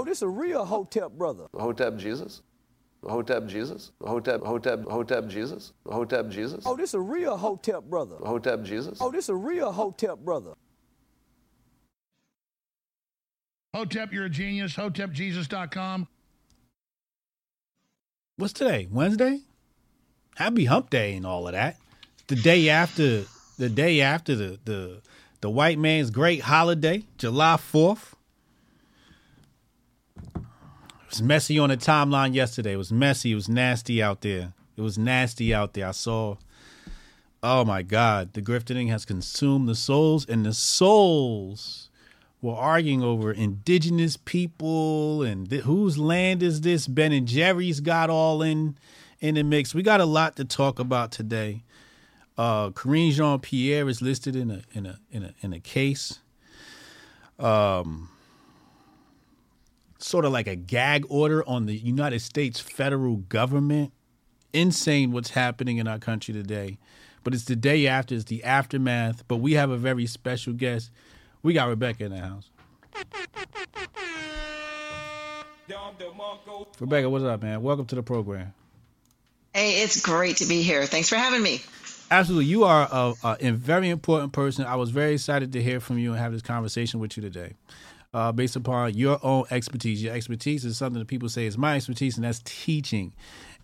Oh, this is a real Hotep brother. Hotep Jesus? Hotep Jesus? Hotep, Hotep, Hotep Jesus? Hotep Jesus? Oh, this is a real Hotep brother. Hotep Jesus? Oh, this is a real Hotep brother. Hotep, you're a genius. HotepJesus.com. What's today? Wednesday? Happy Hump Day and all of that. The day after the day after the the the white man's great holiday, July 4th was messy on the timeline yesterday. It was messy. It was nasty out there. It was nasty out there. I saw. Oh my God, the grifting has consumed the souls, and the souls were arguing over indigenous people and th- whose land is this. Ben and Jerry's got all in in the mix. We got a lot to talk about today. Uh, Karine Jean Pierre is listed in a in a in a in a case. Um, sort of like a gag order on the United States federal government. Insane what's happening in our country today. But it's the day after, it's the aftermath. But we have a very special guest. We got Rebecca in the house. Rebecca, what's up, man? Welcome to the program. Hey, it's great to be here. Thanks for having me. Absolutely. You are a, a very important person. I was very excited to hear from you and have this conversation with you today. Uh, based upon your own expertise. Your expertise is something that people say is my expertise, and that's teaching.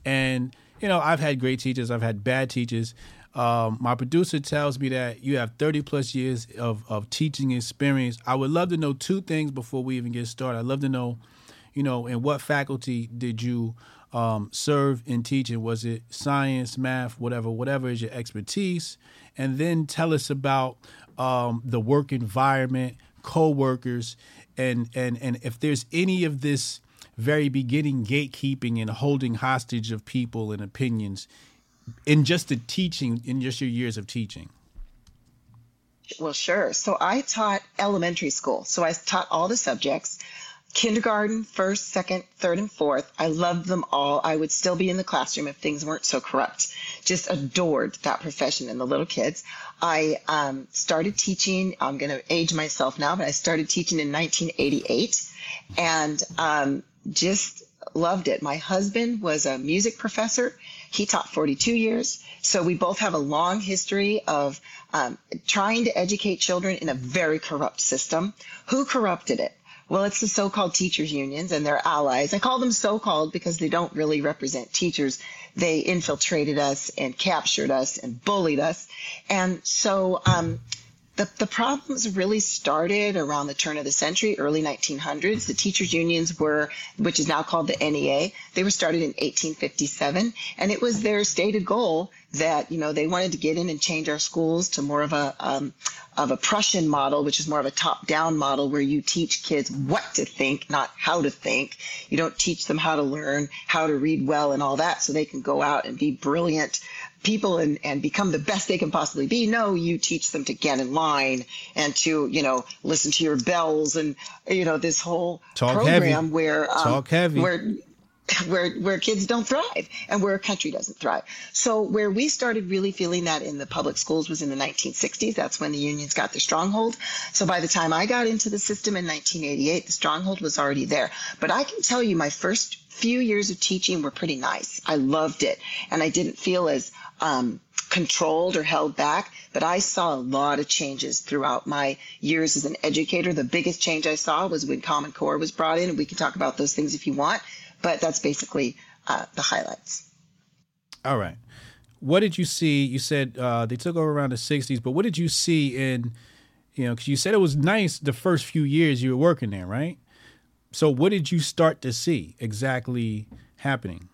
And, you know, I've had great teachers, I've had bad teachers. Um, my producer tells me that you have 30 plus years of, of teaching experience. I would love to know two things before we even get started. I'd love to know, you know, in what faculty did you um, serve in teaching? Was it science, math, whatever, whatever is your expertise? And then tell us about um, the work environment, co-workers, and and and if there's any of this very beginning gatekeeping and holding hostage of people and opinions in just the teaching, in just your years of teaching. Well, sure. So I taught elementary school. So I taught all the subjects kindergarten, first, second, third, and fourth. I loved them all. I would still be in the classroom if things weren't so corrupt. Just adored that profession and the little kids. I um, started teaching. I'm going to age myself now, but I started teaching in 1988 and um, just loved it. My husband was a music professor. He taught 42 years. So we both have a long history of um, trying to educate children in a very corrupt system. Who corrupted it? Well, it's the so-called teachers unions and their allies. I call them so-called because they don't really represent teachers. They infiltrated us and captured us and bullied us. And so um, the, the problems really started around the turn of the century, early 1900s. The teachers unions were, which is now called the NEA, they were started in 1857, and it was their stated goal that you know they wanted to get in and change our schools to more of a um, of a Prussian model, which is more of a top-down model where you teach kids what to think, not how to think. You don't teach them how to learn, how to read well, and all that, so they can go out and be brilliant people and, and become the best they can possibly be. No, you teach them to get in line and to, you know, listen to your bells and, you know, this whole Talk program heavy. where, um, Talk heavy. where, where, where kids don't thrive and where a country doesn't thrive. So where we started really feeling that in the public schools was in the 1960s. That's when the unions got their stronghold. So by the time I got into the system in 1988, the stronghold was already there. But I can tell you my first few years of teaching were pretty nice. I loved it. And I didn't feel as um, controlled or held back, but I saw a lot of changes throughout my years as an educator. The biggest change I saw was when Common Core was brought in, we can talk about those things if you want, but that's basically uh, the highlights. All right. What did you see? You said uh, they took over around the 60s, but what did you see in, you know, because you said it was nice the first few years you were working there, right? So what did you start to see exactly happening?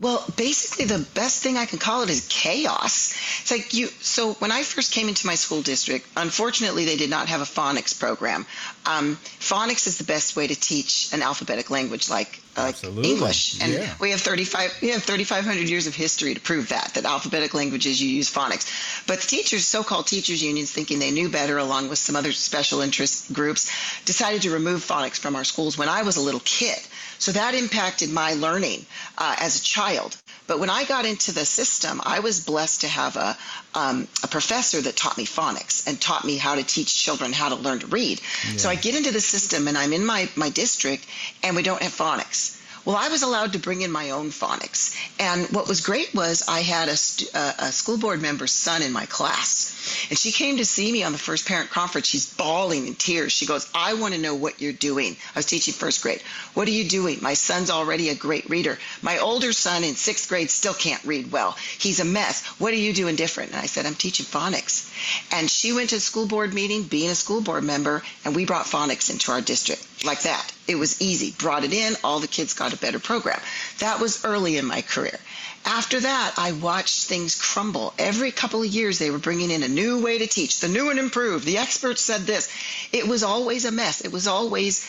Well, basically, the best thing I can call it is chaos. It's like you. So when I first came into my school district, unfortunately, they did not have a phonics program. Um, phonics is the best way to teach an alphabetic language like like English, and yeah. we have 35 we have 3,500 years of history to prove that that alphabetic languages you use phonics. But the teachers, so-called teachers unions, thinking they knew better, along with some other special interest groups, decided to remove phonics from our schools when I was a little kid. So that impacted my learning uh, as a child. But when I got into the system, I was blessed to have a, um, a professor that taught me phonics and taught me how to teach children how to learn to read. So I get into the system and I'm in my, my district and we don't have phonics. Well, I was allowed to bring in my own phonics. And what was great was I had a, a school board member's son in my class. And she came to see me on the first parent conference. She's bawling in tears. She goes, I want to know what you're doing. I was teaching first grade. What are you doing? My son's already a great reader. My older son in sixth grade still can't read well. He's a mess. What are you doing different? And I said, I'm teaching phonics. And she went to a school board meeting, being a school board member, and we brought phonics into our district like that. It was easy. Brought it in, all the kids got a better program. That was early in my career. After that, I watched things crumble. Every couple of years, they were bringing in a new way to teach, the new and improved. The experts said this. It was always a mess. It was always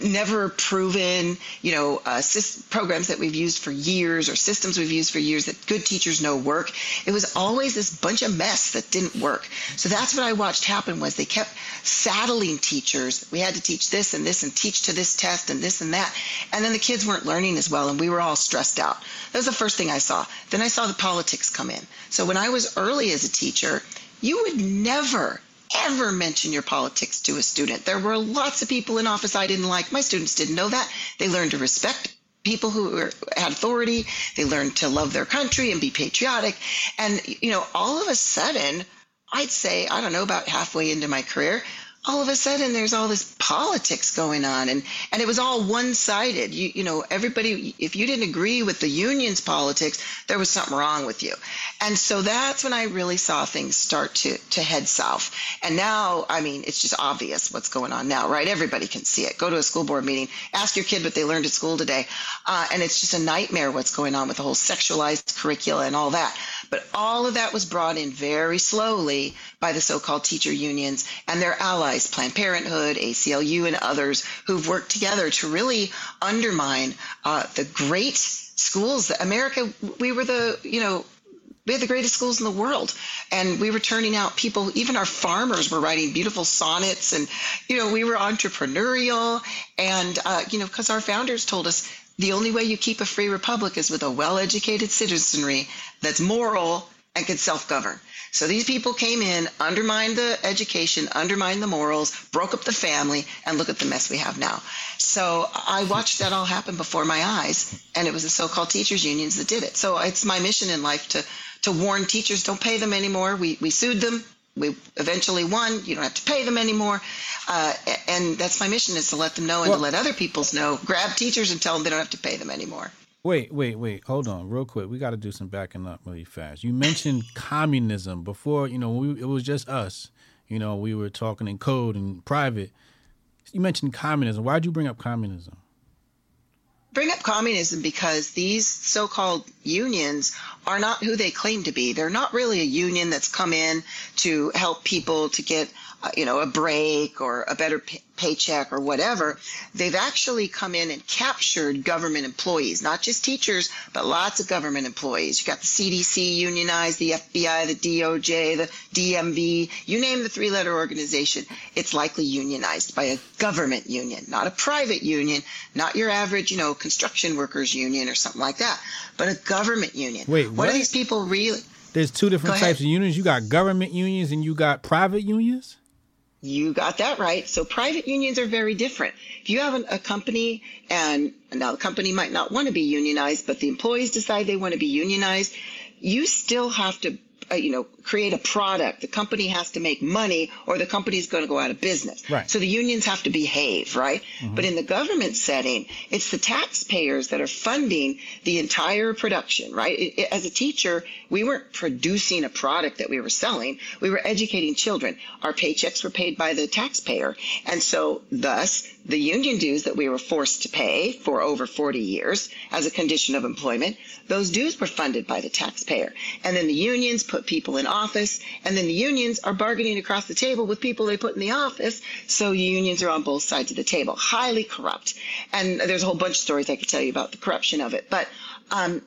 never proven, you know, uh, programs that we've used for years or systems we've used for years that good teachers know work. It was always this bunch of mess that didn't work. So that's what I watched happen was they kept saddling teachers. We had to teach this and this and teach to this test and this and that. And then the kids weren't learning as well and we were all stressed out. That was the first thing I saw. Then I saw the politics come in. So when I was early as a teacher, you would never ever mention your politics to a student. There were lots of people in office I didn't like. My students didn't know that. They learned to respect people who were, had authority. They learned to love their country and be patriotic. And, you know, all of a sudden, I'd say, I don't know, about halfway into my career, all of a sudden there's all this politics going on and and it was all one-sided. You you know everybody if you didn't agree with the union's politics there was something wrong with you. And so that's when i really saw things start to to head south. And now i mean it's just obvious what's going on now right? Everybody can see it. Go to a school board meeting ask your kid what they learned at school today uh, and it's just a nightmare what's going on with the whole sexualized curricula and all that but all of that was brought in very slowly by the so-called teacher unions and their allies, Planned Parenthood, ACLU, and others who've worked together to really undermine uh, the great schools. that America, we were the, you know, we had the greatest schools in the world and we were turning out people even our farmers were writing beautiful sonnets and you know we were entrepreneurial and uh, you know because our founders told us the only way you keep a free republic is with a well-educated citizenry that's moral and can self-govern so these people came in, undermined the education, undermined the morals, broke up the family, and look at the mess we have now. So I watched that all happen before my eyes, and it was the so-called teachers unions that did it. So it's my mission in life to to warn teachers don't pay them anymore. We we sued them. We eventually won. You don't have to pay them anymore, uh, and that's my mission is to let them know and Well- to let other peoples know. Grab teachers and tell them they don't have to pay them anymore. Wait, wait, wait. Hold on, real quick. We got to do some backing up really fast. You mentioned communism before. You know, we, it was just us. You know, we were talking in code and private. You mentioned communism. Why'd you bring up communism? Bring up communism because these so-called unions are not who they claim to be. They're not really a union that's come in to help people to get, Uh, you know, a break or a better pay- paycheck or whatever. They've actually come in and captured government employees, not just teachers, but lots of government employees. You got the CDC unionized, the FBI, the DOJ, the DMV, you name the three-letter organization, it's likely unionized by a government union, not a private union, not your average, you know, construction workers union or something like that, but a government union. Wait, what, what? are these people really? There's two different types of unions. You got government unions and you got private unions. You got that right. So private unions are very different. If you have an, a company and now the company might not want to be unionized, but the employees decide they want to be unionized, you still have to, uh, you know, create a product. The company has to make money or the company's going to go out of business. Right. So the unions have to behave, right? But in the government setting, it's the taxpayers that are funding the entire production, right? It- it- as a teacher, we weren't producing a product that we were selling. We were educating children. Our paychecks were paid by the taxpayer. And so thus the union dues that we were forced to pay for over 40 years as a condition of employment, those dues were funded by the taxpayer. And then the unions put people in office, and then the unions are bargaining across the table with people they put in the office. So unions are on both sides of the table, highly corrupt. And there's a whole bunch of stories I could tell you about the corruption of it. But um,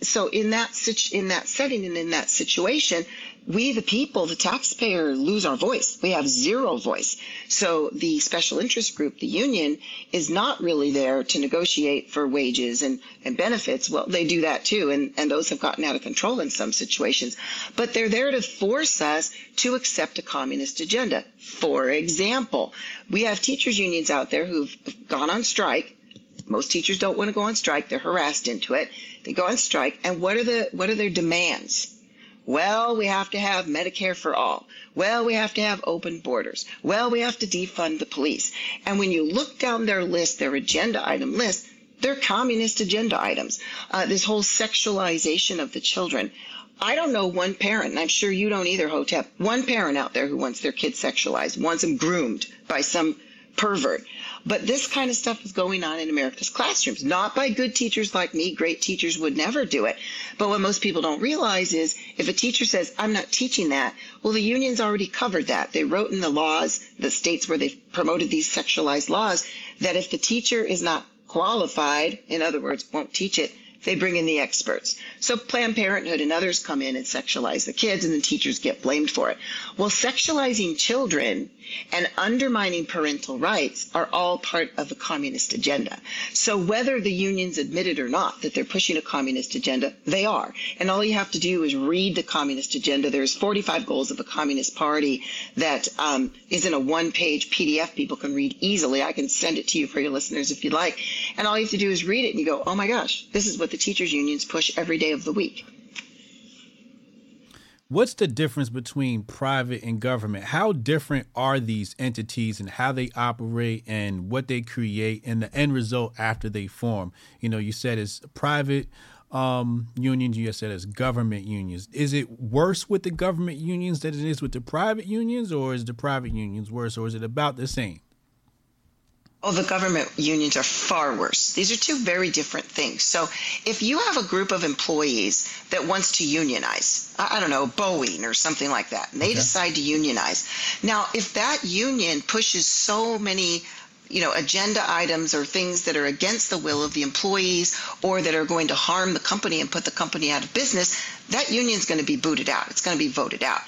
so in that in that setting and in that situation, we, the people, the taxpayer, lose our voice. We have zero voice. So the special interest group, the union, is not really there to negotiate for wages and, and benefits. Well, they do that too, and, and those have gotten out of control in some situations. But they're there to force us to accept a communist agenda. For example, we have teachers unions out there who've gone on strike. Most teachers don't want to go on strike. They're harassed into it. They go on strike, and what are the what are their demands? Well, we have to have Medicare for all. Well, we have to have open borders. Well, we have to defund the police. And when you look down their list, their agenda item list, they're communist agenda items. Uh, this whole sexualization of the children. I don't know one parent, and I'm sure you don't either, Hotep, one parent out there who wants their kids sexualized, wants them groomed by some pervert. But this kind of stuff is going on in America's classrooms, not by good teachers like me. Great teachers would never do it. But what most people don't realize is if a teacher says, I'm not teaching that, well, the unions already covered that. They wrote in the laws, the states where they've promoted these sexualized laws, that if the teacher is not qualified, in other words, won't teach it, they bring in the experts. So Planned Parenthood and others come in and sexualize the kids, and the teachers get blamed for it. Well, sexualizing children and undermining parental rights are all part of the communist agenda. So whether the unions admit it or not that they're pushing a communist agenda, they are. And all you have to do is read the communist agenda. There's 45 goals of a Communist Party that um, is in a one-page PDF people can read easily. I can send it to you for your listeners if you'd like. And all you have to do is read it and you go, oh my gosh, this is what the teachers unions push every day of the week. What's the difference between private and government? How different are these entities and how they operate and what they create and the end result after they form? You know, you said it's private um, unions, you said it's government unions. Is it worse with the government unions than it is with the private unions, or is the private unions worse, or is it about the same? Oh, the government unions are far worse. These are two very different things. So, if you have a group of employees that wants to unionize, I don't know, Boeing or something like that, and they okay. decide to unionize. Now, if that union pushes so many you know, agenda items or things that are against the will of the employees or that are going to harm the company and put the company out of business, that union is going to be booted out. It's going to be voted out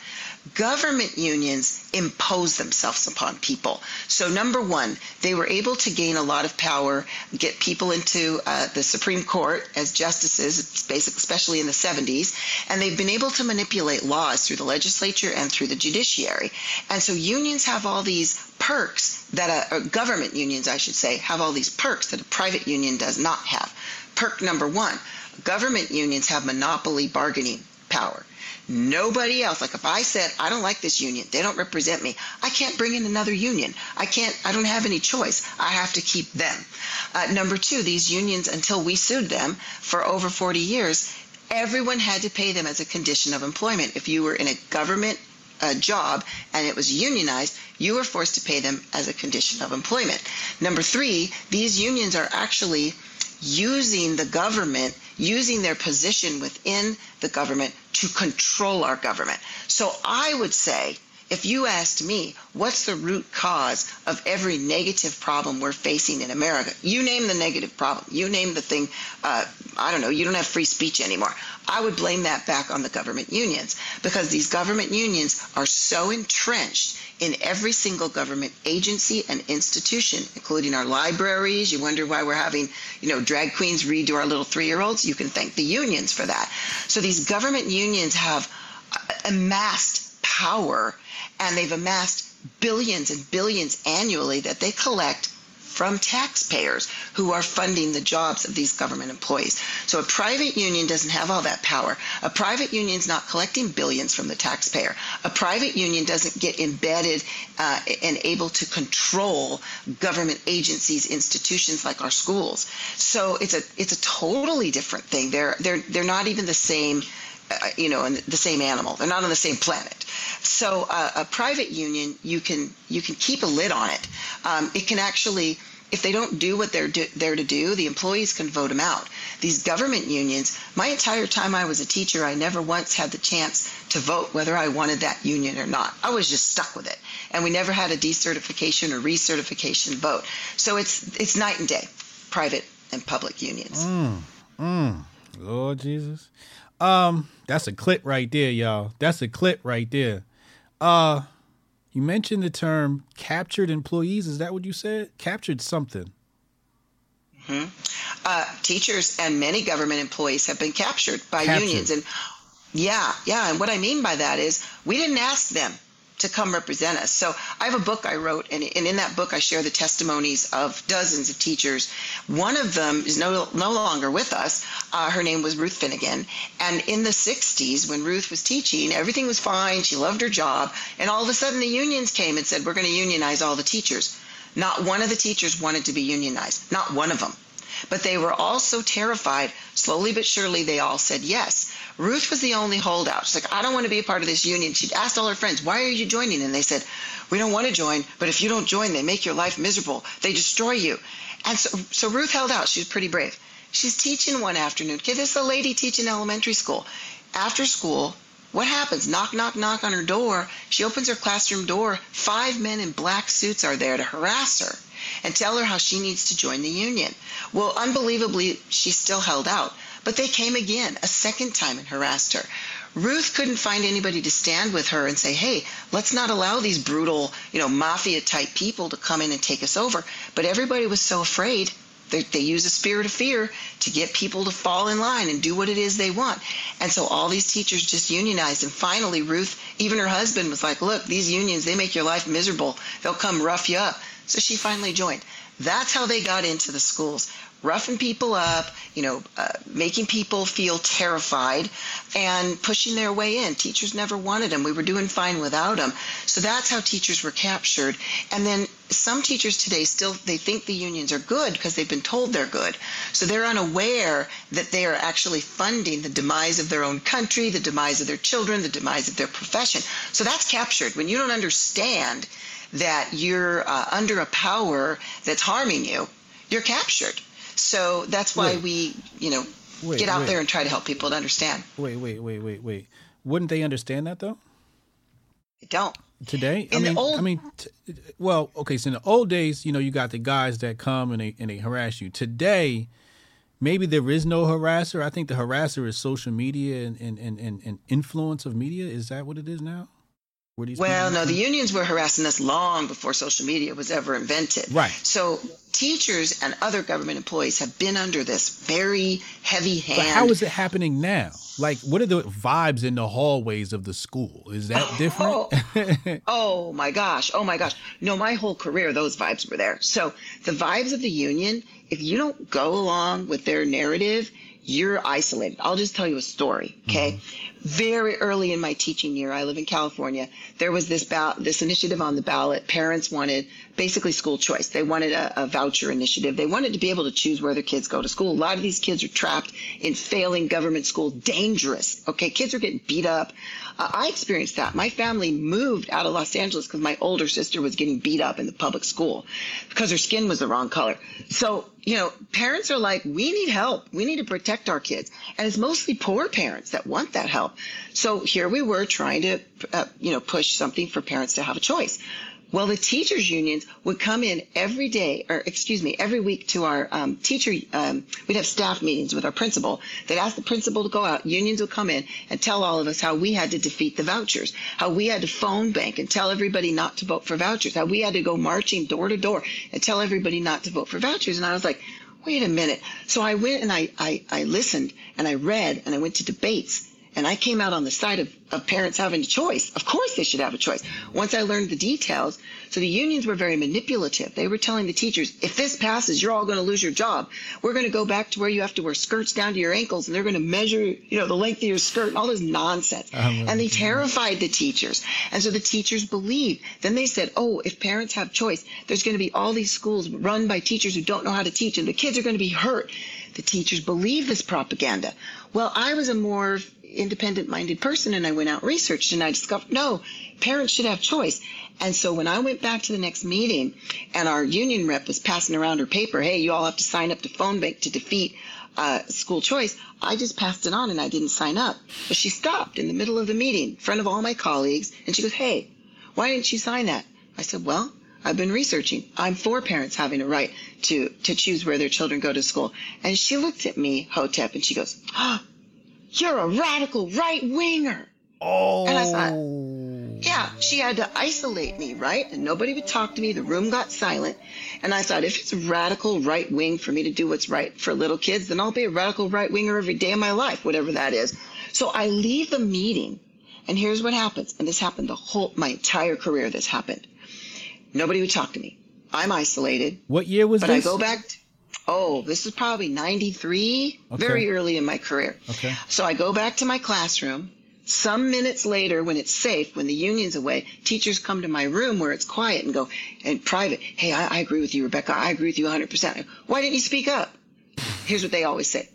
government unions impose themselves upon people. So, number one, they were able to gain a lot of power, get people into uh, the Supreme Court as justices, especially in the 70s, and they've been able to manipulate laws through the legislature and through the judiciary. And so, unions have all these perks that a, government unions, I should say, have all these perks that a private union does not have. Perk number one government unions have monopoly bargaining power. Nobody else. Like if I said, I don't like this union, they don't represent me, I can't bring in another union. I can't, I don't have any choice. I have to keep them. Uh, number two, these unions, until we sued them for over 40 years, everyone had to pay them as a condition of employment. If you were in a government uh, job and it was unionized, you were forced to pay them as a condition of employment. Number three, these unions are actually using the government, using their position within the government to control our government. So I would say, if you asked me, what's the root cause of every negative problem we're facing in America? You name the negative problem. You name the thing, uh, I don't know, you don't have free speech anymore. I would blame that back on the government unions because these government unions are so entrenched in every single government agency and institution, including our libraries. You wonder why we're having, you know, drag queens read to our little three-year-olds. You can thank the unions for that. So these government unions have amassed power and they've amassed billions and billions annually that they collect from taxpayers who are funding the jobs of these government employees. So a private union doesn't have all that power. A private union is not collecting billions from the taxpayer. A private union doesn't get embedded uh, and able to control government agencies, institutions like our schools. So it's a it's a totally different thing. They're they're they're not even the same you know, in the same animal. They're not on the same planet. So uh, a private union, you can you can keep a lid on it. Um, it can actually, if they don't do what they're do, there to do, the employees can vote them out. These government unions, my entire time I was a teacher, I never once had the chance to vote whether I wanted that union or not. I was just stuck with it, and we never had a decertification or recertification vote. So it's it's night and day, private and public unions. Mm, mm. Lord Jesus. Um, that's a clip right there, y'all. That's a clip right there. Uh, you mentioned the term captured employees. Is that what you said? Captured something. Hmm. uh, teachers and many government employees have been captured by Captured. unions. And yeah, yeah. And what I mean by that is we didn't ask them to come represent us. So I have a book I wrote, and, and in that book I share the testimonies of dozens of teachers. One of them is no, no longer with us. Uh, her name was Ruth Finnegan. And in the 60s, when Ruth was teaching, everything was fine. She loved her job. And all of a sudden the unions came and said, we're going to unionize all the teachers. Not one of the teachers wanted to be unionized. Not one of them but they were all so terrified. Slowly but surely, they all said yes. Ruth was the only holdout. She's like, I don't want to be a part of this union. She asked all her friends, Why are you joining? And they said, We don't want to join, but if you don't join, they make your life miserable. They destroy you. And so, so Ruth held out. She was pretty brave. She's teaching one afternoon. Okay, this is a lady teaching elementary school. After school, what happens? Knock, knock, knock on her door. She opens her classroom door. Five men in black suits are there to harass her and tell her how she needs to join the union. Well, unbelievably, she still held out. But they came again, a second time, and harassed her. Ruth couldn't find anybody to stand with her and say, hey, let's not allow these brutal, you know, mafia type people to come in and take us over. But everybody was so afraid. They, they use a spirit of fear to get people to fall in line and do what it is they want. And so all these teachers just unionized. And finally, Ruth, even her husband was like, look, these unions, they make your life miserable. They'll come rough you up. So she finally joined. That's how they got into the schools, roughing people up, you know, uh, making people feel terrified, and pushing their way in. Teachers never wanted them. We were doing fine without them. So that's how teachers were captured. And then some teachers today still they think the unions are good because they've been told they're good. So they're unaware that they are actually funding the demise of their own country, the demise of their children, the demise of their profession. So that's captured when you don't understand that you're uh, under a power that's harming you, you're captured. So that's why Wait. we, you know, Wait, get out wait. there and try to help people to understand. Wait, wait, wait, wait, wait. Wouldn't they understand that though? They don't. Today, I In the mean, old- I mean, t- well, okay. So in the old days, you know, you got the guys that come and they and they harass you. Today, maybe there is no harasser. I think the harasser is social media and and, and, and influence of media. Is that what it is now? Where these Well, no, the unions were harassing us long before social media was ever invented. Right. So teachers and other government employees have been under this very heavy hand. But how is it happening now? Like, what are the vibes in the hallways of the school? Is that oh, different? Oh, oh my gosh. Oh my gosh. No, my whole career, those vibes were there. So the vibes of the union, if you don't go along with their narrative, you're isolated. I'll just tell you a story. Okay. Mm-hmm. Very early in my teaching year, I live in California. There was this ball- this initiative on the ballot. Parents wanted basically school choice. They wanted a, a voucher initiative. They wanted to be able to choose where their kids go to school. A lot of these kids are trapped in failing government schools. Dangerous. Okay. Kids are getting beat up. Uh, I experienced that. My family moved out of Los Angeles because my older sister was getting beat up in the public school because her skin was the wrong color. So, you know, parents are like, we need help. We need to protect our kids. And it's mostly poor parents that want that help. So here we were trying to, uh, you know, push something for parents to have a choice. Well, the teachers unions would come in every day, or excuse me, every week to our um, teacher. Um, we'd have staff meetings with our principal. They'd ask the principal to go out. Unions would come in and tell all of us how we had to defeat the vouchers, how we had to phone bank and tell everybody not to vote for vouchers, how we had to go marching door to door and tell everybody not to vote for vouchers. And I was like, wait a minute. So I went and I, I, I listened and I read and I went to debates. And I came out on the side of, of parents having a choice. Of course they should have a choice. Once I learned the details, so the unions were very manipulative. They were telling the teachers, if this passes, you're all going to lose your job. We're going to go back to where you have to wear skirts down to your ankles and they're going to measure, you know, the length of your skirt and all this nonsense. and they terrified the teachers. And so the teachers believed. Then they said, oh, if parents have choice, there's going to be all these schools run by teachers who don't know how to teach and the kids are going to be hurt. The teachers believe this propaganda. Well, I was a more independent minded person and I went out and researched and I discovered no, parents should have choice. And so when I went back to the next meeting and our union rep was passing around her paper, hey, you all have to sign up to phone bank to defeat uh, school choice, I just passed it on and I didn't sign up. But she stopped in the middle of the meeting in front of all my colleagues and she goes, hey, why didn't you sign that? I said, well, I've been researching. I'm for parents having a right to, to choose where their children go to school. And she looked at me, Hotep, and she goes, oh, You're a radical right winger. Oh. And I thought, yeah, she had to isolate me, right? And nobody would talk to me. The room got silent. And I thought, if it's radical right wing for me to do what's right for little kids, then I'll be a radical right winger every day of my life, whatever that is. So I leave the meeting, and here's what happens. And this happened the whole, my entire career, this happened. Nobody would talk to me. I'm isolated. What year was that? But this? I go back. t- oh, this is probably 93, Okay. very early in my career. Okay. So I go back to my classroom. Some minutes later, when it's safe, when the union's away, teachers come to my room where it's quiet and go, and private, hey, I, I agree with you, Rebecca. I agree with you 100%. Why didn't you speak up? Here's what they always say.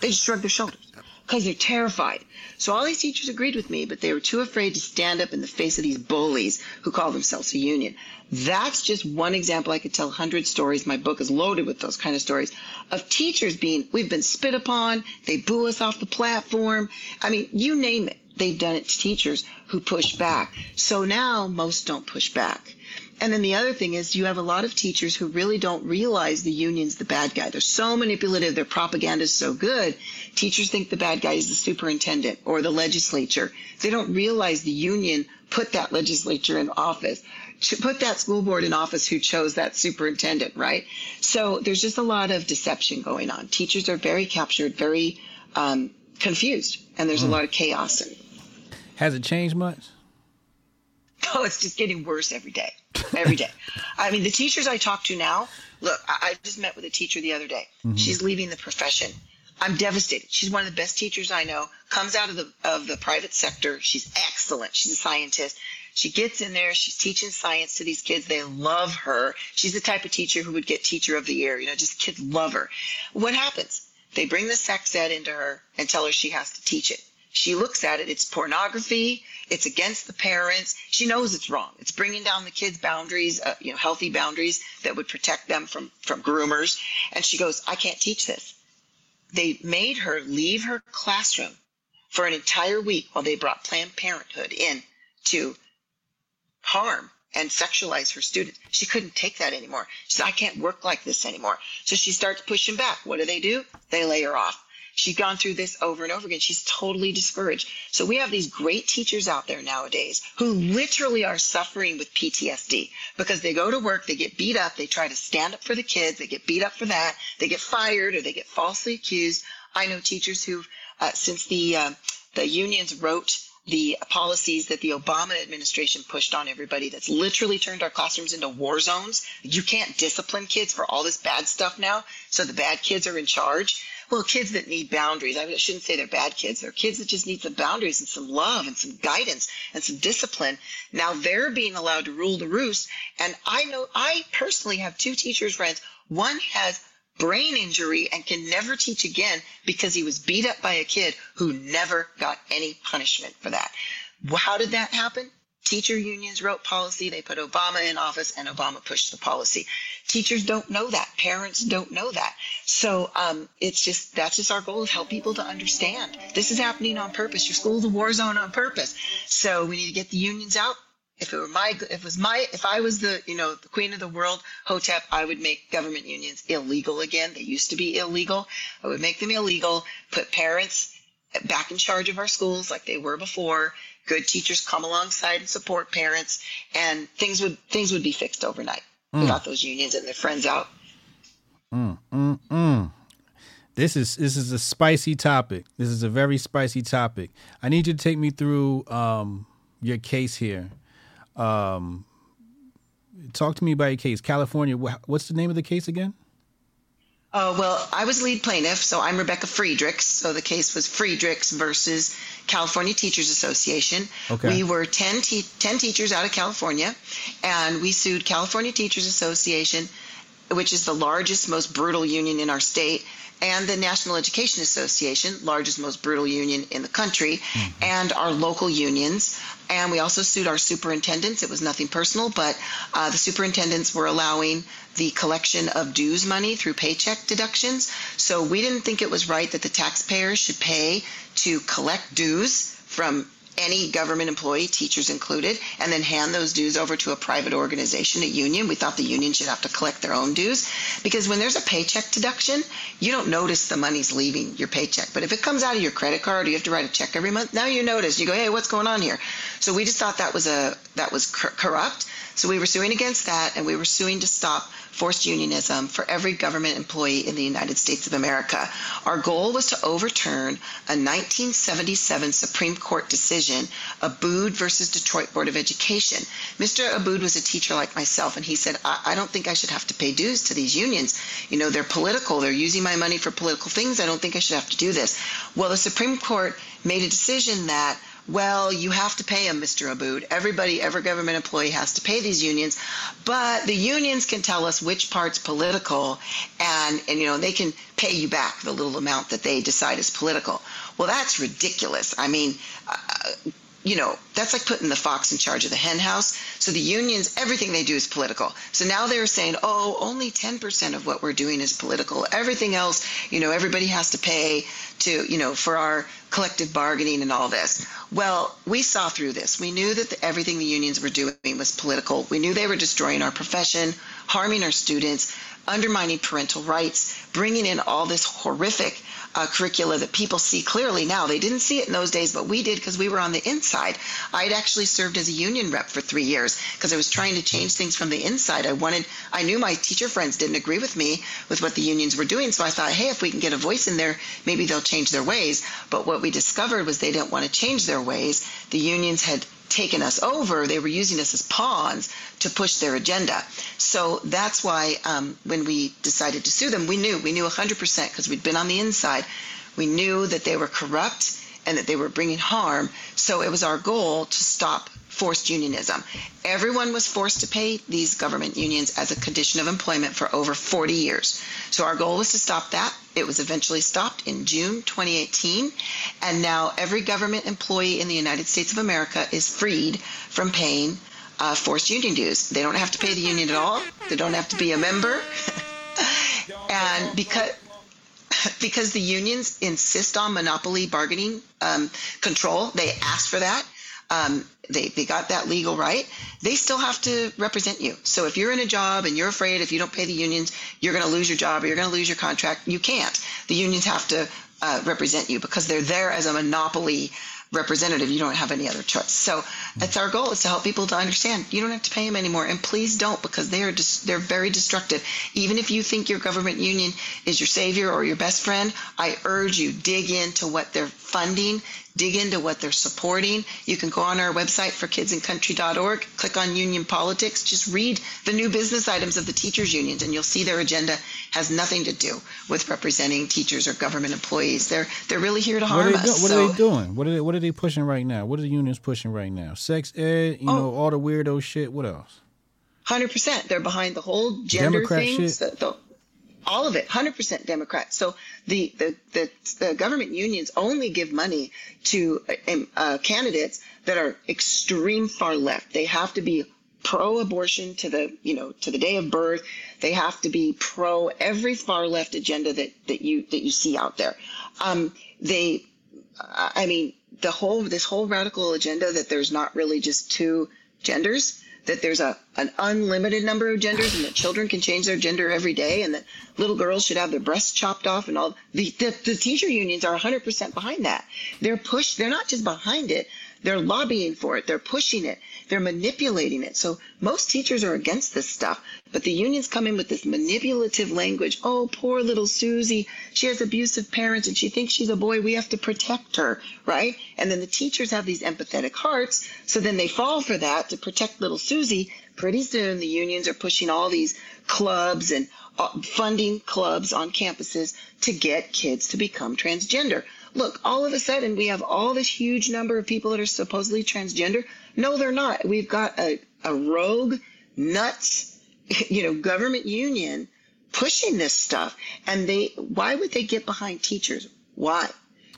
They just shrug their shoulders because they're terrified. So all these teachers agreed with me, but they were too afraid to stand up in the face of these bullies who call themselves a union. That's just one example. I could tell 100 stories. My book is loaded with those kind of stories of teachers being, we've been spit upon. They boo us off the platform. I mean, you name it. They've done it to teachers who push back. So now most don't push back. And then the other thing is you have a lot of teachers who really don't realize the union's the bad guy. They're so manipulative. Their propaganda is so good. Teachers think the bad guy is the superintendent or the legislature. They don't realize the union put that legislature in office, put that school board in office who chose that superintendent, right? So there's just a lot of deception going on. Teachers are very captured, very um, confused, and there's a lot of chaos. Has it changed much? Oh, it's just getting worse every day. Every day. I mean, the teachers I talk to now, look, I, I just met with a teacher the other day. Mm-hmm. She's leaving the profession. I'm devastated. She's one of the best teachers I know. Comes out of the of the private sector. She's excellent. She's a scientist. She gets in there. She's teaching science to these kids. They love her. She's the type of teacher who would get teacher of the year. You know, just kids love her. What happens? They bring the sex ed into her and tell her she has to teach it. She looks at it. It's pornography. It's against the parents. She knows it's wrong. It's bringing down the kids' boundaries, uh, you know, healthy boundaries that would protect them from from groomers. And she goes, I can't teach this. They made her leave her classroom for an entire week while they brought Planned Parenthood in to harm and sexualize her students. She couldn't take that anymore. She said, I can't work like this anymore. So she starts pushing back. What do they do? They lay her off. She's gone through this over and over again. She's totally discouraged. So we have these great teachers out there nowadays who literally are suffering with PTSD because they go to work, they get beat up, they try to stand up for the kids, they get beat up for that, they get fired or they get falsely accused. I know teachers who, uh, since the uh, the unions wrote the policies that the Obama administration pushed on everybody that's literally turned our classrooms into war zones. You can't discipline kids for all this bad stuff now. So the bad kids are in charge. Well, kids that need boundaries, I shouldn't say they're bad kids. They're kids that just need some boundaries and some love and some guidance and some discipline. Now they're being allowed to rule the roost. And I know, I personally have two teachers friends. One has brain injury and can never teach again because he was beat up by a kid who never got any punishment for that. How did that happen? Teacher unions wrote policy, they put Obama in office, and Obama pushed the policy. Teachers don't know that. Parents don't know that. So um, it's just that's just our goal is help people to understand this is happening on purpose. Your school's a war zone on purpose. So we need to get the unions out. If it were my, if it was my, if I was the, you know, the queen of the world, Hotep, I would make government unions illegal again. They used to be illegal. I would make them illegal. Put parents back in charge of our schools like they were before. Good teachers come alongside and support parents, and things would things would be fixed overnight. We got those unions and their friends out. This is this is a spicy topic. This is a very spicy topic. I need you to take me through um, your case here. Um, talk to me about your case, California. What's the name of the case again? Oh, well, I was lead plaintiff, so I'm Rebecca Friedrichs. So the case was Friedrichs versus California Teachers Association. Okay. We were 10, te- 10 teachers out of California, and we sued California Teachers Association, which is the largest, most brutal union in our state, and the National Education Association, largest, most brutal union in the country, and our local unions. And we also sued our superintendents. It was nothing personal, but uh, the superintendents were allowing the collection of dues money through paycheck deductions. So we didn't think it was right that the taxpayers should pay to collect dues from any government employee, teachers included, and then hand those dues over to a private organization, a union. We thought the union should have to collect their own dues because when there's a paycheck deduction, you don't notice the money's leaving your paycheck. But if it comes out of your credit card, or you have to write a check every month. Now you notice. You go, hey, what's going on here? So we just thought that was a that was corrupt. So we were suing against that, and we were suing to stop forced unionism for every government employee in the United States of America. Our goal was to overturn a 1977 Supreme Court decision, Abood versus Detroit Board of Education. Mr. Abood was a teacher like myself, and he said, I, I don't think I should have to pay dues to these unions. You know, they're political. They're using my money for political things. I don't think I should have to do this. Well, the Supreme Court made a decision that well, you have to pay them, Mr. Abood. Everybody, every government employee has to pay these unions, but the unions can tell us which part's political, and and you know they can pay you back the little amount that they decide is political. Well, that's ridiculous. I mean. Uh, you know, that's like putting the fox in charge of the hen house. So the unions, everything they do is political. So now they're saying, oh, only 10% of what we're doing is political. Everything else, you know, everybody has to pay to, you know, for our collective bargaining and all this. Well, we saw through this. We knew that the, everything the unions were doing was political. We knew they were destroying our profession, harming our students, undermining parental rights, bringing in all this horrific uh, curricula that people see clearly now. They didn't see it in those days, but we did because we were on the inside. I had actually served as a union rep for three years because I was trying to change things from the inside. I wanted, I knew my teacher friends didn't agree with me with what the unions were doing, so I thought, hey, if we can get a voice in there, maybe they'll change their ways. But what we discovered was they didn't want to change their ways. The unions had taken us over, they were using us as pawns to push their agenda. So that's why um, when we decided to sue them, we knew, we knew 100% because we'd been on the inside. We knew that they were corrupt and that they were bringing harm. So it was our goal to stop forced unionism. Everyone was forced to pay these government unions as a condition of employment for over 40 years. So our goal was to stop that. It was eventually stopped in June 2018. And now every government employee in the United States of America is freed from paying uh, forced union dues. They don't have to pay the union at all. They don't have to be a member. and because because the unions insist on monopoly bargaining um, control, they ask for that um, they, they got that legal right, they still have to represent you. So if you're in a job and you're afraid if you don't pay the unions, you're going to lose your job or you're going to lose your contract, you can't. The unions have to uh, represent you because they're there as a monopoly representative. You don't have any other choice. So that's our goal is to help people to understand you don't have to pay them anymore, and please don't because they are just they're very destructive. Even if you think your government union is your savior or your best friend, I urge you dig into what they're funding dig into what they're supporting. You can go on our website for kidsandcountry.org, click on union politics, just read the new business items of the teachers unions and you'll see their agenda has nothing to do with representing teachers or government employees. They're they're really here to harm what us. Do, what so, are they doing? What are they what are they pushing right now? What are the unions pushing right now? Sex ed, you oh, know, all the weirdo shit. What else? Hundred percent. They're behind the whole gender Democrat thing. Shit. The, the, all of it 100% democrat. So the, the, the, the government unions only give money to um, uh, candidates that are extreme far left. They have to be pro-abortion to the you know to the day of birth. They have to be pro every far left agenda that that you that you see out there. Um, they i mean the whole this whole radical agenda that there's not really just two genders that there's a an unlimited number of genders and that children can change their gender every day and that little girls should have their breasts chopped off and all. The, the, the teacher unions are 100% behind that. They're pushed they're not just behind it they're lobbying for it they're pushing it they're manipulating it. So most teachers are against this stuff, but the unions come in with this manipulative language. Oh, poor little Susie. She has abusive parents and she thinks she's a boy. We have to protect her, right? And then the teachers have these empathetic hearts. So then they fall for that to protect little Susie. Pretty soon the unions are pushing all these clubs and uh, funding clubs on campuses to get kids to become transgender. Look, all of a sudden we have all this huge number of people that are supposedly transgender. No, they're not. We've got a, a rogue, nuts, you know, government union pushing this stuff. And they, why would they get behind teachers? Why?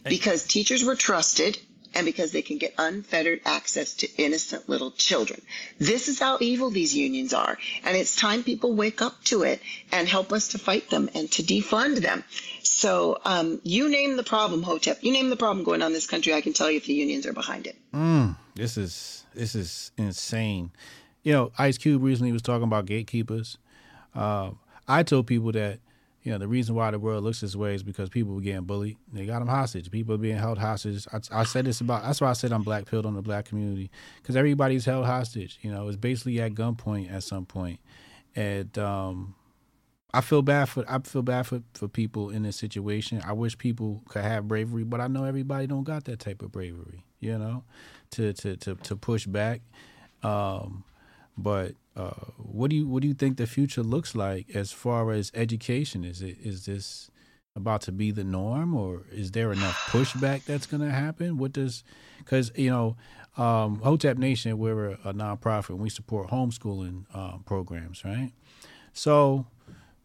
Because teachers were trusted and because they can get unfettered access to innocent little children. This is how evil these unions are. And it's time people wake up to it and help us to fight them and to defund them. So um, you name the problem, Hotep. You name the problem going on in this country. I can tell you if the unions are behind it. Mm, this is this is insane. You know, Ice Cube recently was talking about gatekeepers. Uh, I told people that you know the reason why the world looks this way is because people were getting bullied. They got them hostage. People are being held hostage. I, I said this about. That's why I said I'm black pilled on the black community because everybody's held hostage. You know, it's basically at gunpoint at some point. and um, I feel bad for I feel bad for, for people in this situation. I wish people could have bravery, but I know everybody don't got that type of bravery, you know, to to to, to push back. Um, but uh, what do you what do you think the future looks like as far as education? Is it is this about to be the norm, or is there enough pushback that's going to happen? What does because you know um, Hotep Nation we're a, a nonprofit and we support homeschooling uh, programs, right? So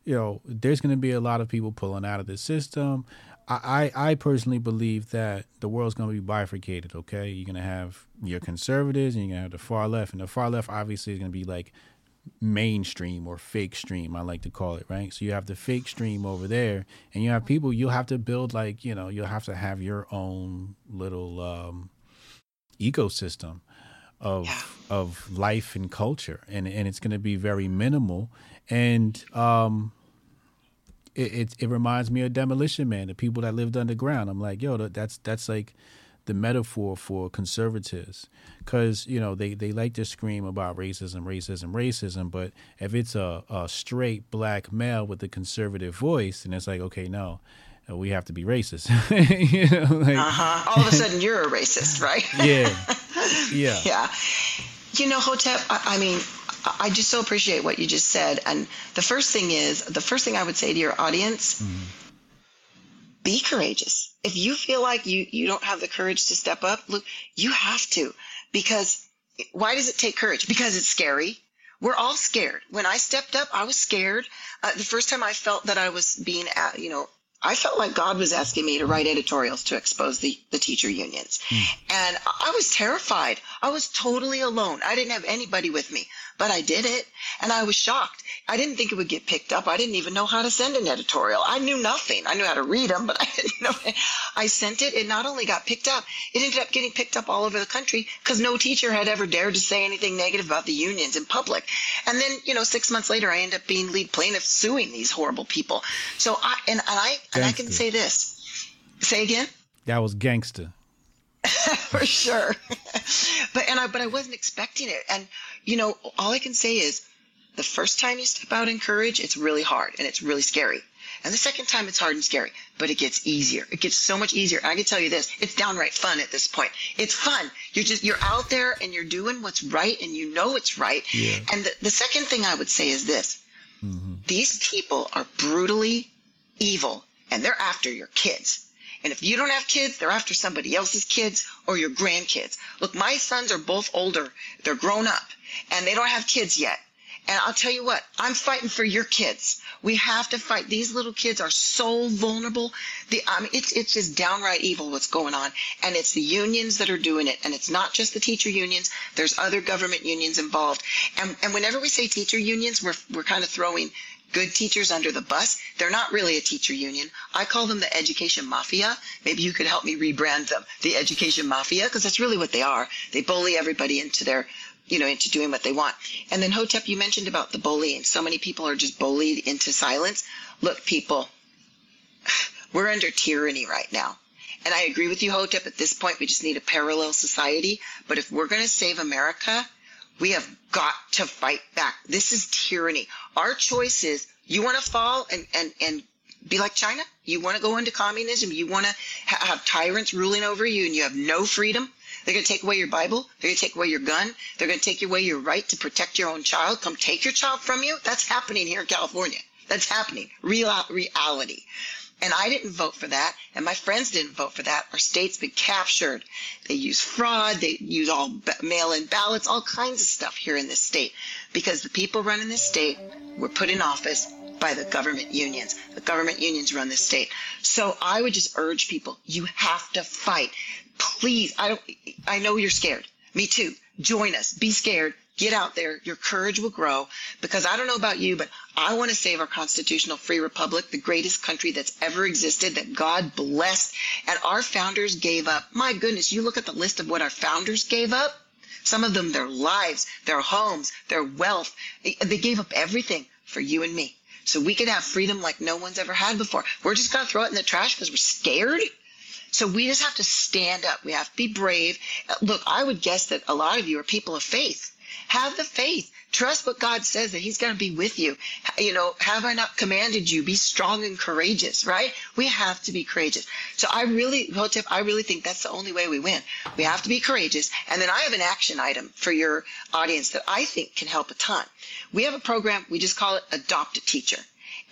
you know, there's going to be a lot of people pulling out of the system. I, I, I personally believe that the world's going to be bifurcated. Okay, you're going to have your conservatives and you're going to have the far left, and the far left obviously is going to be like mainstream or fake stream. I like to call it right. So you have the fake stream over there, and you have people. You'll have to build like you know you'll have to have your own little um, ecosystem of of life and culture, and and it's going to be very minimal and um, it, it, it reminds me of Demolition Man, the people that lived underground. I'm like, yo, that's that's like the metaphor for conservatives, because you know they they like to scream about racism, racism, racism, but if it's a, a straight black male with a conservative voice, and it's like, okay, no. Uh, we have to be racist. you know, like, uh-huh. All of a sudden, you're a racist, right? yeah, yeah, yeah. You know, Hotep. I, I mean, I just so appreciate what you just said. And the first thing is, the first thing I would say to your audience, mm-hmm. be courageous. If you feel like you, you don't have the courage to step up, look, you have to. Because why does it take courage? Because it's scary. We're all scared. When I stepped up, I was scared. Uh, the first time I felt that I was being, at, you know, I felt like God was asking me to write editorials to expose the, the teacher unions. Mm. And I was terrified. I was totally alone. I didn't have anybody with me but I did it and I was shocked. I didn't think it would get picked up. I didn't even know how to send an editorial. I knew nothing. I knew how to read them, but I didn't know. I sent it. It not only got picked up, it ended up getting picked up all over the country because no teacher had ever dared to say anything negative about the unions in public. And then, you know, six months later, I end up being lead plaintiff suing these horrible people. So I, and, and I, and I can say this. Say again? That was gangster. For sure. but, and I, but I wasn't expecting it. And, you know, all I can say is the first time you step out in courage, it's really hard and it's really scary. And the second time it's hard and scary, but it gets easier. It gets so much easier. I can tell you this, it's downright fun at this point. It's fun. You're just, you're out there and you're doing what's right and you know it's right. Yeah. And the, the second thing I would say is this. Mm-hmm. These people are brutally evil and they're after your kids. And if you don't have kids, they're after somebody else's kids or your grandkids. Look, my sons are both older. They're grown up and they don't have kids yet. And I'll tell you what, I'm fighting for your kids. We have to fight. These little kids are so vulnerable. The, I mean, it's, it's just downright evil what's going on. And it's the unions that are doing it. And it's not just the teacher unions. There's other government unions involved. And, and whenever we say teacher unions, we're, we're kind of throwing good teachers under the bus. They're not really a teacher union. I call them the education mafia. Maybe you could help me rebrand them, the education mafia, because that's really what they are. They bully everybody into their you know, into doing what they want. And then Hotep, you mentioned about the bullying. So many people are just bullied into silence. Look, people, we're under tyranny right now. And I agree with you, Hotep. At this point, we just need a parallel society. But if we're going to save America, we have got to fight back. This is tyranny. Our choice is you want to fall and, and, and be like China? You want to go into communism? You want to ha- have tyrants ruling over you and you have no freedom? They're going to take away your Bible. They're going to take away your gun. They're going to take away your right to protect your own child. Come take your child from you. That's happening here in California. That's happening. Real reality. And I didn't vote for that, and my friends didn't vote for that. Our state's been captured. They use fraud. They use all mail-in ballots, all kinds of stuff here in this state, because the people running this state were put in office by the government unions. The government unions run this state. So I would just urge people, you have to fight. Please, I don't I know you're scared. Me too. Join us. Be scared. Get out there. Your courage will grow because I don't know about you, but I want to save our constitutional free republic, the greatest country that's ever existed that God blessed. And our founders gave up. My goodness, you look at the list of what our founders gave up. Some of them, their lives, their homes, their wealth. They gave up everything for you and me. So we could have freedom like no one's ever had before. We're just going to throw it in the trash because we're scared. So we just have to stand up. We have to be brave. Look, I would guess that a lot of you are people of faith. Have the faith. Trust what God says that He's going to be with you. You know, have I not commanded you? Be strong and courageous, right? We have to be courageous. So I really, Hotep, I really think that's the only way we win. We have to be courageous. And then I have an action item for your audience that I think can help a ton. We have a program, we just call it Adopt a Teacher.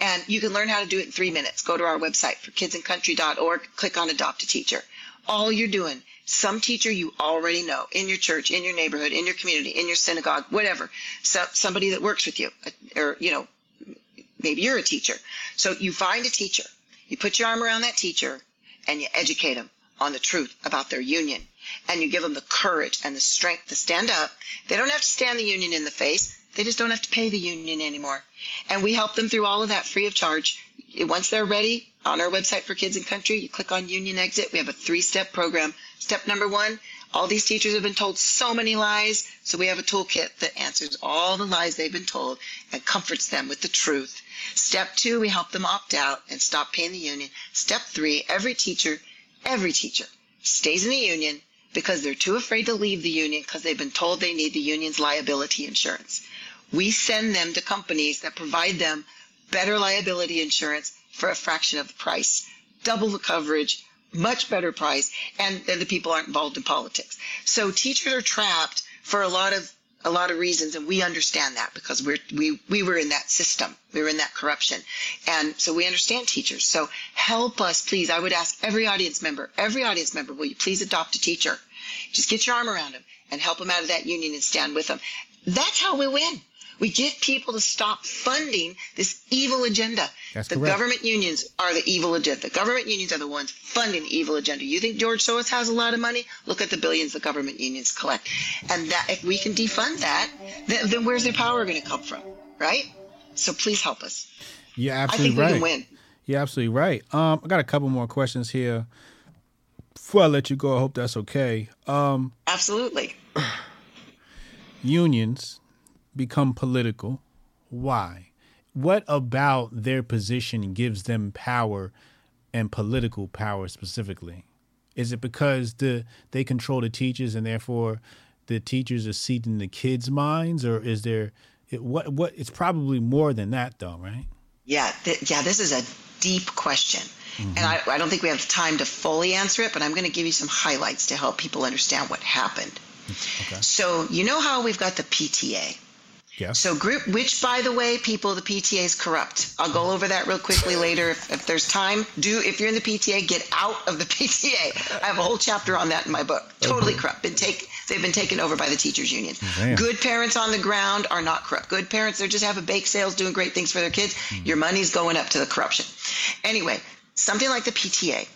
And you can learn how to do it in three minutes. Go to our website for kidsandcountry.org, click on Adopt a Teacher. All you're doing some teacher you already know in your church, in your neighborhood, in your community, in your synagogue, whatever. So somebody that works with you, uh, or you know, maybe you're a teacher. So you find a teacher, you put your arm around that teacher, and you educate them on the truth about their union, and you give them the courage and the strength to stand up. They don't have to stand the union in the face. They just don't have to pay the union anymore. And we help them through all of that free of charge. Once they're ready, on our website for Kids and Country, you click on Union Exit. We have a three step program. Step number one all these teachers have been told so many lies, so we have a toolkit that answers all the lies they've been told and comforts them with the truth. Step two, we help them opt out and stop paying the union. Step three, every teacher, every teacher stays in the union because they're too afraid to leave the union because they've been told they need the union's liability insurance. We send them to companies that provide them better liability insurance for a fraction of the price, double the coverage, much better price, and, then the people aren't involved in politics. So teachers are trapped for a lot of a lot of reasons, and we understand that because we're we we were in that system, we were in that corruption, and so we understand teachers. So help us, please. I would ask every audience member, every audience member, will you please adopt a teacher? Just get your arm around them and help them out of that union and stand with them. That's how we win. We get people to stop funding this evil agenda. That's the correct. government unions are the evil agenda. The government unions are the ones funding the evil agenda. You think George Soros has a lot of money? Look at the billions the government unions collect. And that if we can defund that, then, then where's their power going to come from? Right? So please help us. You're I absolutely think right. we can win. You're absolutely right. Um, I got a couple more questions here. Before I let you go, I hope that's okay. Um, Absolutely. unions become political. Why? What about their position gives them power and political power specifically? Is it because the they control the teachers and therefore the teachers are seating the kids' minds, or is there it, what what? It's probably more than that, though, right? Yeah, th- yeah, this is a deep question. And mm-hmm. I, I don't think we have time to fully answer it, but I'm going to give you some highlights to help people understand what happened. Okay. So, you know how we've got the PTA? Yes. So, group, which by the way, people, the PTA is corrupt. I'll go over that real quickly later. If, if there's time, do, if you're in the PTA, get out of the PTA. I have a whole chapter on that in my book. Totally corrupt. Been take, they've been taken over by the teachers' union. Oh, Damn. Good parents on the ground are not corrupt. Good parents, they're just having bake sales, doing great things for their kids. Hmm. Your money's going up to the corruption. Anyway, something like the PTA.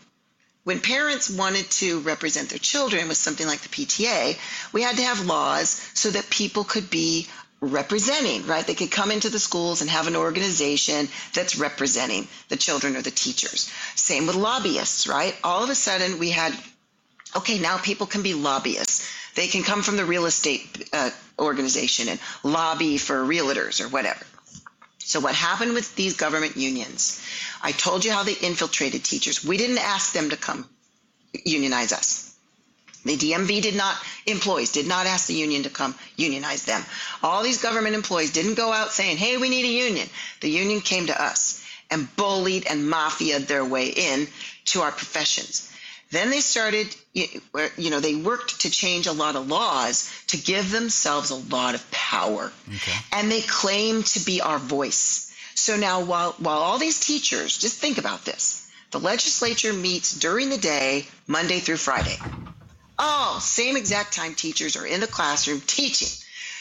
When parents wanted to represent their children with something like the PTA, we had to have laws so that people could be representing, right? They could come into the schools and have an organization that's representing the children or the teachers. Same with lobbyists, right? All of a sudden we had, okay, now people can be lobbyists. They can come from the real estate uh, organization and lobby for realtors or whatever. So what happened with these government unions? I told you how they infiltrated teachers. We didn't ask them to come unionize us. The DMV did not, employees did not ask the union to come unionize them. All these government employees didn't go out saying, hey, we need a union. The union came to us and bullied and mafiaed their way in to our professions. Then they started, you know, they worked to change a lot of laws to give themselves a lot of power. And they claimed to be our voice. So now while, while all these teachers, just think about this. The legislature meets during the day, Monday through Friday. Oh, same exact time teachers are in the classroom teaching.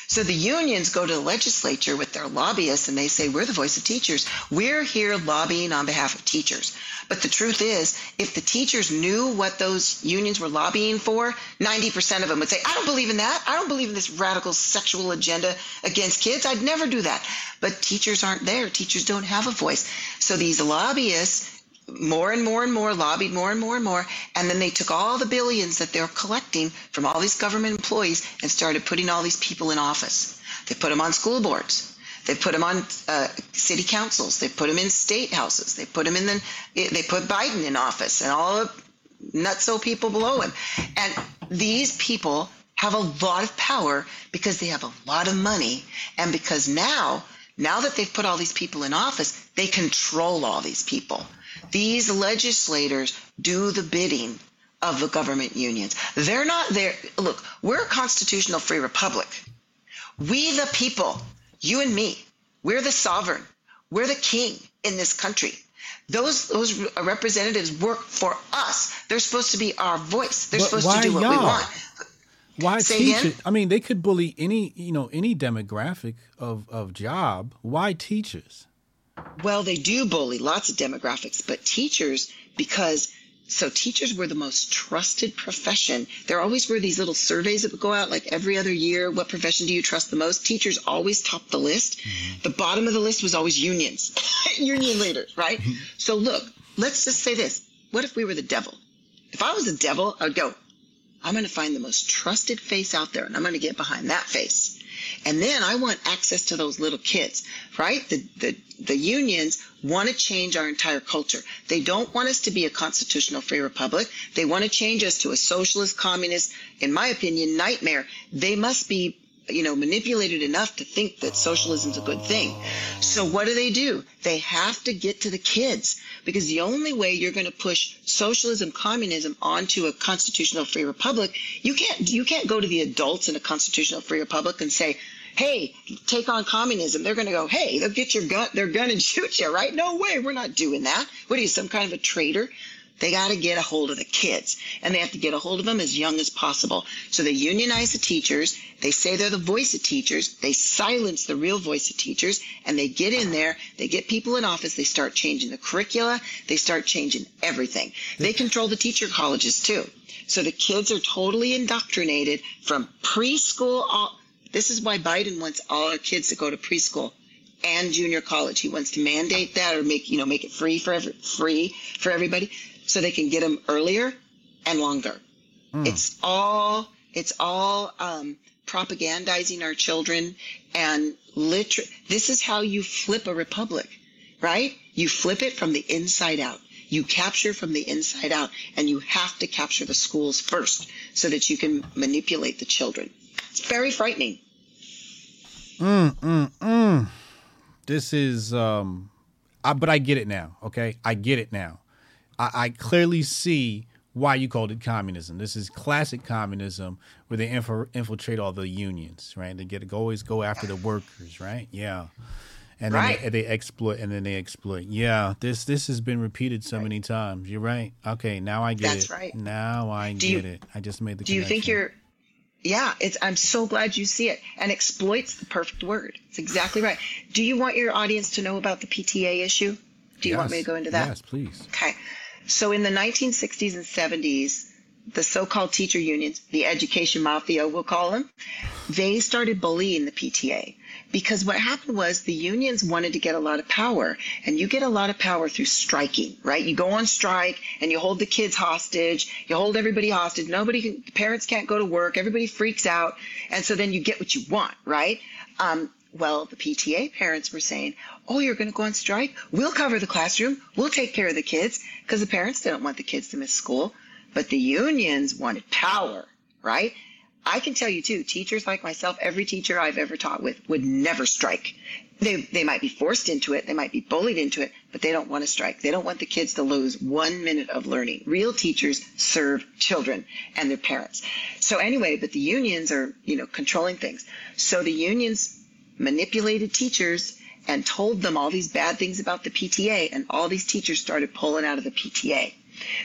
So the unions go to the legislature with their lobbyists and they say, We're the voice of teachers. We're here lobbying on behalf of teachers. But the truth is, if the teachers knew what those unions were lobbying for, 90% of them would say, I don't believe in that. I don't believe in this radical sexual agenda against kids. I'd never do that. But teachers aren't there. Teachers don't have a voice. So these lobbyists more and more and more, lobbied more and more and more, and then they took all the billions that they're collecting from all these government employees and started putting all these people in office. They put them on school boards. They put them on uh, city councils. They put them in state houses. They put them in the. They put Biden in office and all the nutso people below him. And these people have a lot of power because they have a lot of money, and because now, now that they've put all these people in office, they control all these people. These legislators do the bidding of the government unions. They're not there. Look, we're a constitutional free republic. We, the people, you and me, we're the sovereign. We're the king in this country. Those those representatives work for us. They're supposed to be our voice. They're But supposed to do what we y'all? want. Why Say teach again? it? I mean, they could bully any you know any demographic of of job. Why teachers? Well, they do bully lots of demographics, but teachers, because so teachers were the most trusted profession. There always were these little surveys that would go out like every other year. What profession do you trust the most? Teachers always topped the list. Mm-hmm. The bottom of the list was always unions, union leaders, right? Mm-hmm. So look, let's just say this. What if we were the devil? If I was the devil, I would go, I'm going to find the most trusted face out there and I'm going to get behind that face. And then I want access to those little kids, right? The, the, the unions want to change our entire culture. They don't want us to be a constitutional free republic. They want to change us to a socialist, communist, in my opinion, nightmare. They must be you know, manipulated enough to think that socialism's a good thing. So what do they do? They have to get to the kids because the only way you're going to push socialism, communism onto a constitutional free republic, you can't you can't go to the adults in a constitutional free republic and say, "Hey, take on communism." They're going to go, "Hey, they'll get your gun, their gun and shoot you." Right? No way. We're not doing that. What are you, some kind of a traitor? They got to get a hold of the kids and they have to get a hold of them as young as possible. So they unionize the teachers. They say they're the voice of teachers. They silence the real voice of teachers and they get in there. They get people in office. They start changing the curricula. They start changing everything. They control the teacher colleges too. So the kids are totally indoctrinated from preschool. All, this is why Biden wants all our kids to go to preschool and junior college. He wants to mandate that or make, you know, make it free for every, free for everybody so they can get them earlier and longer. It's all it's all um, propagandizing our children and liter- this is how you flip a republic, right? You flip it from the inside out. You capture from the inside out and you have to capture the schools first so that you can manipulate the children. It's very frightening. Mm, mm, mm. This is um, I, but I get it now. Okay, I get it now. I, I clearly see why you called it communism. This is classic communism where they infil- infiltrate all the unions, right? They get go, always go after the workers, right? Yeah. And then Right. they, they exploit and then they exploit. Yeah, this this has been repeated so many times. You're right. Okay, now I get That's it. right. Now I Do you- get it. I just made the Do you think you're yeah, it's I'm so glad you see it. And exploits the perfect word. It's exactly right. Do you want your audience to know about the PTA issue? Do you want me to go into that? Yes, please. Okay. So in the 1960s and 70s, the so-called teacher unions, the education mafia, we'll call them, they started bullying the PTA because what happened was the unions wanted to get a lot of power and you get a lot of power through striking, right? You go on strike and you hold the kids hostage, you hold everybody hostage. Nobody parents can't go to work. Everybody freaks out. And so then you get what you want, right? Um, well, the PTA parents were saying, Oh, you're going to go on strike? We'll cover the classroom. We'll take care of the kids because the parents didn't want the kids to miss school. But the unions wanted power, right? I can tell you too, teachers like myself, every teacher I've ever taught with would never strike. They, they might be forced into it. They might be bullied into it, but they don't want to strike. They don't want the kids to lose one minute of learning. Real teachers serve children and their parents. So anyway, but the unions are, you know, controlling things. So the unions manipulated teachers and told them all these bad things about the PTA, and all these teachers started pulling out of the PTA.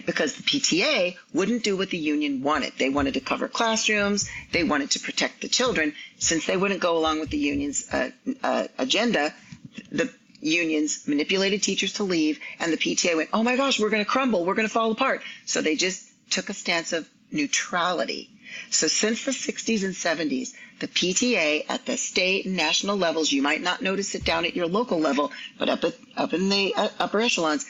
because the PTA wouldn't do what the union wanted. They wanted to cover classrooms, they wanted to protect the children. Since they wouldn't go along with the union's uh, uh, agenda, the unions manipulated teachers to leave, and the PTA went, oh my gosh, we're going to crumble, we're going to fall apart. So they just took a stance of neutrality. So since the 60s and 70s, the PTA at the state and national levels, you might not notice it down at your local level, but up at, up in the uh, upper echelons,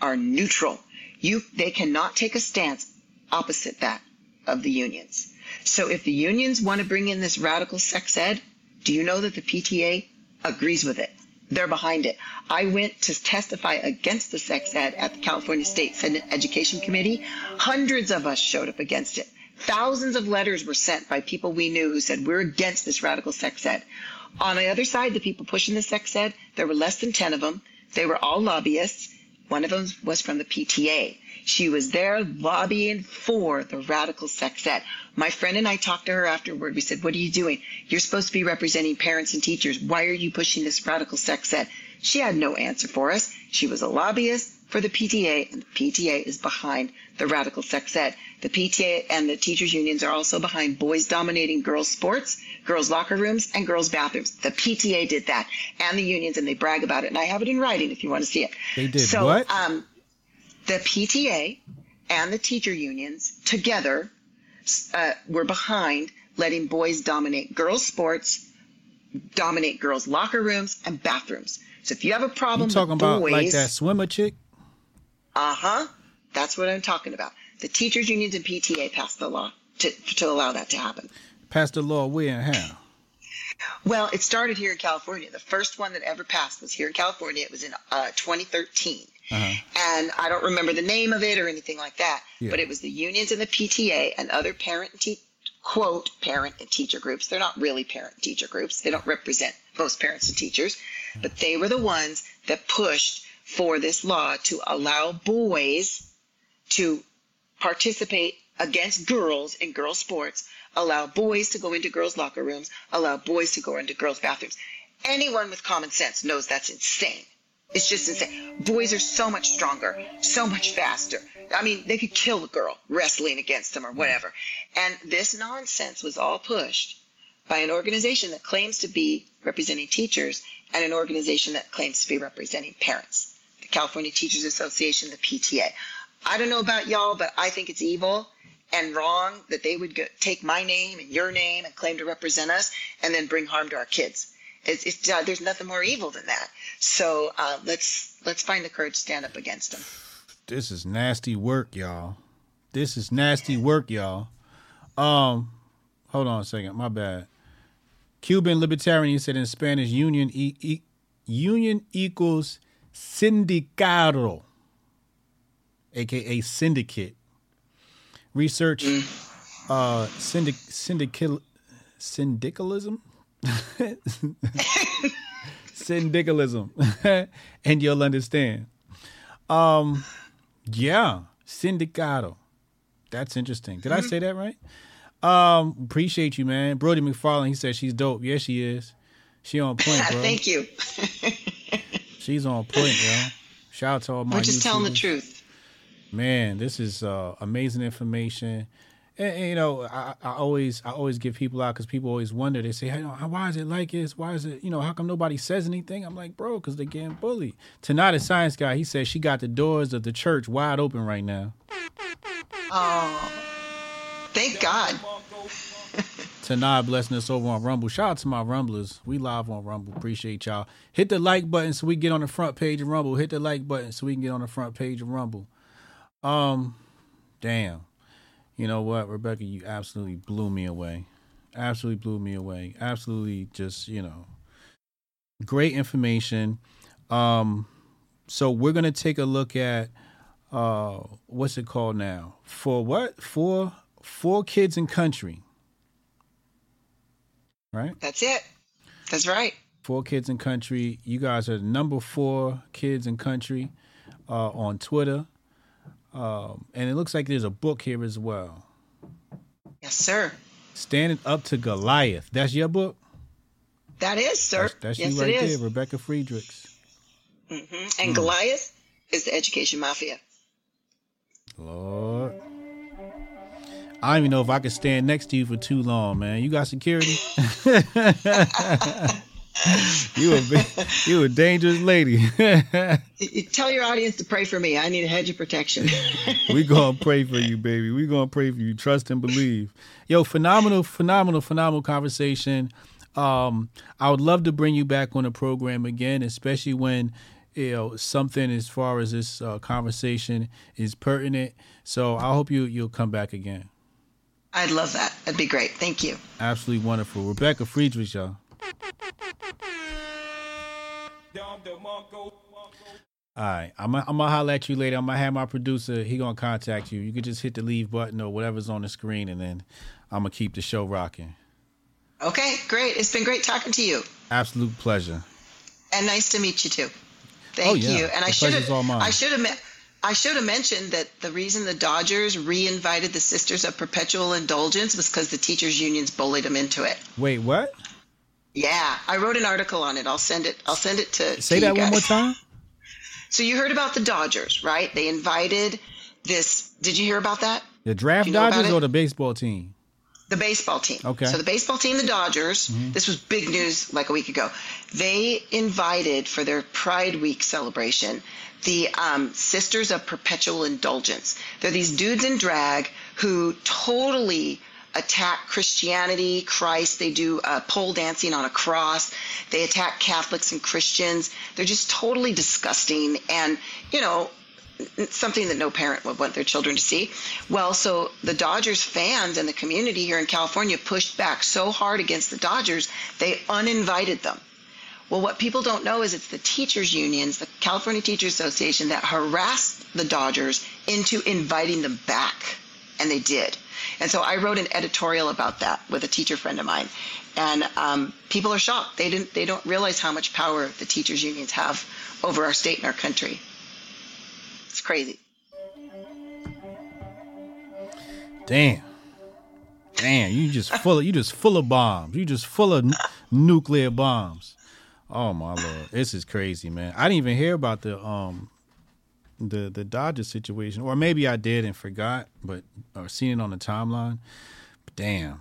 are neutral. You they cannot take a stance opposite that of the unions. So if the unions want to bring in this radical sex ed, do you know that the PTA agrees with it? They're behind it. I went to testify against the sex ed at the California State Senate Education Committee. Hundreds of us showed up against it. Thousands of letters were sent by people we knew who said, we're against this radical sex ed. On the other side, the people pushing the sex ed, there were less than 10 of them. They were all lobbyists. One of them was from the PTA. She was there lobbying for the radical sex ed. My friend and I talked to her afterward. We said, What are you doing? You're supposed to be representing parents and teachers. Why are you pushing this radical sex ed? She had no answer for us. She was a lobbyist for the PTA, and the PTA is behind the radical sex ed. The PTA and the teachers' unions are also behind boys dominating girls' sports, girls' locker rooms, and girls' bathrooms. The PTA did that, and the unions, and they brag about it. And I have it in writing if you want to see it. They did so, what? Um, the PTA and the teacher unions together uh, were behind letting boys dominate girls' sports, dominate girls' locker rooms and bathrooms. So if you have a problem You talking with about like that swimmer chick? uh huh, that's what I'm talking about. The teachers unions and PTA passed the law to to allow that to happen. Passed the law where and how? Well, it started here in California. The first one that ever passed was here in California. It was in uh, 2013. Uh-huh. And I don't remember the name of it or anything like that, Yeah. but it was the unions and the PTA and other parent and te- quote parent and teacher groups. They're not really parent and teacher groups. They don't represent most parents and teachers, but they were the ones that pushed for this law to allow boys to participate against girls in girls sports, allow boys to go into girls locker rooms, allow boys to go into girls bathrooms. Anyone with common sense knows that's insane. It's just insane. Boys are so much stronger, so much faster. I mean, they could kill a girl wrestling against them or whatever. And this nonsense was all pushed by an organization that claims to be representing teachers and an organization that claims to be representing parents. The California Teachers Association, the PTA. I don't know about y'all, but I think it's evil and wrong that they would go, take my name and your name and claim to represent us and then bring harm to our kids. It's, it's, uh, there's nothing more evil than that. So uh, let's let's find the courage to stand up against them. This is nasty work, y'all. This is nasty work, y'all. Um, hold on a second. My bad. Cuban libertarian said in Spanish, union e- e- union equals sindicato, aka syndicate. Research uh syndic syndical syndicalism? Syndicalism. And you'll understand. Um yeah syndicato that's interesting. Did i say that right? Um appreciate you man. Brody mcfarlane he said she's dope. Yes she is. She on point bro. Thank you. she's on point yo shout out to all my We're just telling the truth. Man this is uh amazing information and, and, you know I, I always i always give people out because people always wonder they say hey, why is it like this why is it you know how come nobody says anything i'm like bro because they're getting bullied tonight a science guy he said she got the doors of the church wide open right now Oh, thank God. Tanai blessing us over on Rumble. Shout out to my Rumblers. We live on Rumble. Appreciate y'all. Hit the like button so we get on the front page of Rumble. Hit the like button so we can get on the front page of Rumble. Um, damn. You know what, Rebecca? You absolutely blew me away. Absolutely blew me away. Absolutely just, you know, great information. Um, so we're gonna take a look at uh what's it called now? For what? For four kids in country. Right? That's it. That's right. For Kids and Country. You guys are number four kids in country uh, on Twitter. Um, and it looks like there's a book here as well. Yes, sir. Standing Up to Goliath. That's your book? That is, sir. That's, that's yes, you right it is. there, Rebecca Friedrichs. hmm And Goliath is the education mafia. Lord. I don't even know if I could stand next to you for too long, man. You got security? you a you a dangerous lady. Tell your audience to pray for me. I need a hedge of protection. we gonna pray for you, baby. We gonna pray for you. Trust and believe. Yo, phenomenal, phenomenal, phenomenal conversation. Um, I would love to bring you back on the program again, especially when you know something as far as this uh, conversation is pertinent. So I hope you you'll come back again. I'd love that. That'd be great. Thank you. Absolutely wonderful, Rebecca Friedrich, y'all. All right, I'm gonna, holler at you later. I'm gonna have my producer. He gonna contact you. You can just hit the leave button or whatever's on the screen, and then I'm gonna keep the show rocking. Okay, great. It's been great talking to you. Absolute pleasure. And nice to meet you too. Thank oh, yeah. you. And the I should have I should have I should have mentioned that the reason the Dodgers re-invited the Sisters of Perpetual Indulgence was because the teachers unions bullied them into it. Wait, what? Yeah, I wrote an article on it. I'll send it. I'll send it to. Say to that one more time. So you heard about the Dodgers, right? They invited this. Did you hear about that? The draft you know Dodgers or the baseball team? The baseball team. Okay. So the baseball team, the Dodgers, Mhm. this was big news like a week ago. They invited for their Pride Week celebration the um, Sisters of Perpetual Indulgence. They're these dudes in drag who totally attack Christianity, Christ. They do uh, pole dancing on a cross. They attack Catholics and Christians. They're just totally disgusting. And, you know, something that no parent would want their children to see. Well, so the Dodgers fans and the community here in California pushed back so hard against the Dodgers, they uninvited them. Well, what people don't know is it's the teachers unions, the California Teachers Association, that harassed the Dodgers into inviting them back. And they did. And so I wrote an editorial about that with a teacher friend of mine. And um, people are shocked. They didn't they don't realize how much power the teachers unions have over our state and our country. It's crazy. Damn. Damn, you just full of you just full of bombs. You just full of n- nuclear bombs. Oh my lord, this is crazy, man. I didn't even hear about the um the the Dodgers situation, or maybe I did and forgot, but or seen it on the timeline. But damn,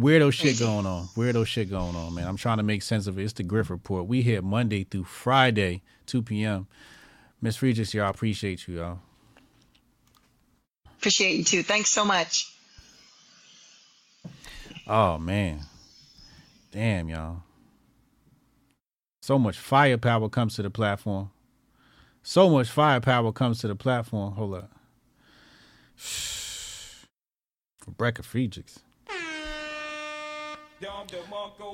weirdo shit going on. Weirdo shit going on, man. I'm trying to make sense of it. It's the Grift Report. We here Monday through Friday, 2 p.m. Miss Regis, y'all appreciate you, y'all. Appreciate you too. Thanks so much. Oh man, damn y'all. So much firepower comes to the platform. So much firepower comes to the platform. Hold up. Rebecca Friedrichs.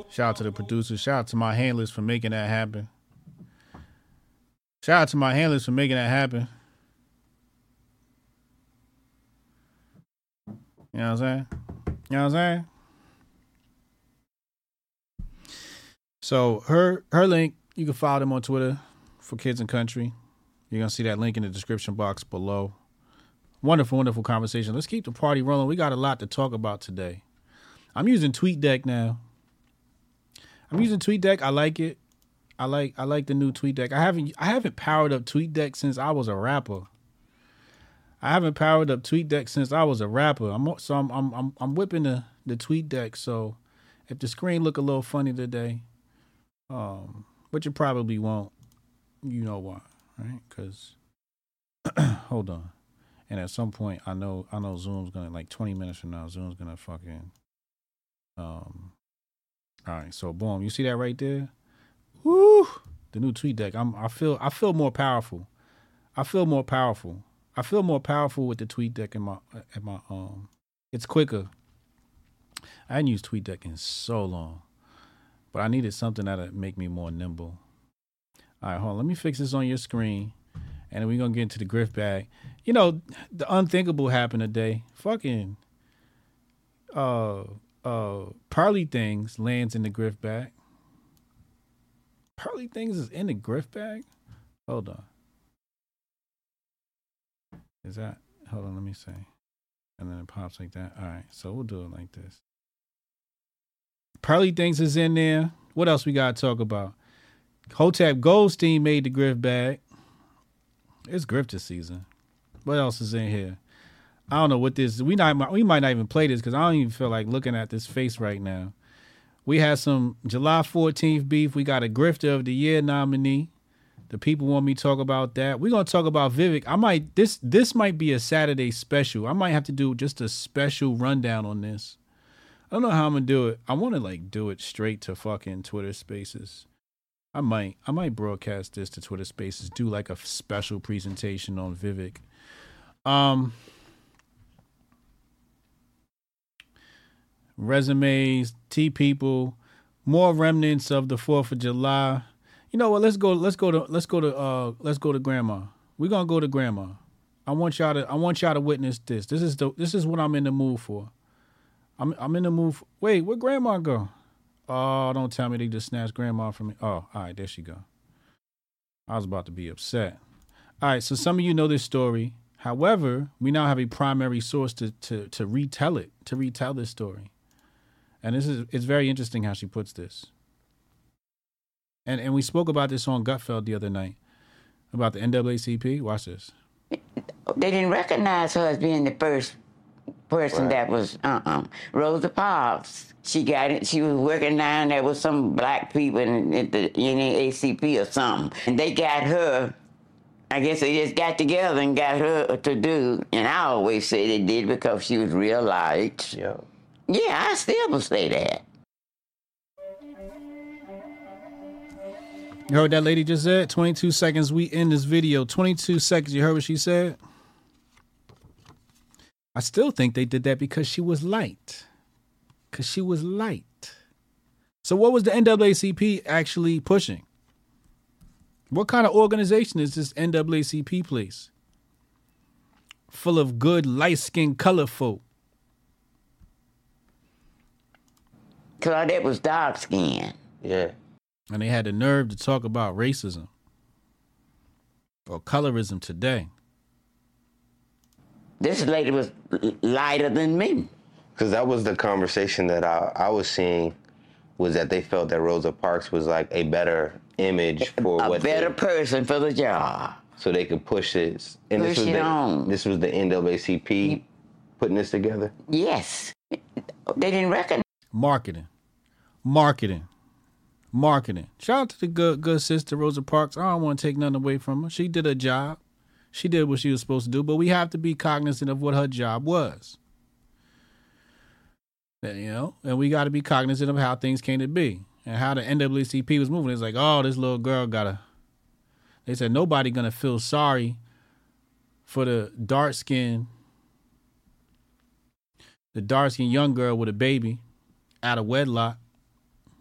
Shout out to the producers. Shout out to my handlers for making that happen. Shout out to my handlers for making that happen. You know what I'm saying? You know what I'm saying? So her her link, you can follow them on Twitter for Kids and Country. You're gonna see that link in the description box below. Wonderful, wonderful conversation. Let's keep the party rolling. We got a lot to talk about today. I'm using TweetDeck now. I'm using TweetDeck. I like it. I like I like the new TweetDeck. I haven't I haven't powered up TweetDeck since I was a rapper. I haven't powered up TweetDeck since I was a rapper. I'm so I'm I'm I'm, I'm whipping the the TweetDeck. So if the screen look a little funny today, um, but you probably won't. You know why, right? Because hold on, and at some point, I know I know Zoom's gonna like 20 minutes from now. Zoom's gonna fucking um. All right, so boom, you see that right there? Woo! The new TweetDeck. I'm. I feel. I feel more powerful. I feel more powerful. I feel more powerful with the tweet deck in my at my um. It's quicker. I hadn't used TweetDeck in so long, but I needed something that'd make me more nimble. All right, hold on. Let me fix this on your screen, and then we're gonna get into the grift bag. You know, the unthinkable happened today. Fucking uh uh Pearly Things lands in the grift bag. Pearly Things is in the grift bag? Hold on. Is that hold on, let me see. And then it pops like that. All right, so we'll do it like this. Pearly Things is in there. What else we gotta talk about? Hotep Goldstein made the grift bag. It's grifter season. What else is in here? I don't know what this. We not we might not even play this because I don't even feel like looking at this face right now. We had some July 14th beef. We got a Grifter of the Year nominee. The people want me to talk about that. We're gonna talk about Vivek. I might this this might be a Saturday special. I might have to do just a special rundown on this. I don't know how I'm gonna do it. I want to like do it straight to fucking Twitter Spaces. I might I might broadcast this to Twitter Spaces. Do like a special presentation on Vivek. Um. Resumes, T people, more remnants of the Fourth of July. You know what? Let's go. Let's go to. Let's go to. Uh. Let's go to Grandma. We're gonna go to Grandma. I want y'all to. I want y'all to witness this. This is the. This is what I'm in the mood for. I'm. I'm in the mood. For, wait, where Grandma go? Oh, don't tell me they just snatched Grandma from me. Oh, all right, there she go. I was about to be upset. All right, so some of you know this story. However, we now have a primary source to to to retell it, to retell this story. And this is it's very interesting how she puts this. And and we spoke about this on Gutfeld the other night about the NAACP. Watch this. They didn't recognize her as being the first person that was uh uh Rosa Parks. She got it. She was working down there with some black people in, at the NAACP or something, and they got her. I guess they just got together and got her to do. And I always say they did because she was real light. Yeah. Yeah, I still will say that. You heard what that lady just said? 22 seconds. We end this video. 22 seconds. You heard what she said? I still think they did that because she was light. Because she was light. So, what was the NAACP actually pushing? What kind of organization is this NAACP place? Full of good, light skinned, color folk. Claudette was dark skinned. Yeah. And they had the nerve to talk about racism or colorism today. This lady was lighter than me. Because that was the conversation that I, I was seeing was that they felt that Rosa Parks was like a better image for A what better they, person for the job. so they could push this. And this Push was it the, on. this was the NAACP putting this together. Yes. They didn't recognize Marketing. Marketing. Marketing. Shout out to the good good sister Rosa Parks. I don't want to take nothing away from her. She did a job. She did what she was supposed to do, but we have to be cognizant of what her job was. And, you know, and we got to be cognizant of how things came to be and how the NAACP was moving. It's like, oh, this little girl got to. They said nobody gonna feel sorry for the dark skin, the dark skin young girl with a baby out of wedlock.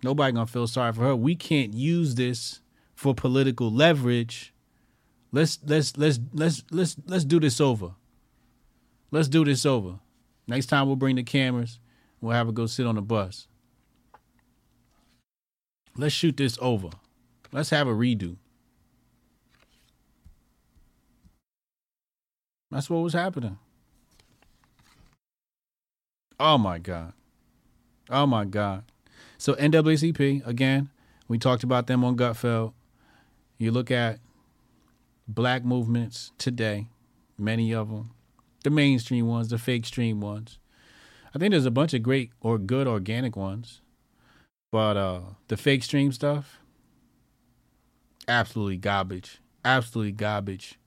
Nobody gonna feel sorry for her. We can't use this for political leverage. Let's let's let's let's let's let's do this over. Let's do this over. Next time we'll bring the cameras. We'll have her go sit on the bus. Let's shoot this over. Let's have a redo. That's what was happening. Oh my God. Oh my God. So NAACP, again, we talked about them on Gutfeld. You look at black movements today, many of them, the mainstream ones, the fake stream ones. I think there's a bunch of great or good organic ones. But uh the fake stream stuff, absolutely garbage. Absolutely garbage.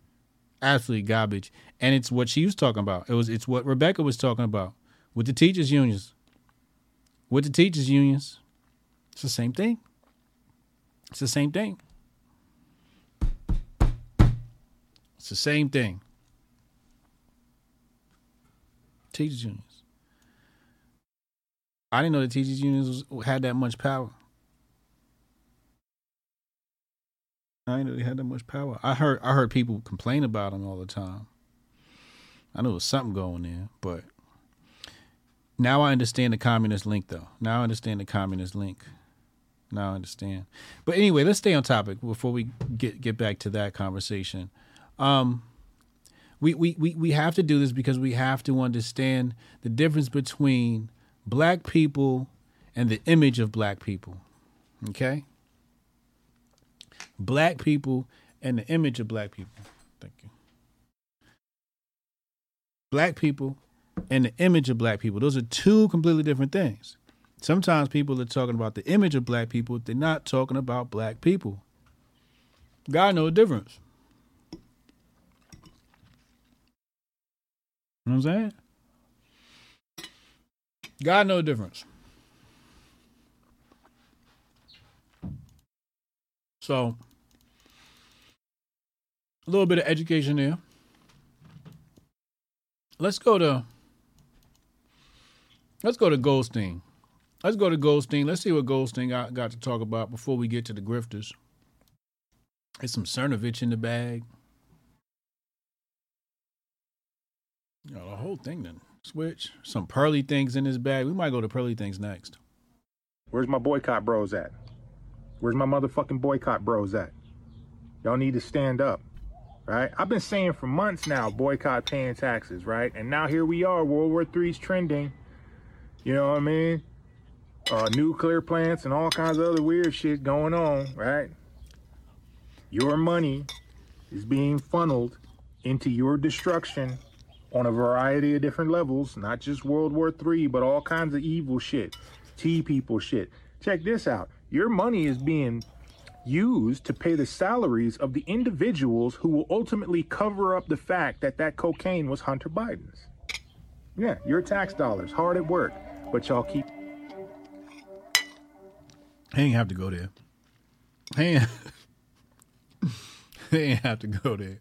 Absolutely garbage. And it's what she was talking about. It was it's what Rebecca was talking about with the teachers unions. With the teachers unions. It's the same thing. It's the same thing. It's the same thing. Teachers unions. I didn't know the teachers unions had that much power. I didn't know they had that much power. I heard I heard people complain about them all the time. I knew there was something going there, but now I understand the communist link though. Now I understand the communist link. Now I understand. But anyway, let's stay on topic before we get get back to that conversation. Um we, we, we, we have to do this because we have to understand the difference between black people and the image of black people. Okay? Black people and the image of black people. Thank you. black people and the image of black people. Those are two completely different things. Sometimes people are talking about the image of black people, they're not talking about black people. God knows the difference. You know what I'm saying? God know the difference. So, a little bit of education there. Let's go to let's go to Goldstein. Let's go to Goldstein. Let's see what Goldstein got, got to talk about before we get to the grifters. There's some Cernovich in the bag. You know, the whole thing then switch. Some pearly things in his bag. We might go to pearly things next. Where's my boycott bros at? Where's my motherfucking boycott bros at? Y'all need to stand up, right? I've been saying for months now, boycott paying taxes, right? And now here we are, World War III's trending. You know what I mean? Uh, nuclear plants and all kinds of other weird shit going on, right? Your money is being funneled into your destruction on a variety of different levels, not just World War III, but all kinds of evil shit, tea people shit. Check this out. Your money is being used to pay the salaries of the individuals who will ultimately cover up the fact that that cocaine was Hunter Biden's. Yeah, your tax dollars, hard at work, but y'all keep. He ain't have to go there. He ain't, he ain't have to go there.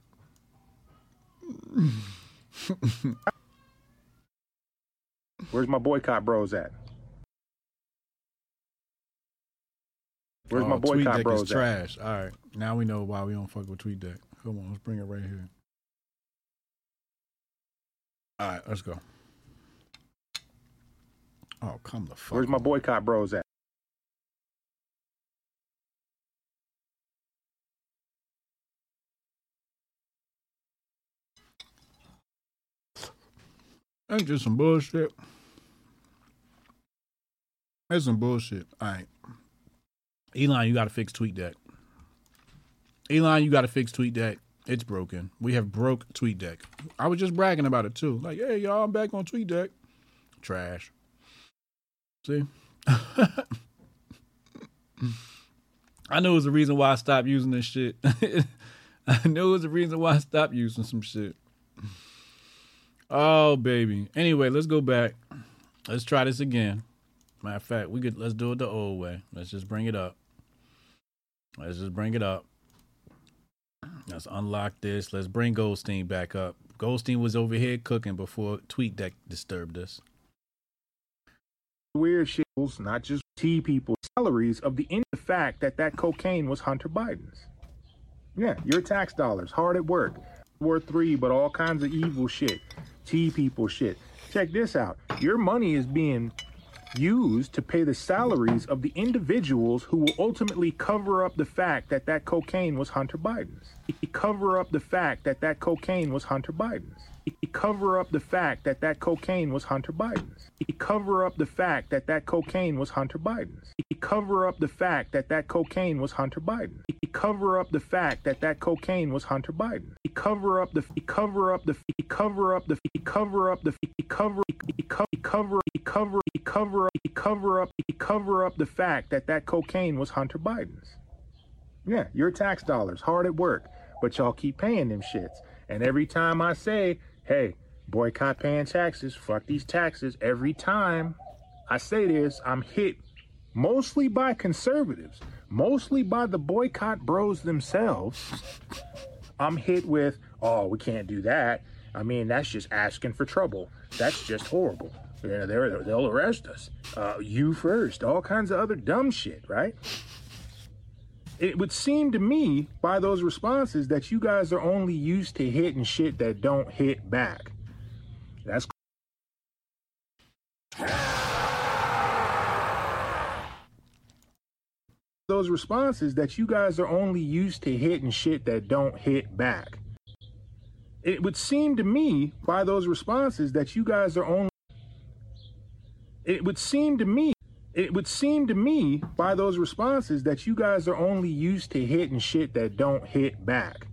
Where's my boycott bros at? Where's oh, my boycott bros is at? trash. All right, now we know why we don't fuck with TweetDeck. Come on, let's bring it right here. All right, let's go. Oh, come the fuck. Where's my boycott bros at? That's just some bullshit. That's some bullshit. All right. Elon, you got to fix TweetDeck. Elon, you got to fix TweetDeck. It's broken. We have broke TweetDeck. I was just bragging about it too. Like, hey, y'all, I'm back on TweetDeck. Trash. See? I know it's the reason why I stopped using this shit. I know it's the reason why I stopped using some shit. Oh baby. Anyway, let's go back. Let's try this again. Matter of fact, we could let's do it the old way. Let's just bring it up. Let's just bring it up. Let's unlock this. Let's bring Goldstein back up. Goldstein was over here cooking before TweetDeck disturbed us. weird shit, not just T people, salaries of the, in the fact that that cocaine was Hunter Biden's. Yeah, your tax dollars, hard at work. War three, but all kinds of evil shit, T people shit. Check this out. Your money is being used to pay the salaries of the individuals who will ultimately cover up the fact that that cocaine was Hunter Biden's. Cover up the fact that that cocaine was Hunter Biden's. Cover up the fact that that cocaine was Hunter Biden's. Cover up the fact that that cocaine was Hunter Biden's. Cover up the fact that that cocaine was Hunter Biden. Biden's. Cover up the fact that that cocaine was Hunter Biden. Biden's. Cover up the cover up the cover up the cover up the cover cover cover cover cover up cover up the fact that that cocaine was Hunter Biden's. Yeah, your tax dollars, hard at work, but y'all keep paying them shits. And every time I say, hey, boycott paying taxes, fuck these taxes, every time I say this, I'm hit mostly by conservatives, mostly by the boycott bros themselves. I'm hit with, oh, we can't do that. I mean, that's just asking for trouble. That's just horrible. You know, they'll arrest us. Uh, you first. All kinds of other dumb shit, right? It would seem to me by those responses that you guys are only used to hitting shit that don't hit back. That's those responses that you guys are only used to hitting shit that don't hit back. It would seem to me by those responses that you guys are only it would seem to me it would seem to me by those responses that you guys are only used to hitting shit that don't hit back.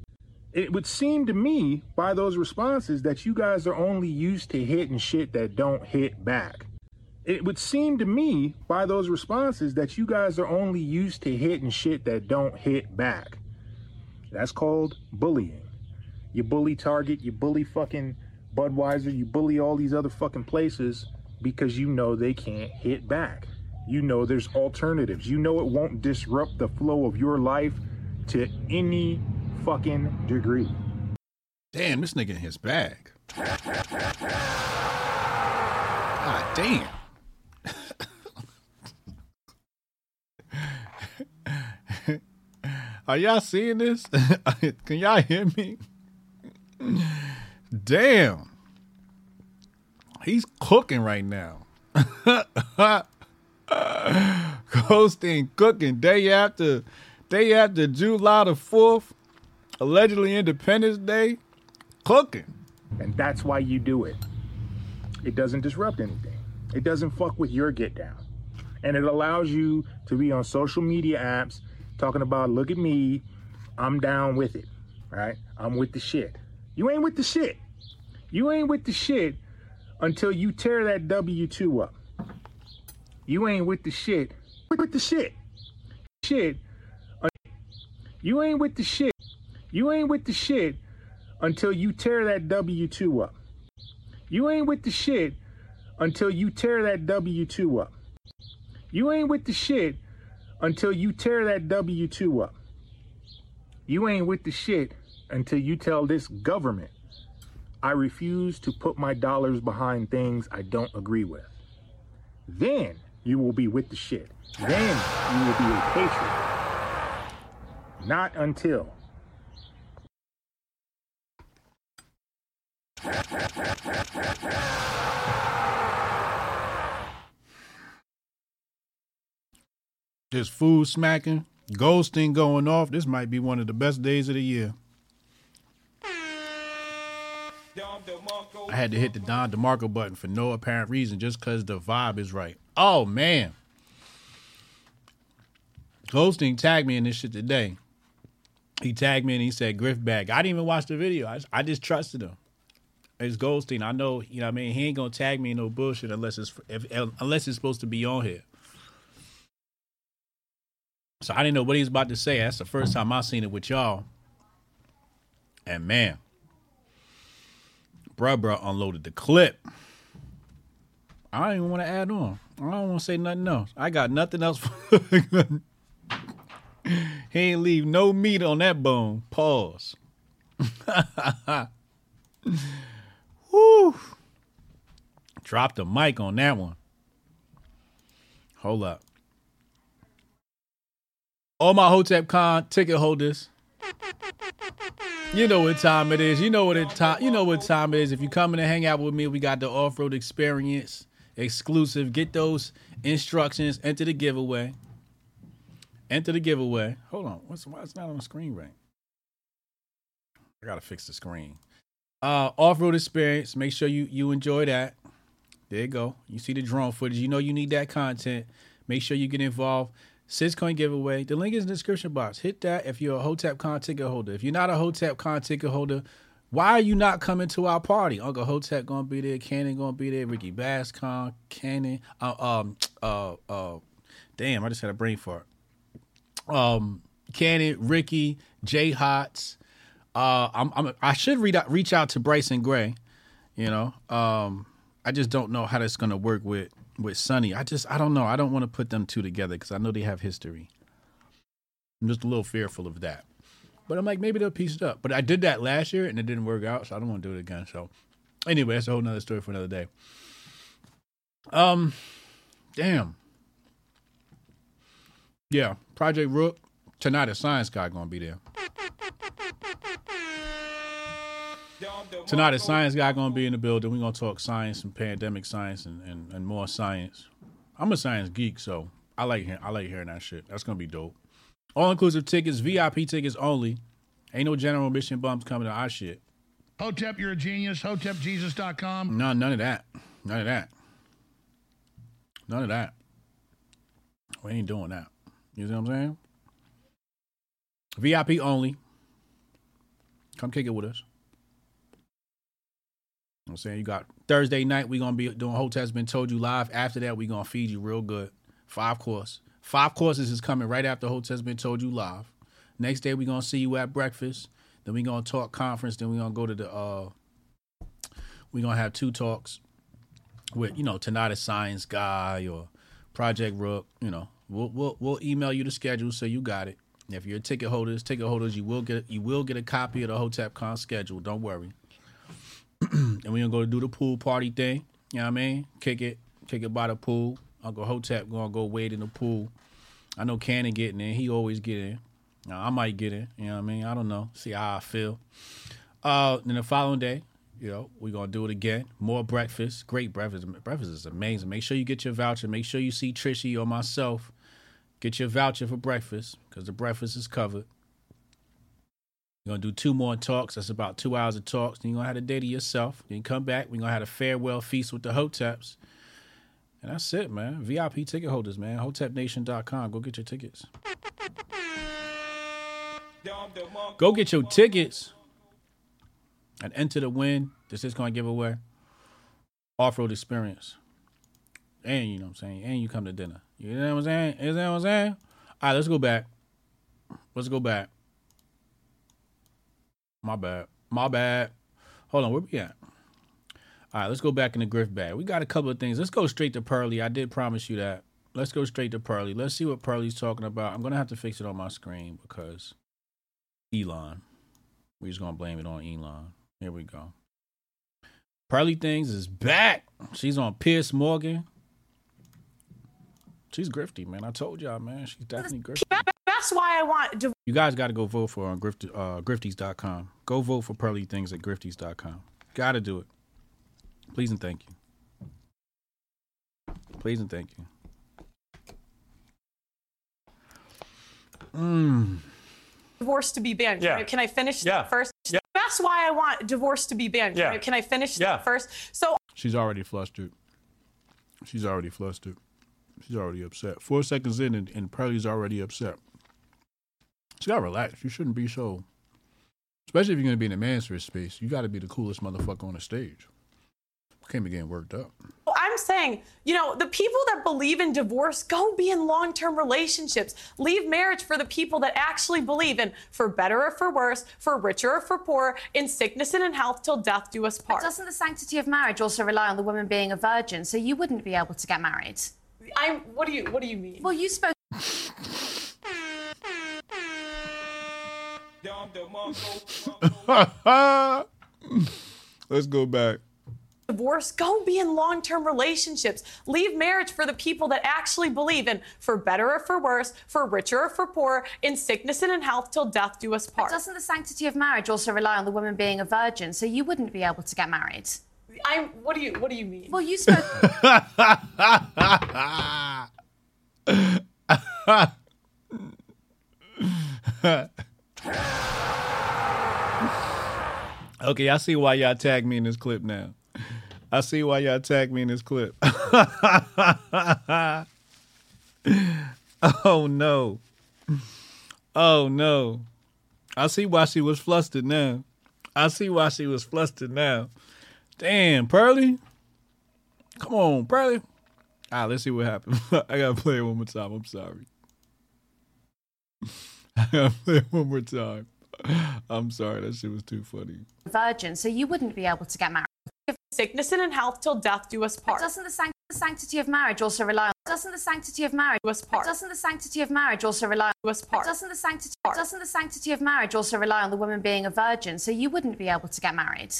It would seem to me by those responses that you guys are only used to hitting shit that don't hit back. It would seem to me by those responses that you guys are only used to hitting shit that don't hit back. That's called bullying. You bully Target, you bully fucking Budweiser, you bully all these other fucking places because you know they can't hit back. You know there's alternatives. You know it won't disrupt the flow of your life to any fucking degree. Damn, this nigga in his bag. God damn. Are y'all seeing this? Can y'all hear me? Damn. He's cooking right now. Goldstein cooking day after day after July the 4th, allegedly Independence Day, cooking. And that's why you do it. It doesn't disrupt anything. It doesn't fuck with your get down. And it allows you to be on social media apps talking about, look at me, I'm down with it. Right? I'm with the shit. You ain't with the shit. You ain't with the shit until you tear that W 2 up. You ain't with the shit. With the shit. Shit. You ain't with the shit. You ain't with the shit until you tear that W 2 up. You ain't with the shit until you tear that W 2 up. You ain't with the shit until you tear that W 2 up. You ain't with the shit until you tell this government, I refuse to put my dollars behind things I don't agree with. Then you will be with the shit. Then you will be a patriot. Not until. Just food smacking, Goldstein going off. This might be one of the best days of the year. I had to hit the Don DeMarco button for no apparent reason, just because the vibe is right. Oh man, Goldstein tagged me in this shit today. He tagged me and he said Grift bag. I didn't even watch the video. I just, I just trusted him. It's Goldstein. I know, you know what I mean? He ain't gonna tag me in no bullshit unless it's if, unless it's supposed to be on here. So I didn't know what he was about to say. That's the first time I seen it with y'all. And man, bruh, bruh unloaded the clip. I don't even want to add on. I don't want to say nothing else. I got nothing else. he ain't leave no meat on that bone. Pause. Woo. Dropped the mic on that one. Hold up. All my Hotep Con ticket holders. You know what time it is. You know what it time. You know what time it is. If you coming to hang out with me, we got the off road experience exclusive. Get those instructions. Enter the giveaway. Enter the giveaway. Hold on. What's why it's not on the screen right? I gotta fix the screen. Uh, off road experience. Make sure you you enjoy that. There you go. You see the drone footage. You know you need that content. Make sure you get involved. Syscoin giveaway. The link is in the description box. Hit that if you're a Hotep Con ticket holder. If you're not a Hotep Con ticket holder, why are you not coming to our party? Uncle Hotep gonna be there. Cannon gonna be there. Ricky Con, Cannon. Uh, um. Uh. Uh. Damn! I just had a brain fart. Um. Cannon, Ricky, J Hots. Uh. I'm. I'm. I should read out, reach out to Bryson Gray. You know. Um. I just don't know how that's gonna work with with Sonny. I just I don't know. I don't want to put them two together because I know they have history. I'm just a little fearful of that. But I'm like, maybe they'll piece it up. But I did that last year and it didn't work out, so I don't want to do it again. So anyway, that's a whole nother story for another day. Um damn. Yeah, Project Rook. Tonight a science guy gonna be there. Tonight, a science guy gonna be in the building. We're gonna talk science and pandemic science and, and, and more science. I'm a science geek, so I like I like hearing that shit. That's gonna be dope. All inclusive tickets, VIP tickets only. Ain't no general admission bumps coming to our shit. Hotep, you're a genius. HotepJesus.com. No, none of that. None of that. None of that. We ain't doing that. You see what I'm saying? VIP only. Come kick it with us. You know what I'm saying you got Thursday night. we gonna be doing Hoteps Been Told You live. After that, we gonna feed you real good. Five course. Five courses is coming right after Hoteps Been Told You live. Next day we're gonna see you at breakfast. Then we're gonna talk conference. Then we're gonna go to the. uh We gonna have two talks with you know tonight a science guy or Project Rook. You know we'll we'll we'll email you the schedule so you got it. If you're a ticket holders, ticket holders, you will get you will get a copy of the HotepCon schedule. Don't worry. and we're gonna go do the pool party thing. You know what I mean? Kick it, kick it by the pool. Uncle Hotep gonna go wade in the pool. I know Cannon getting in. He always get in. Now, I might get in. You know what I mean? I don't know. See how I feel. Uh, then the following day, you know, we gonna do it again. More breakfast. Great breakfast. Breakfast is amazing. Make sure you get your voucher. Make sure you see Trishy or myself. Get your voucher for breakfast because the breakfast is covered. You're gonna do two more talks. That's about two hours of talks. Then you're gonna have a day to yourself. Then you come back. We're gonna have a farewell feast with the Hoteps. And that's it, man. VIP ticket holders, man. HotepNation.com. Go get your tickets. Go get your tickets and enter the win. This is gonna give away off-road experience. And you know what I'm saying? And you come to dinner. You know what I'm saying? You know what I'm saying? All right, let's go back. Let's go back. My bad. My bad. Hold on, where we at? All right, let's go back in the grift bag. We got a couple of things. Let's go straight to Pearly. I did promise you that. Let's go straight to Pearly. Let's see what Pearly's talking about. I'm gonna have to fix it on my screen because Elon. We're just gonna blame it on Elon. Here we go. Pearly Things is back. She's on Piers Morgan. She's grifty, man. I told y'all, man. She's definitely grifty. That's why I want divorce. You guys got to go vote for her on grift, uh, grifties.com. Go vote for Pearly Things at grifties.com. Got to do it. Please and thank you. Please and thank you. Mm. divorce to be banned. Yeah. Can I finish Yeah. first? Yeah. That's why I want divorce to be banned. Yeah. Can I finish Yeah. first? So She's already flustered. She's already flustered. She's already upset. Four seconds in, and, and Pearly's already upset. She gotta relax. You shouldn't be so. Especially if you're gonna be in a man's space, you gotta be the coolest motherfucker on the stage. Can't be getting worked up. I'm saying, you know, the people that believe in divorce, go be in long term relationships. Leave marriage for the people that actually believe in for better or for worse, for richer or for poorer, in sickness and in health till death do us part. Doesn't the sanctity of marriage also rely on the woman being a virgin? So you wouldn't be able to get married. I'm what do you what do you mean? Well, you spoke. Let's go back. Divorce, go be in long term relationships. Leave marriage for the people that actually believe in for better or for worse, for richer or for poorer, in sickness and in health till death do us part. Doesn't the sanctity of marriage also rely on the woman being a virgin? So you wouldn't be able to get married. I'm what do you what do you mean? Well, you spoke. Okay, I see why y'all tagged me in this clip now. I see why y'all tagged me in this clip. oh no. Oh no. I see why she was flustered now. I see why she was flustered now. Damn, Pearly. Come on, Pearly. All right, let's see what happens. I gotta play it one more time. I'm sorry. I gotta play it one more time. I'm sorry, that shit was too funny. virgin, so you wouldn't be able to get married. Sickness and in health till death do us part. Doesn't the, sanct- the sanctity of marriage also rely on? Doesn't the sanctity of marriage? Do us part. Doesn't the sanctity of marriage also rely on? Do us part. Doesn't the sanctity? Doesn't the sanctity of marriage also rely on the woman being a virgin? So you wouldn't be able to get married.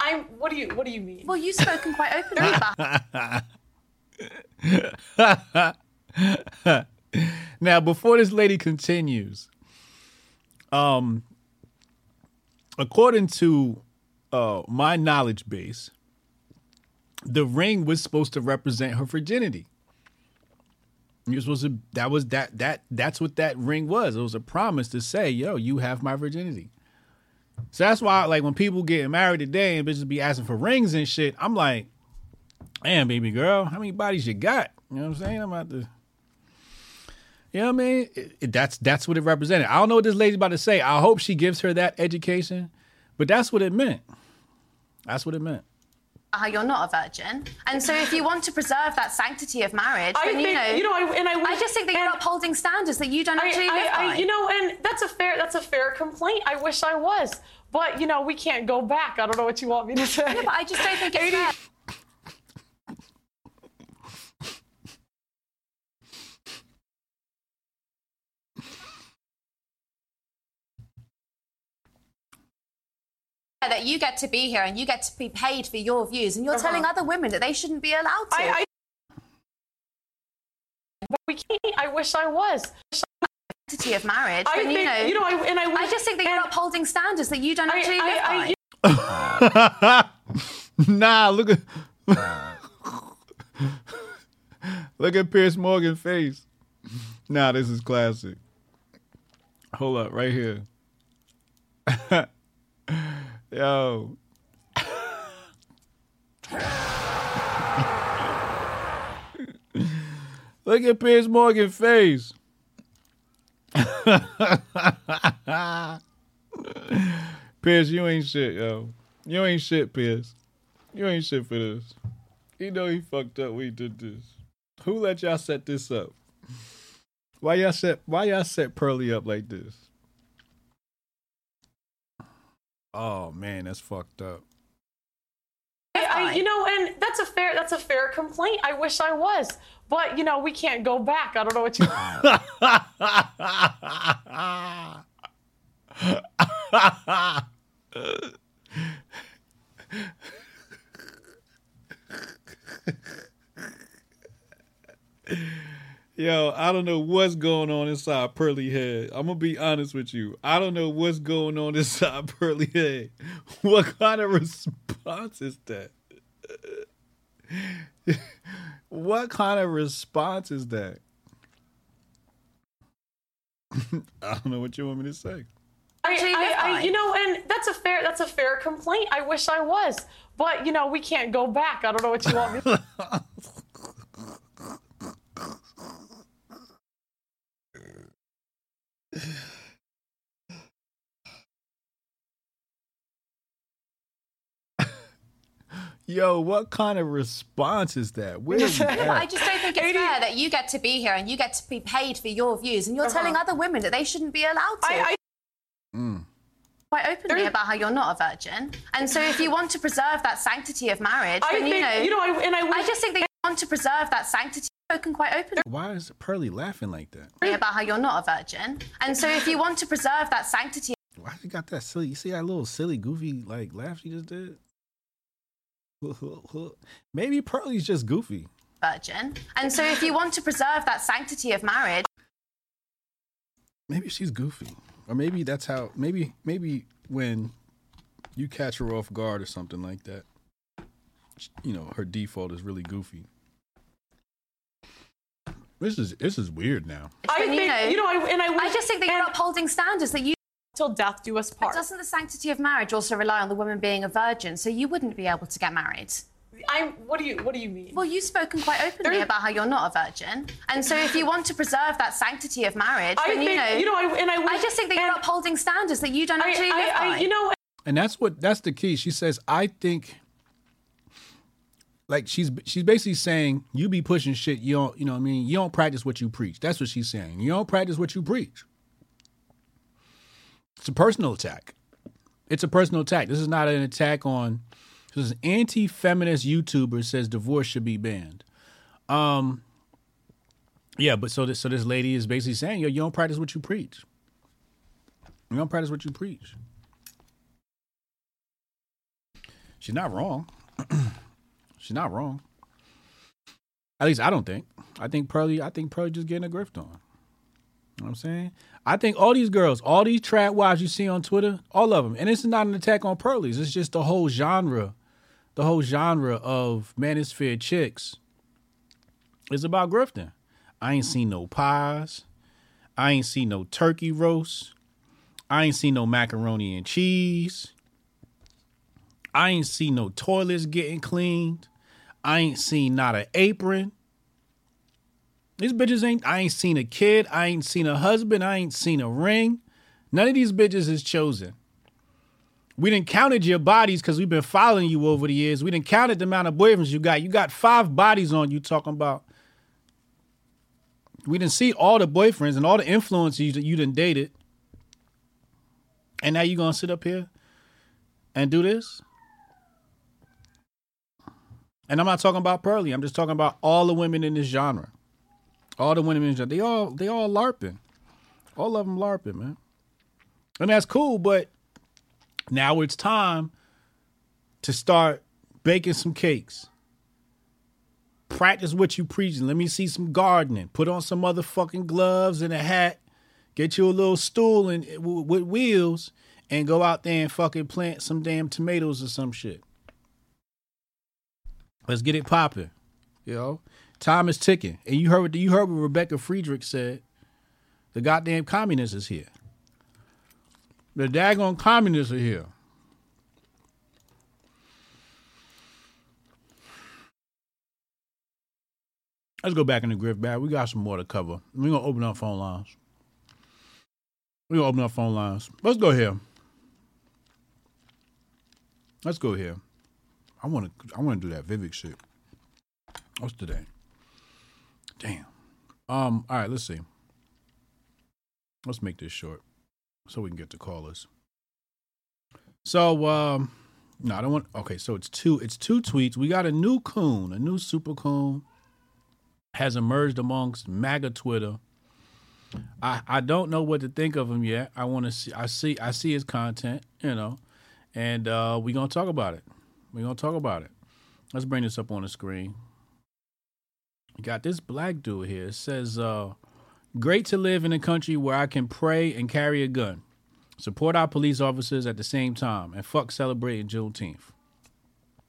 I'm what do you what do you mean? Well, you've spoken quite openly about. now, before this lady continues, um, according to uh, my knowledge base, the ring was supposed to represent her virginity. You're supposed to. That was that that that's what that ring was. It was a promise to say, "Yo, you have my virginity." So that's why, like, when people get married today and bitches be asking for rings and shit, I'm like, "Damn, baby girl, how many bodies you got?" You know what I'm saying? I'm about to. You know what I mean? It- it- that's that's what it represented. I don't know what this lady's about to say. I hope she gives her that education, But that's what it meant. That's what it meant. How you're not a virgin. And so if you want to preserve that sanctity of marriage, I then you think- know, you know, I- and I wish- just think that you're upholding standards that you don't I, actually I, live I, by. you know, and that's a fair that's a fair complaint. I wish I was, but you know, we can't go back. I don't know what you want me to say. Yeah, but I just don't think it's fair. That you get to be here and you get to be paid for your views and you're Uh-huh. telling other women that they shouldn't be allowed to. I, I, but we can't. I wish I was. sanctity of marriage, I then you know, you know, I- and I I just think that you're upholding standards that you don't I- actually I- live I- by. nah, look at look at Piers Morgan face. Nah, this is classic. Hold up, right here. Yo. Look at Piers Morgan face. Piers, you ain't shit, yo. You ain't shit, Piers. You ain't shit for this. You know he fucked up he did this. Who let y'all set this up? Why y'all set why y'all set Pearly up like this? Oh man, that's fucked up. I, I, you know, and that's a fair that's a fair complaint. I wish I was, but you know, we can't go back. I don't know what you. Yo, I don't know what's going on inside Pearly head. I'm gonna be honest with you. I don't know what's going on inside Pearly head. What kind of response is that? what kind of response is that? I don't know what you want me to say. I, Actually live I, I, you know, and that's a fair that's a fair complaint. I wish I was, but you know, we can't go back. I don't know what you want me. Yo, what kind of response is that? Where is Yeah, but I just don't think it's fair that you get to be here and you get to be paid for your views, and you're telling other women that they shouldn't be allowed to. I, I, Mm. quite openly about how you're not a virgin. And so if you want to preserve that sanctity of marriage, I then you know, you know, I- and I wish- just think that you want to preserve that sanctity. Spoken quite openly Why is Pearly laughing like that? about how you're not a virgin. And so if you want to preserve that sanctity Why you got that silly? You see that little silly, goofy like laugh she just did? Maybe Pearly's just goofy. virgin. And so if you want to preserve that sanctity of marriage, Maybe she's goofy, or maybe that's how. Maybe maybe when you catch her off guard or something like that, you know, her default is really goofy. This is this is weird now. I then, think, you know, you know, I, and I, wish, I just think that you're upholding standards that you till death do us part. Doesn't the sanctity of marriage also rely on the woman being a virgin? So you wouldn't be able to get married. I'm. What do you What do you mean? Well, you've spoken quite openly about how you're not a virgin, and so if you want to preserve that sanctity of marriage, I then you know, you know, I- and I I just think that you're upholding standards that you don't I, actually I, live by. I, you know, and that's what that's the key. She says, "I think." Like she's she's basically saying you be pushing shit you don't you know what I mean you don't practice what you preach that's what she's saying you don't practice what you preach. It's a personal attack. It's a personal attack. This is not an attack on. This is an anti-feminist YouTuber says divorce should be banned. Um. Yeah, but so this so this lady is basically saying yo you don't practice what you preach. You don't practice what you preach. She's not wrong. She's not wrong. At least I don't think. I think Pearly. I think Pearly just getting a grift on. You know what I'm saying? I think all these girls, all these trap wives you see on Twitter, all of them, and it's not an attack on Pearlies. It's just the whole genre, the whole genre of manosphere chicks is about grifting. I ain't seen no pies. I ain't seen no turkey roast. I ain't seen no macaroni and cheese. I ain't seen no toilets getting cleaned. I ain't seen not an apron. These bitches ain't. I ain't seen a kid. I ain't seen a husband. I ain't seen a ring. None of these bitches is chosen. We didn't counted your bodies because we've been following you over the years. We didn't counted the amount of boyfriends you got. You got five bodies on you talking about. We didn't see all the boyfriends and all the influences that you done dated. And now you gonna sit up here and do this? And I'm not talking about Pearly. I'm just talking about all the women in this genre. All the women in this genre. They all they all LARPing. All of them LARPing, man. And that's cool, but now it's time to start baking some cakes. Practice what you preaching. Let me see some gardening. Put on some motherfucking gloves and a hat. Get you a little stool and with wheels and go out there and fucking plant some damn tomatoes or some shit. Let's get it popping. You know, time is ticking. And you heard what you heard what Rebecca Friedrichs said. The goddamn communists is here. The daggone communists are here. Let's go back in the grift bag. We got some more to cover. We're gonna open up phone lines. We're gonna open up phone lines. Let's go here. Let's go here. I wanna I wanna do that Vivek shit. What's today? Damn. Um, all right, let's see. Let's make this short so we can get to callers. So um no, I don't want okay, so it's two it's two tweets. We got a new coon, a new super coon has emerged amongst MAGA Twitter. I I don't know what to think of him yet. I want to see I see I see his content, you know, and uh we're gonna talk about it. We're gonna talk about it. Let's bring this up on the screen. We got this black dude here. It says, uh, great to live in a country where I can pray and carry a gun. Support our police officers at the same time and fuck celebrating Juneteenth.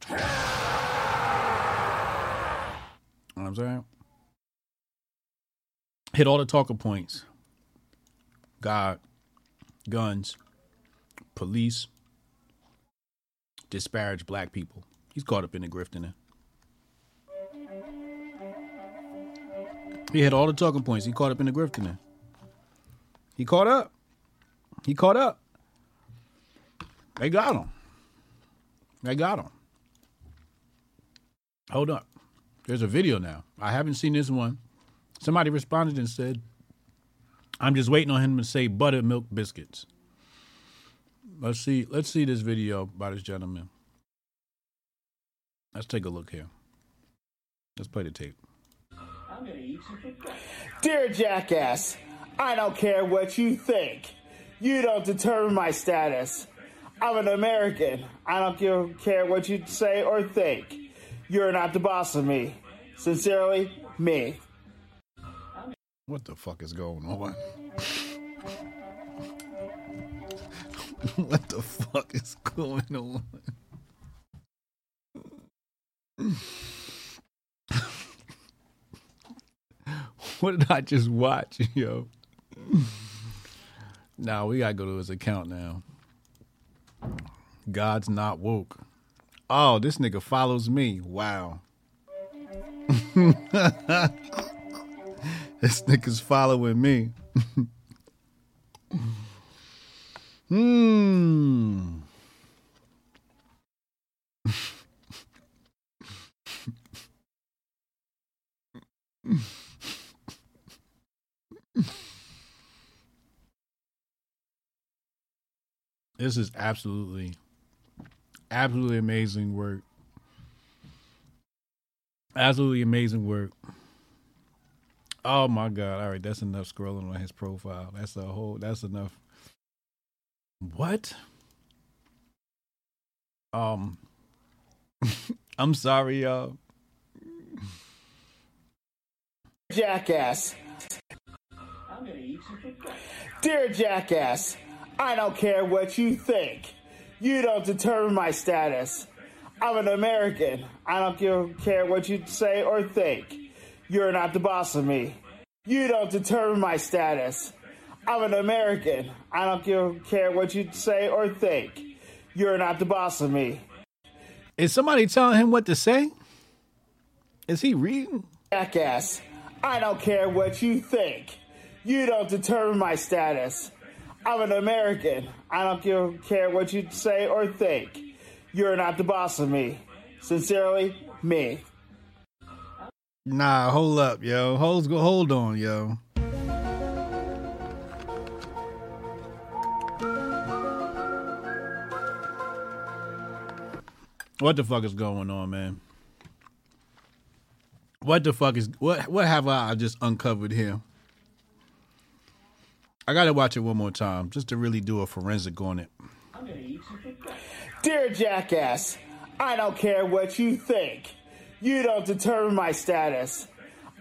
You know what I'm saying? Hit all the talking points. God, guns, police, disparage black people. He's caught up in the grift in it. He had all the talking points. He caught up in the grift in there. He caught up. He caught up. They got him. They got him. Hold up. There's a video now. I haven't seen this one. Somebody responded and said, I'm just waiting on him to say buttermilk biscuits. Let's see. Let's see this video by this gentleman. Let's take a look here. Let's play the tape. Dear Jackass, I don't care what you think. You don't determine my status. I'm an American. I don't give, care what you say or think. You're not the boss of me. Sincerely, me. What the fuck is going on? what the fuck is going on? what did I just watch, yo? Now we gotta go to his account now. God's not woke. Oh, this nigga follows me. Wow. this nigga's following me. Hmm. This is absolutely, absolutely amazing work. Absolutely amazing work. Oh my god! All right, that's enough scrolling on his profile. That's a whole. That's enough. What? Um, I'm sorry, y'all. Jackass. Dear Jackass, I don't care what you think. You don't determine my status. I'm an American. I don't give, care what you say or think. You're not the boss of me. You don't determine my status. I'm an American. I don't give, care what you say or think. You're not the boss of me. Is somebody telling him what to say? Is he reading? Jackass. I don't care what you think. You don't determine my status. I'm an American. I don't give, care what you say or think. You're not the boss of me. Sincerely, me. Nah, hold up, yo. Hold, hold on, yo. What the fuck is going on, man? What the fuck is what? What have I just uncovered here? I gotta watch it one more time just to really do a forensic on it. Dear jackass, I don't care what you think. You don't determine my status.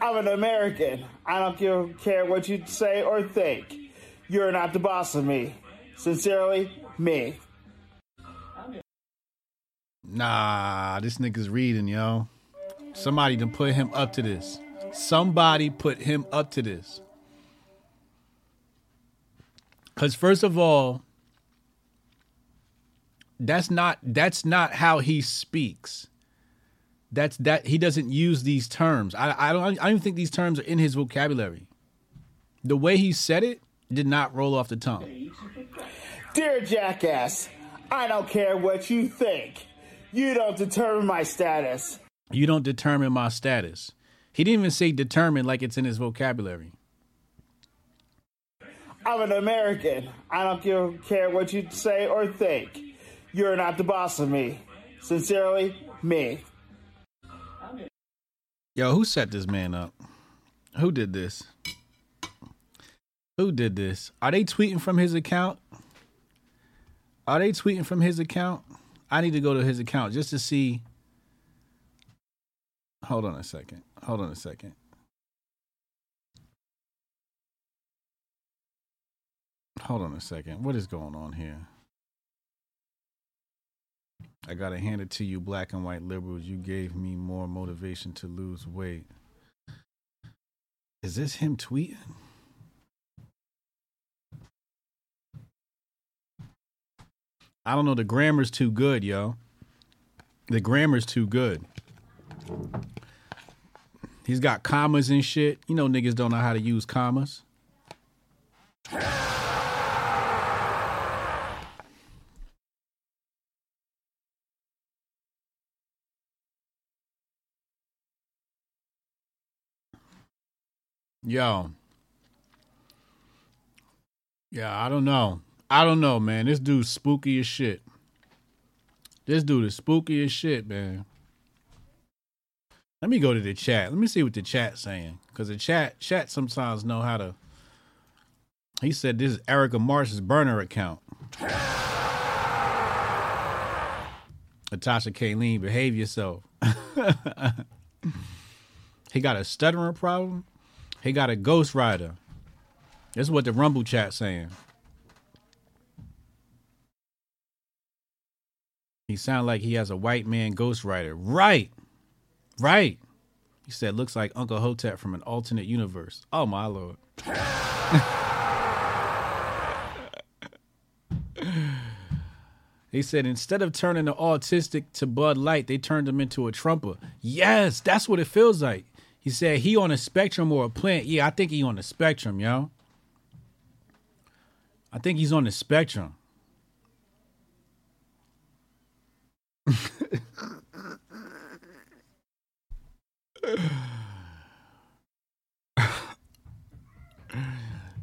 I'm an American. I don't give, care what you say or think. You're not the boss of me. Sincerely, me. Nah, this nigga's reading, yo. Somebody done put him up to this. Somebody put him up to this. Cause first of all, that's not that's not how he speaks. That's that he doesn't use these terms. I I don't I don't even think these terms are in his vocabulary. The way he said it did not roll off the tongue. Dear jackass, I don't care what you think. You don't determine my status. You don't determine my status. He didn't even say determine like it's in his vocabulary. I'm an American. I don't give, care what you say or think. You're not the boss of me. Sincerely, me. Yo, who set this man up? Who did this? Who did this? Are they tweeting from his account? Are they tweeting from his account? I need to go to his account just to see. Hold on a second. Hold on a second. Hold on a second. What is going on here? I gotta hand it to you, black and white liberals. You gave me more motivation to lose weight. Is this him tweeting? I don't know. The grammar's too good, yo. The grammar's too good. He's got commas and shit. You know, niggas don't know how to use commas. Yo. Yeah, I don't know. I don't know, man. This dude's spooky as shit. This dude is spooky as shit, man. Let me go to the chat. Let me see what the chat's saying. Cause the chat chat sometimes know how to He said this is Erica Marsh's burner account. Natasha Kayleen, behave yourself. he got a stuttering problem. He got a ghost rider. This is what the Rumble chat saying. He sound like he has a white man ghost rider. Right. Right. He said looks like Uncle Hotep from an alternate universe. Oh my lord. he said instead of turning the autistic to Bud Light, they turned him into a trumper. Yes, that's what it feels like. He said he on a spectrum or a plant. Yeah, I think he on the spectrum, yo. I think he's on the spectrum.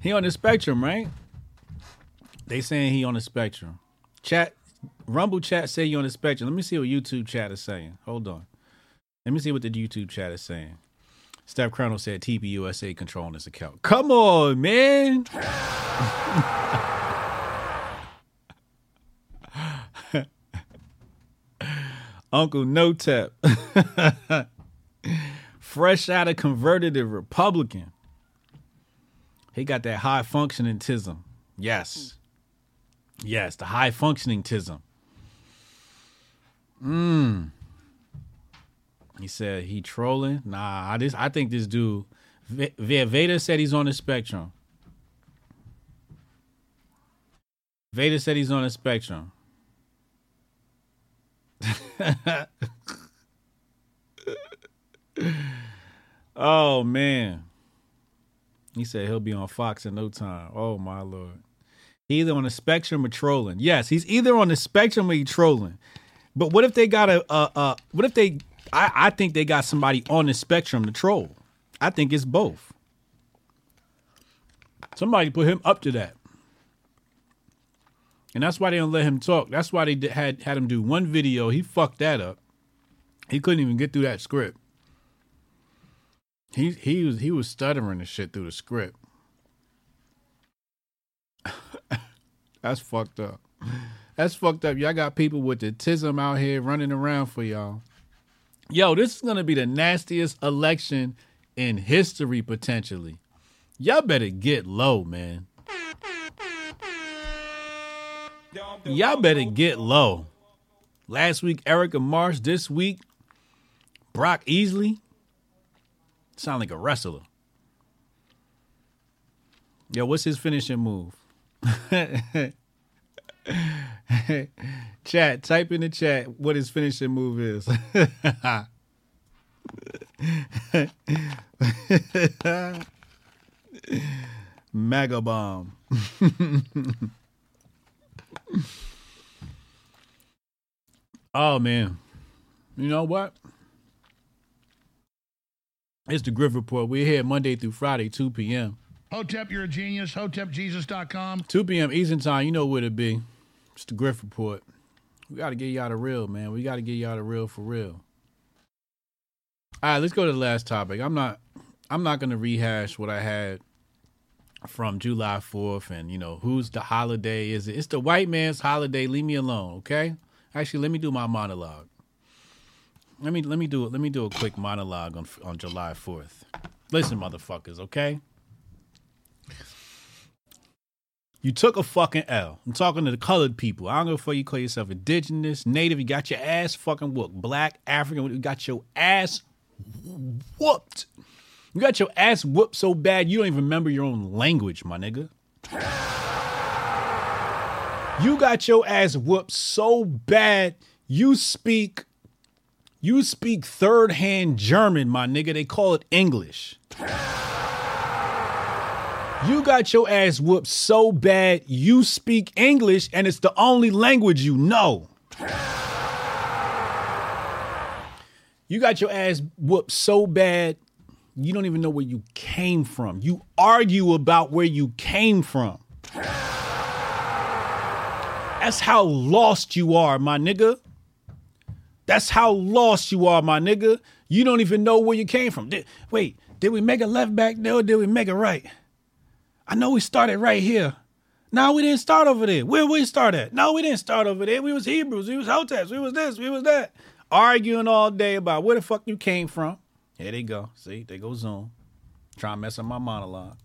he on the spectrum, right? They saying he on the spectrum. Chat, Rumble chat say you on the spectrum. Let me see what YouTube chat is saying. Hold on. Let me see what the YouTube chat is saying. Steph Colonel said TPUSA controlling this account. Come on, man. Uncle No Tap. Fresh out of converted to Republican. He got that high functioning tism. Yes. Yes, the high functioning tism. Mmm. He said he trolling. Nah, I just I think this dude V- Vader said he's on the spectrum. Vader said he's on the spectrum. oh man. He said he'll be on Fox in no time. Oh my lord. He either on the spectrum or trolling. Yes, he's either on the spectrum or trolling. But what if they got a, a, a what if they? I, I think they got somebody on the spectrum to troll. I think it's both. Somebody put him up to that, and that's why they don't let him talk. That's why they had had him do one video. He fucked that up. He couldn't even get through that script. He he was he was stuttering and shit through the script. That's fucked up. That's fucked up. Y'all got people with the tism out here running around for y'all. Yo, this is gonna be the nastiest election in history potentially. Y'all better get low, man. Y'all better get low. Last week, Erica Marsh. This week, Brock Easley. Sound like a wrestler. Yo, what's his finishing move? chat, type in the chat what his finishing move is. Mega bomb. oh man. You know what? It's the Grift Report. We're here Monday through Friday, 2 p.m. Hotep, you're a genius. HotepJesus.com. 2 p.m. Eastern Time. You know where to be. It's the Grift Report. We got to get y'all the real, man. We got to get y'all the real for real. All right, let's go to the last topic. I'm not. I'm not going to rehash what I had from July 4th and, you know, who's the holiday is it? It's the white man's holiday. Leave me alone, okay? Actually, let me do my monologue. Let me let me do it. Let me do a quick monologue on on July 4th. Listen, motherfuckers, okay? You took a fucking L. I'm talking to the colored people. I don't know if you call yourself indigenous, native. You got your ass fucking whooped. Black, African. You got your ass whooped. You got your ass whooped so bad you don't even remember your own language, my nigga. You got your ass whooped so bad you speak you speak third hand German, my nigga. They call it English. You got your ass whooped so bad you speak English and it's the only language you know. You got your ass whooped so bad you don't even know where you came from. You argue about where you came from. That's how lost you are, my nigga. That's how lost you are, my nigga. You don't even know where you came from. Did, wait, did we make a left back there or did we make a right? I know we started right here. No, we didn't start over there. Where we start at? No, we didn't start over there. We was Hebrews. We was Hoteps. We was this. We was that. Arguing all day about where the fuck you came from. Here they go. See, they go Zoom. Trying to mess up my monologue.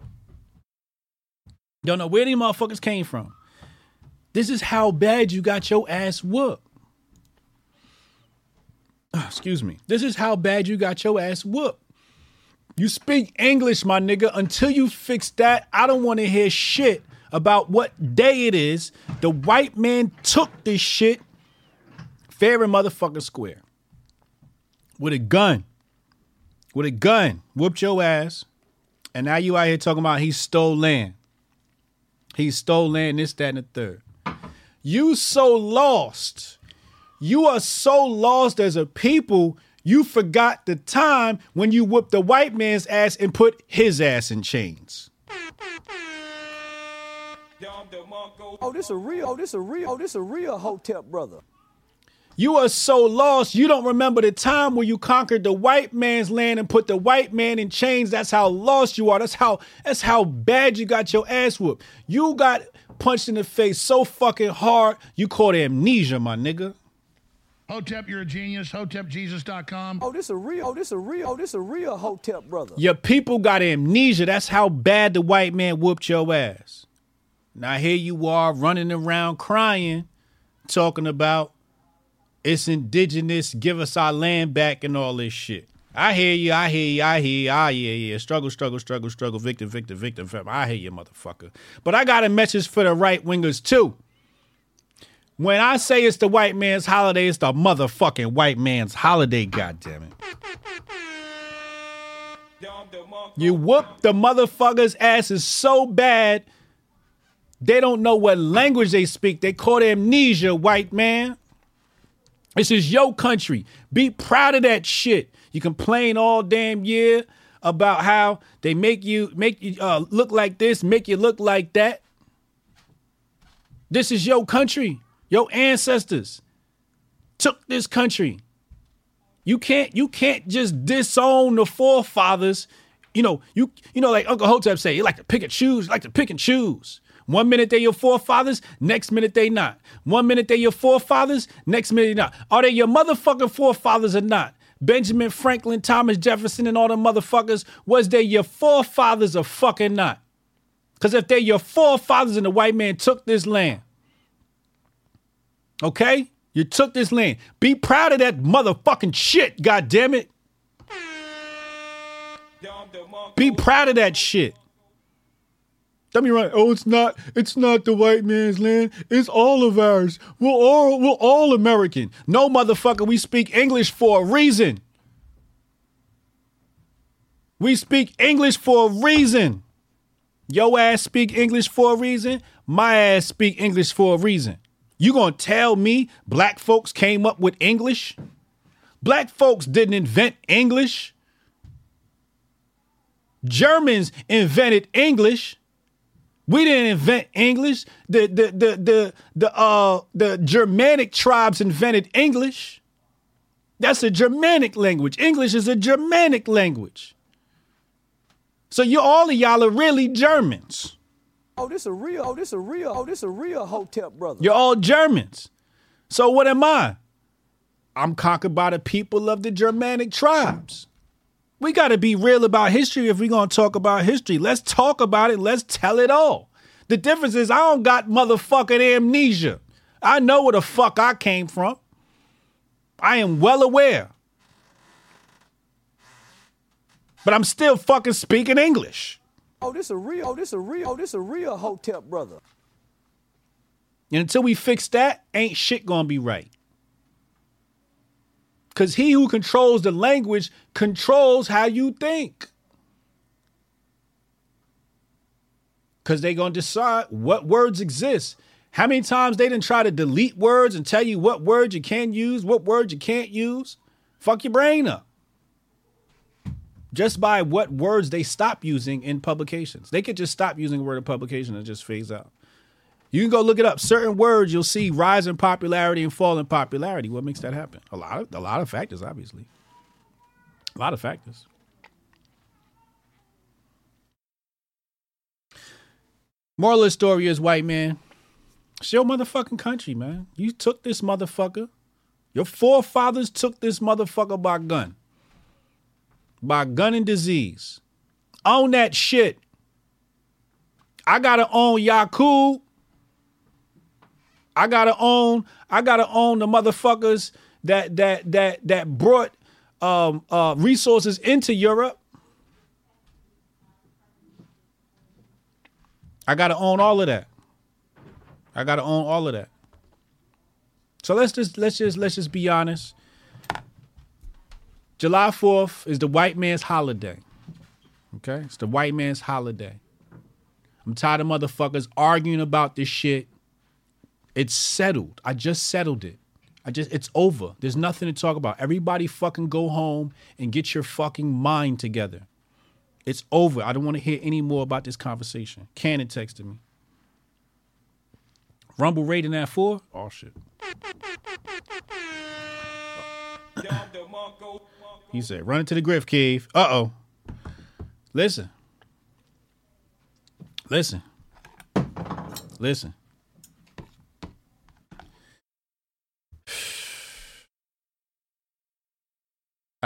Don't know where these motherfuckers came from. This is how bad you got your ass whooped. Ah, excuse me. This is how bad you got your ass whooped. You speak English, my nigga. Until you fix that, I don't want to hear shit about what day it is. The white man took this shit fair and motherfucking square. With a gun. With a gun. Whooped your ass. And now you out here talking about he stole land. He stole land, this, that, and the third. You so lost. You are so lost as a people, you forgot the time when you whooped the white man's ass and put his ass in chains. Oh, this a real, oh, this a real, oh, this a real Hotep brother. You are so lost, you don't remember the time where you conquered the white man's land and put the white man in chains. That's how lost you are. That's how that's how bad you got your ass whooped. You got punched in the face so fucking hard, you caught amnesia, my nigga. Hotep, you're a genius. HotepJesus.com. Oh, this is a real, oh, this a real, oh, this a real Hotep brother. Your people got amnesia. That's how bad the white man whooped your ass. Now here you are running around crying, talking about it's indigenous, give us our land back and all this shit. I hear you, I hear you, I hear you, I hear you. Struggle, struggle, struggle, struggle, victim, victim, victim. I hear you, motherfucker. But I got a message for the right wingers too. When I say it's the white man's holiday, it's the motherfucking white man's holiday, goddammit. You whoop the motherfucker's asses so bad, They don't know what language they speak. They call it amnesia, white man. This is your country. Be proud of that shit. You complain all damn year about how they make you make you uh, look like this, make you look like that. This is your country. Your ancestors took this country. You can't you can't just disown the forefathers. You know, you you know, like Uncle Hotep say, you like to pick and choose, like to pick and choose. One minute they your forefathers, next minute they not. One minute they your forefathers, next minute they not. Are they your motherfucking forefathers or not? Benjamin Franklin, Thomas Jefferson, and all the motherfuckers, was they your forefathers or fucking not? Because if they're your forefathers and the white man took this land, okay? You took this land. Be proud of that motherfucking shit, God damn it. Be proud of that shit. Tell me right. Oh, it's not. It's not the white man's land. It's all of ours. We're all. We're all American. No, motherfucker. We speak English for a reason. We speak English for a reason. Yo ass speak English for a reason. My ass speak English for a reason. You gonna tell me black folks came up with English? Black folks didn't invent English. Germans invented English. We didn't invent English. The the the the the uh the Germanic tribes invented English. That's a Germanic language. English is a Germanic language. So you all of y'all are really Germans. Oh, this is a real. Oh, this a real. Oh, this is a real Hotep, brother. You're all Germans. So what am I? I'm conquered by the people of the Germanic tribes. We got to be real about history if we're going to talk about history. Let's talk about it. Let's tell it all. The difference is I don't got motherfucking amnesia. I know where the fuck I came from. I am well aware. But I'm still fucking speaking English. Oh, this a real. Oh, this a real. Oh, this a real Hotep, brother. And until we fix that, ain't shit gonna be right. Because he who controls the language controls how you think. Because they're going to decide what words exist. How many times they didn't try to delete words and tell you what words you can use, what words you can't use? Fuck your brain up. Just by what words they stop using in publications. They could just stop using a word in publication and just phase out. You can go look it up. Certain words you'll see rise in popularity and fall in popularity. What makes that happen? A lot of a lot of factors, obviously. A lot of factors. Moral of the story is, white man, it's your motherfucking country, man. You took this motherfucker. Your forefathers took this motherfucker by gun. By gun and disease. Own that shit. I gotta own Yakub. I gotta own. I gotta own the motherfuckers that that that that brought um, uh, resources into Europe. I gotta own all of that. I gotta own all of that. So let's just let's just let's just be honest. July 4th is the white man's holiday. Okay? It's the white man's holiday. I'm tired of motherfuckers arguing about this shit. It's settled. I just settled it. I just it's over. There's nothing to talk about. Everybody fucking go home and get your fucking mind together. It's over. I don't want to hear any more about this conversation. Cannon texted me. Rumble rating at four? Oh shit. He said, run into the Griff cave. Uh oh. Listen. Listen. Listen.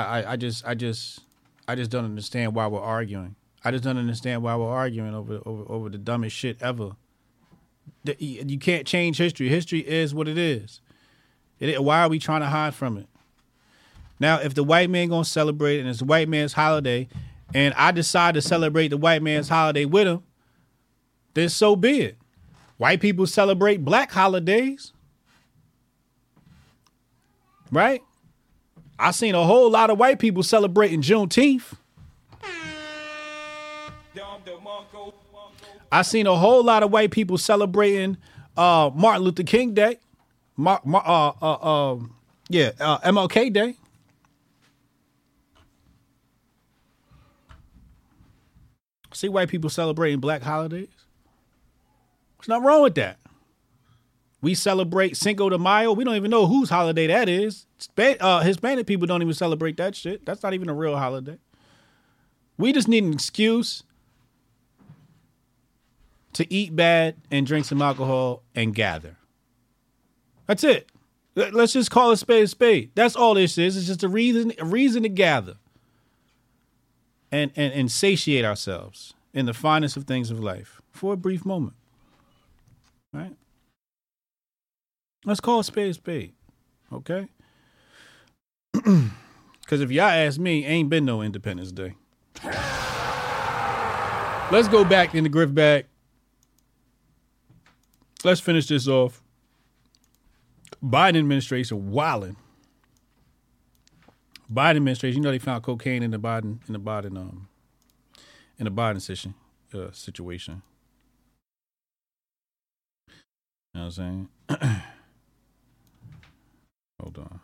I, I just I just I just don't understand why we're arguing. I just don't understand why we're arguing over over over the dumbest shit ever. The, you can't change history. History is what it is. It, why are we trying to hide from it? Now, if the white man gonna celebrate and it's the white man's holiday, and I decide to celebrate the white man's holiday with him, then so be it. White people celebrate black holidays, right? I seen a whole lot of white people celebrating Juneteenth. I seen a whole lot of white people celebrating uh, Martin Luther King Day, Mar- Mar- uh, uh, uh, yeah, uh, MLK Day. See white people celebrating black holidays. There's nothing wrong with that. We celebrate Cinco de Mayo. We don't even know whose holiday that is. Uh, Hispanic people don't even celebrate that shit. That's not even a real holiday. We just need an excuse to eat bad and drink some alcohol and gather. That's it. Let- Let's just call a spade a spade. That's all this is. It's just a reason, a reason to gather and, and, and satiate ourselves in the finest of things of life for a brief moment. Right? Let's call a spade a spade. Okay? Because if y'all ask me, ain't been no Independence Day. Let's go back in the grift bag. Let's finish this off. Biden administration wilding. Biden administration, you know they found cocaine in the Biden in the Biden um in the Biden situation uh, situation. You know what I'm saying? Hold on.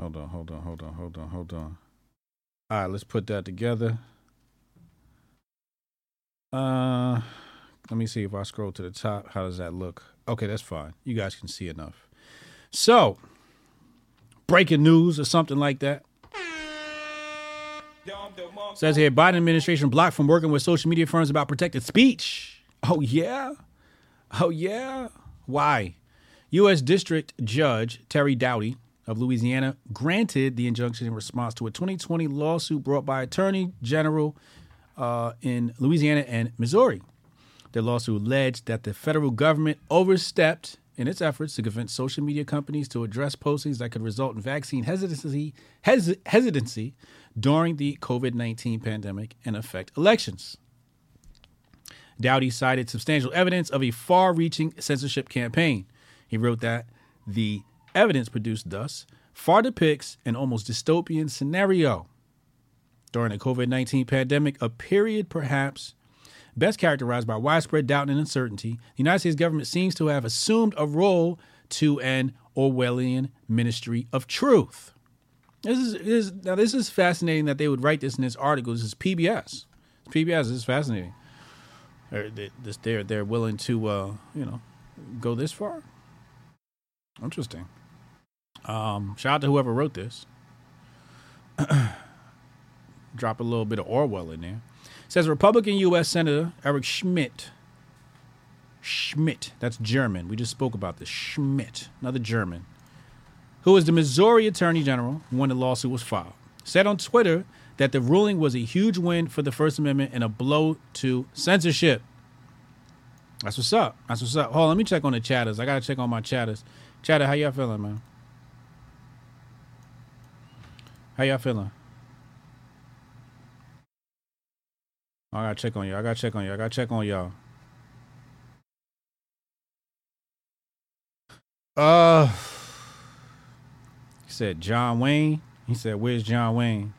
Hold on, hold on, hold on, hold on, hold on. All right, let's put that together. Uh let me see if I scroll to the top. How does that look? Okay, that's fine. You guys can see enough. So, breaking news or something like that. Says here Biden administration blocked from working with social media firms about protected speech. Oh, yeah? Oh, yeah? Why? U.S. District Judge Terry Doughty of Louisiana granted the injunction in response to a 2020 lawsuit brought by Attorney General uh, in Louisiana and Missouri. The lawsuit alleged that the federal government overstepped in its efforts to convince social media companies to address postings that could result in vaccine hesitancy, hes- hesitancy during the COVID 19 pandemic and affect elections. Doughty cited substantial evidence of a far reaching censorship campaign. He wrote that the evidence produced thus far depicts an almost dystopian scenario during the COVID 19 pandemic, a period perhaps best characterized by widespread doubt and uncertainty. The United States government seems to have assumed a role to an Orwellian ministry of truth. This is, this is now this is fascinating that they would write this in this article. This is PBS. PBS this is fascinating. They're, they- this- they're they're willing to uh, you know go this far. Interesting. Um, shout out to whoever wrote this. Drop a little bit of Orwell in there. Says Republican U.S. Senator Eric Schmitt. Schmitt, that's German. We just spoke about this. Schmitt, another German, who is the Missouri Attorney General when the lawsuit was filed, said on Twitter that the ruling was a huge win for the First Amendment and a blow to censorship. That's what's up. That's what's up. Hold on, let me check on the chatters. I gotta check on my chatters. Chatter, how y'all feeling, man? How y'all feeling? I gotta check on you. I gotta check on you. I gotta check on y'all. Uh, he said John Wayne. He said, "Where's John Wayne?"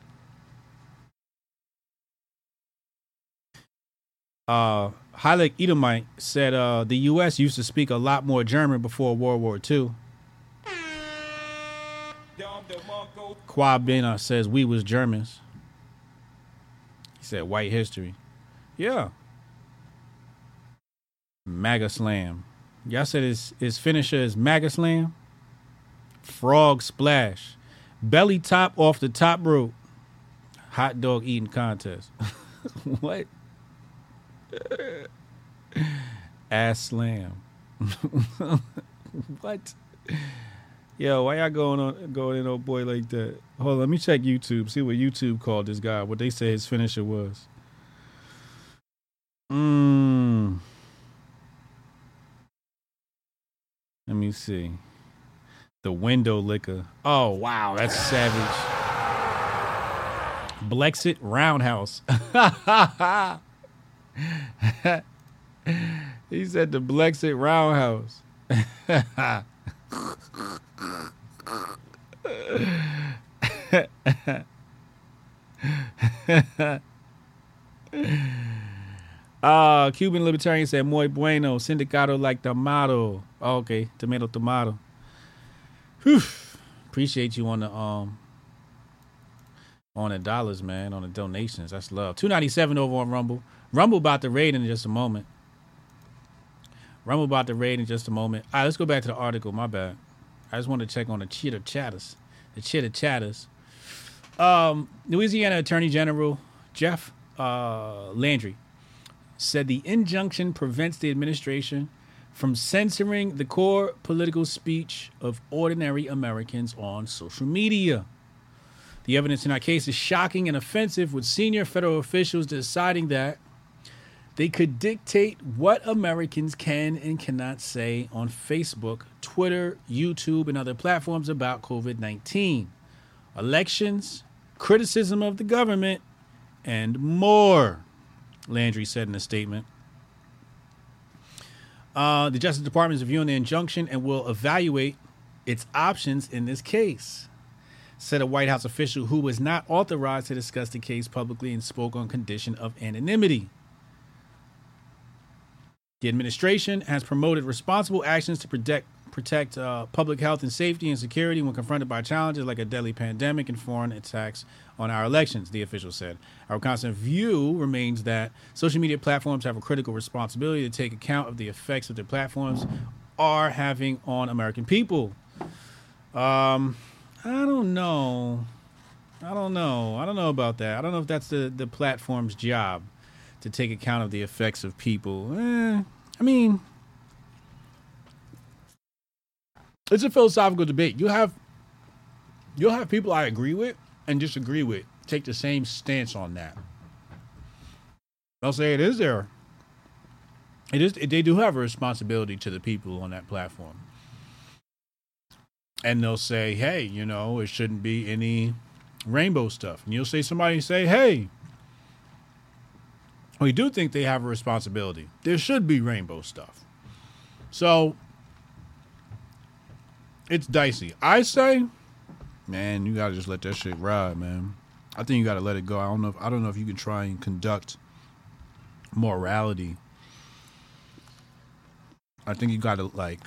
Uh, Heilig Edomite said, "Uh, the U.S. used to speak a lot more German before World War II." Quab Bena says we was Germans. He said white history. Yeah. MAGA Slam. Y'all said his, his finisher is MAGA Slam? Frog Splash. Belly top off the top rope. Hot dog eating contest. what? Ass Slam. what? Yo, why y'all going on going in old boy like that? Hold on, let me check YouTube, see what YouTube called this guy, what they say his finisher was. Mmm. Let me see. The window liquor. Oh wow, that's savage. Blexit Roundhouse. he said the Blexit Roundhouse. Uh, Cuban libertarian said, muy bueno, sindicato like tomato. Oh, okay, tomato, tomato. Whew. Appreciate you on the um on the dollars, man, on the donations. That's love. Two ninety seven over on Rumble. Rumble about the raid in just a moment. Rumble about the raid in just a moment. All right, let's go back to the article. My bad. I just want to check on the chitter chatters. The chitter chatters. Um, Louisiana Attorney General Jeff uh, Landry said the injunction prevents the administration from censoring the core political speech of ordinary Americans on social media. The evidence in our case is shocking and offensive, with senior federal officials deciding that they could dictate what Americans can and cannot say on Facebook, Twitter, YouTube, and other platforms about COVID 19, elections, criticism of the government, and more. Landry said in a statement. Uh, the Justice Department is reviewing the injunction and will evaluate its options in this case, said a White House official who was not authorized to discuss the case publicly and spoke on condition of anonymity. The administration has promoted responsible actions to protect protect uh, public health and safety and security when confronted by challenges like a deadly pandemic and foreign attacks on our elections, the official said. Our constant view remains that social media platforms have a critical responsibility to take account of the effects that their platforms are having on American people. Um, I don't know. I don't know. I don't know about that. I don't know if that's the, the platform's job to take account of the effects of people. Eh, I mean, it's a philosophical debate. You have you'll have people I agree with and disagree with take the same stance on that. They'll say it is there. It is. They do have a responsibility to the people on that platform, and they'll say, "Hey, you know, it shouldn't be any rainbow stuff." And you'll say, "Somebody say, hey." We do think they have a responsibility. There should be rainbow stuff. So it's dicey. I say, man, you gotta just let that shit ride, man. I think you gotta let it go. I don't know. If, I don't know if you can try and conduct morality. I think you gotta like.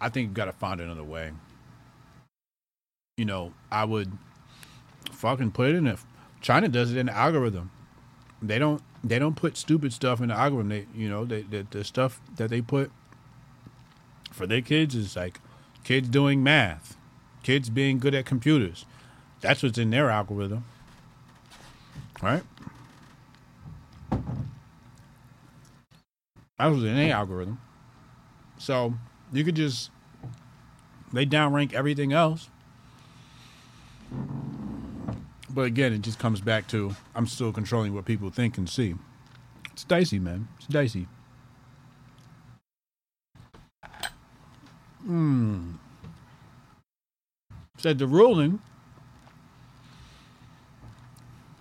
I think you gotta find another way. You know, I would fucking put it in it. China does it in the algorithm. They don't. They don't put stupid stuff in the algorithm. They, you know, they, the the stuff that they put for their kids is like kids doing math, kids being good at computers. That's what's in their algorithm. Right? That was in their algorithm. So you could just they downrank everything else. But again, it just comes back to I'm still controlling what people think and see. It's dicey, man. It's dicey. Hmm. Said the ruling.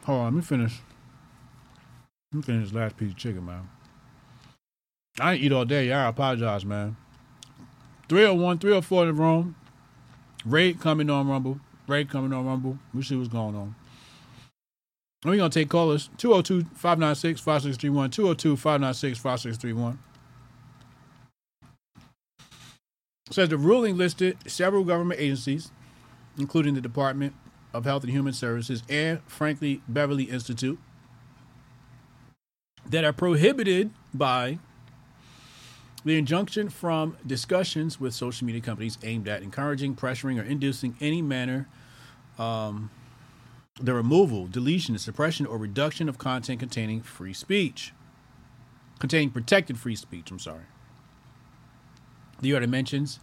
Hold on, let me finish. Let me finish this last piece of chicken, man. I ain't eat all day. I apologize, man. 301, 304 in the room. Raid coming on Rumble. Raid coming on Rumble. We see what's going on. We're going to take callers 202 596 5631. 202 596 5631. Says the ruling listed several government agencies, including the Department of Health and Human Services and, frankly, Beverly Institute, that are prohibited by the injunction from discussions with social media companies aimed at encouraging, pressuring, or inducing any manner um, the removal, deletion, suppression, or reduction of content containing free speech, containing protected free speech. I'm sorry. The order mentions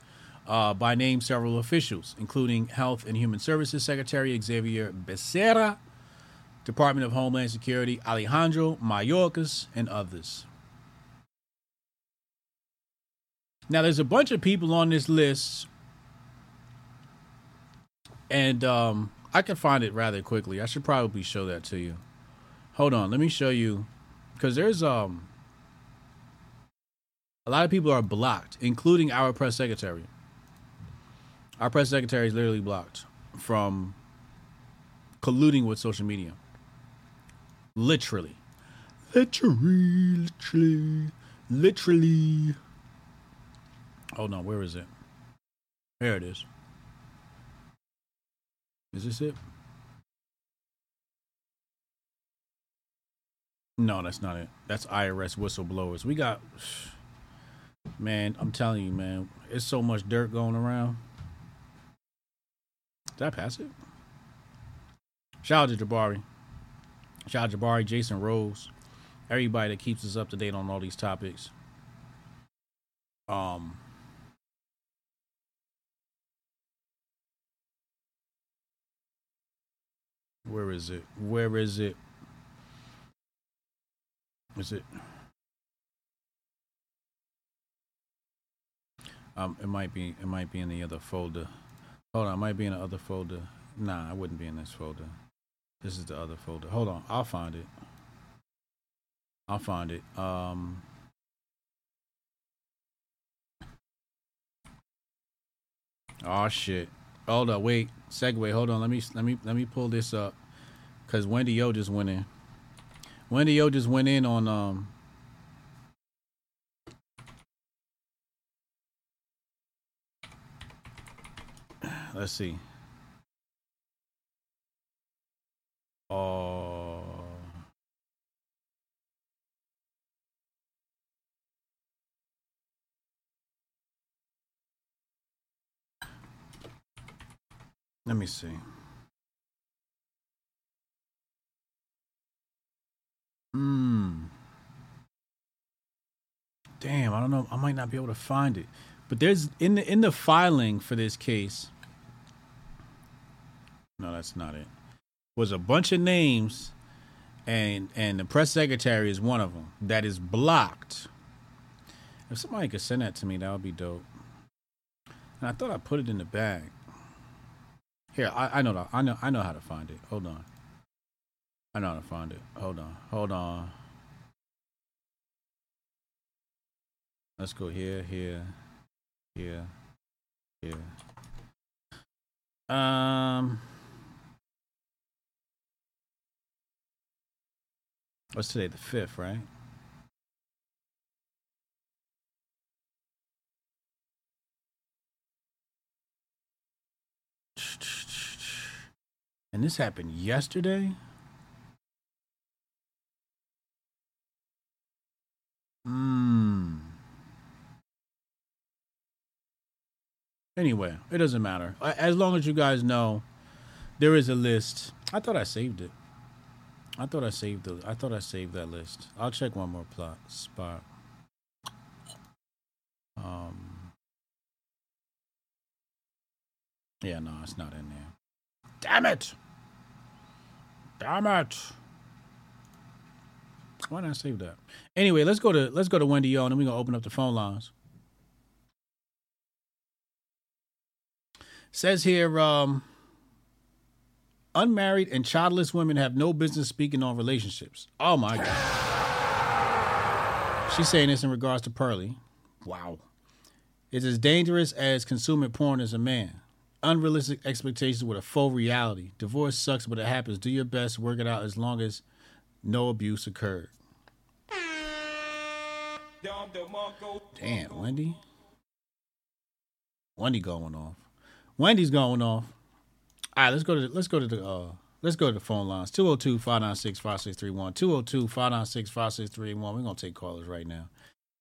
uh, by name several officials, including Health and Human Services Secretary Xavier Becerra, Department of Homeland Security Alejandro Mayorkas, and others. Now, there's a bunch of people on this list, and um, I can find it rather quickly. I should probably show that to you. Hold on, let me show you, because there's um a lot of people are blocked, including our press secretary. Our press secretary is literally blocked from colluding with social media. Literally. Literally, literally, literally. Hold on, where is it? There it is. Is this it? No, that's not it. That's IRS whistleblowers. We got, man, I'm telling you, man, it's so much dirt going around. Did I pass it? Shout out to Jabari. Shout out to Jabari, Jason Rose, everybody that keeps us up to date on all these topics. Um, where is it? Where is it? Is it? Um, it might be. It might be in the other folder. Hold on, it might be in the other folder. Nah, I wouldn't be in this folder. This is the other folder. Hold on, I'll find it. I'll find it. Um. Oh shit. Hold up, wait. Segue. Hold on. Let me let me let me pull this up. Cause Wendy Yo just went in. Wendy Yo just went in on um let's see. Oh Let me see. Hmm. Damn, I don't know. I might not be able to find it. But there's in the in the filing for this case. No, that's not it. Was a bunch of names and and the press secretary is one of them that is blocked. If somebody could send that to me, that would be dope. And I thought I put it in the bag. Here, I, I know I know I know how to find it. Hold on. I know how to find it. Hold on. Hold on. Let's go here, here, here, here. Um What's today? The fifth, right? And this happened yesterday? Hmm. Anyway, it doesn't matter. As long as you guys know, there is a list. I thought I saved it. I thought I saved the. I thought I saved that list. I'll check one more plot spot. Um. Yeah, no, it's not in there. Damn it! Damn it! Why I save that? Anyway, let's go to let's go to Wendy Yo, and then we're gonna open up the phone lines. Says here, um, unmarried and childless women have no business speaking on relationships. Oh my god. She's saying this in regards to Pearly. Wow. It's as dangerous as consuming porn as a man. Unrealistic expectations with a full reality. Divorce sucks, but it happens. Do your best, work it out as long as no abuse occurred. Damn, Wendy. Wendy going off. Wendy's going off. All right, let's go to let's go to the uh let's go to the phone lines. 202-596-5631. 202-596-5631. We're gonna take callers right now.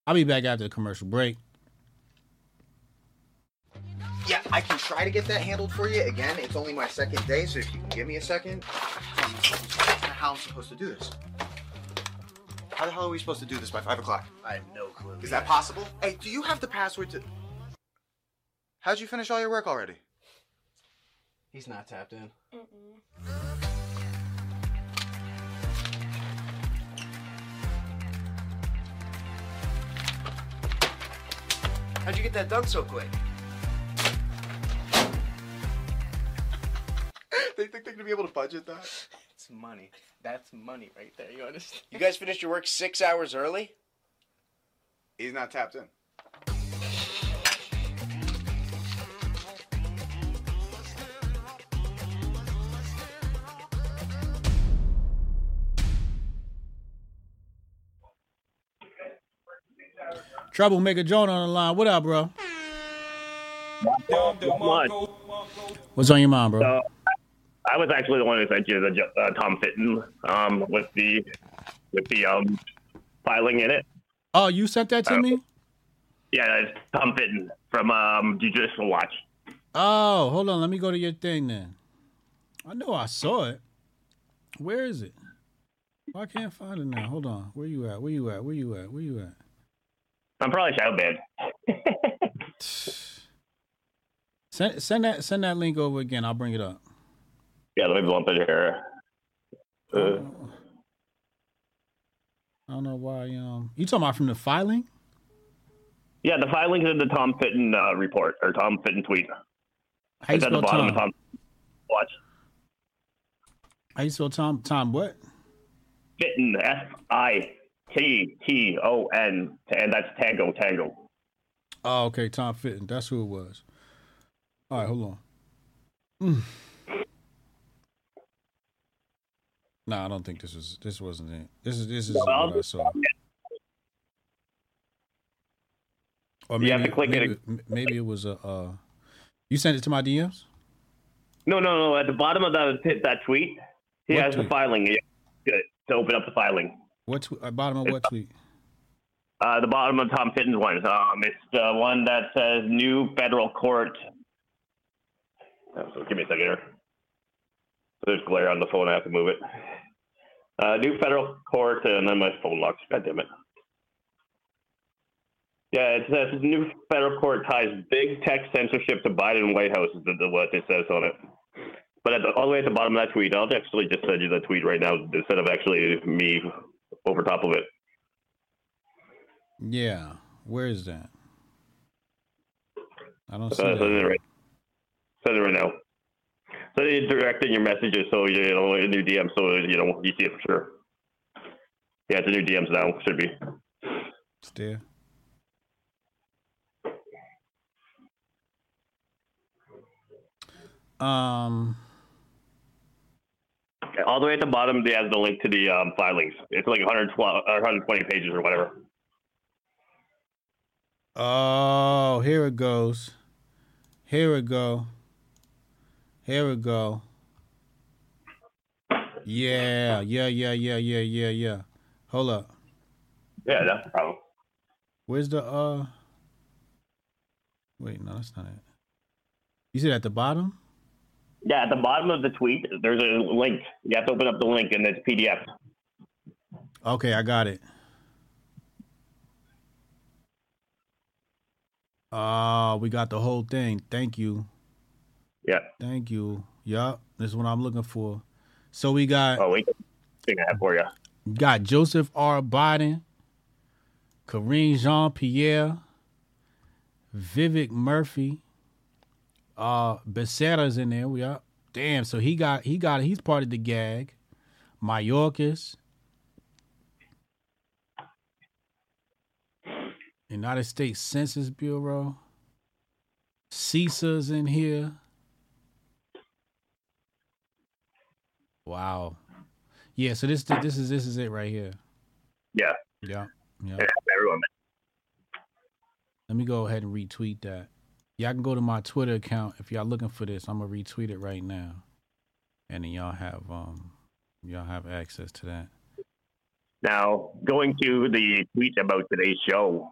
I'll be back after the commercial break. Yeah, I can try to get that handled for you. Again, it's only my second day, so if you can give me a second. How I'm supposed to do this? How the hell are we supposed to do this by five o'clock? I have no clue. Is that possible? Hey, do you have the password to? How'd you finish all your work already? He's not tapped in. Mm -mm. How'd you get that done so quick? they think they're gonna be able to budget that? It's money. That's money right there. You understand? You guys finished your work six hours early? He's not tapped in. Troublemaker Joan on the line. What up, bro? What's on your mind, bro? Uh, I was actually the one who sent you the uh, Tom Fitton um, with the with the um, filing in it. Oh, you sent that to Uh, me? Yeah, it's Tom Fitton from um, Judicial Watch. Oh, hold on. Let me go to your thing then. I know I saw it. Where is it? Why can't find it now? Hold on. Where you at? Where you at? Where you at? Where you at? I'm probably shadow banned. Send send that send that link over again. I'll bring it up. Yeah, let me bump it here. Uh, I don't know why. Um, you talking about from the filing? yeah, the filing is in the Tom Fitton uh, report or Tom Fitton tweet. How you it's at the spell bottom Tom? of Tom Watch. How you spell Tom? Tom what? Fitton, F I T T O N, and that's Tango Tango. Oh, okay. Tom Fitton. That's who it was. All right, hold on. Mm. No, I don't think this was. This wasn't it. This is this is what I saw. Or You have to click it. maybe, m- Maybe it was a. Uh, you sent it to my DMs. No, no, no. At the bottom of that that tweet, he What has the filing good, to open up the filing. What tw- at bottom of what tweet? Uh, the bottom of Tom Fitton's one. Um, it's the one that says new federal court. Oh, so give me a second here. There's glare on the phone. I have to move it. Uh, new federal court, and then my phone locks. God damn it. Yeah, it says new federal court ties big tech censorship to Biden White House is the, the, what it says on it. But at the, all the way at the bottom of that tweet, I'll actually just send you the tweet right now instead of actually me over top of it. Yeah. Where is that? I don't Uh, see send it that. right. Send it right now. Send it direct in your messages, so you know in your DMs, so you know you see it for sure. Yeah, it's in your DMs now. Should be. There. Um. All the way at the bottom, they has the link to the um, filings. It's like 112 or 120 pages or whatever. Oh, here it goes. Here we go. Here we go. Yeah, yeah, yeah, yeah, yeah, yeah, yeah. Hold up. Yeah, that's the problem. Where's the uh? Wait, no, that's not it. Is it. You said at the bottom. Yeah, at the bottom of the tweet, there's a link. You have to open up the link, and it's PDF. Okay, I got it. Oh, we got the whole thing. Thank you. Yeah. Thank you. Yup, this is what I'm looking for. So we got. Oh wait, thing I have for you. Got Joseph R. Biden, Karine Jean Pierre, Vivek Murthy, uh, Becerra's in there. We are damn. So he got he got he's part of the gag. Mayorkas, United States Census Bureau, CISA's in here. Wow. Yeah, so this this is this is it right here. Yeah. Yeah. Yeah. Yeah, everyone. Let me go ahead and retweet that. Y'all can go to my Twitter account if y'all looking for this. I'm gonna retweet it right now, and then y'all have um y'all have access to that. Now, going to the tweet about today's show,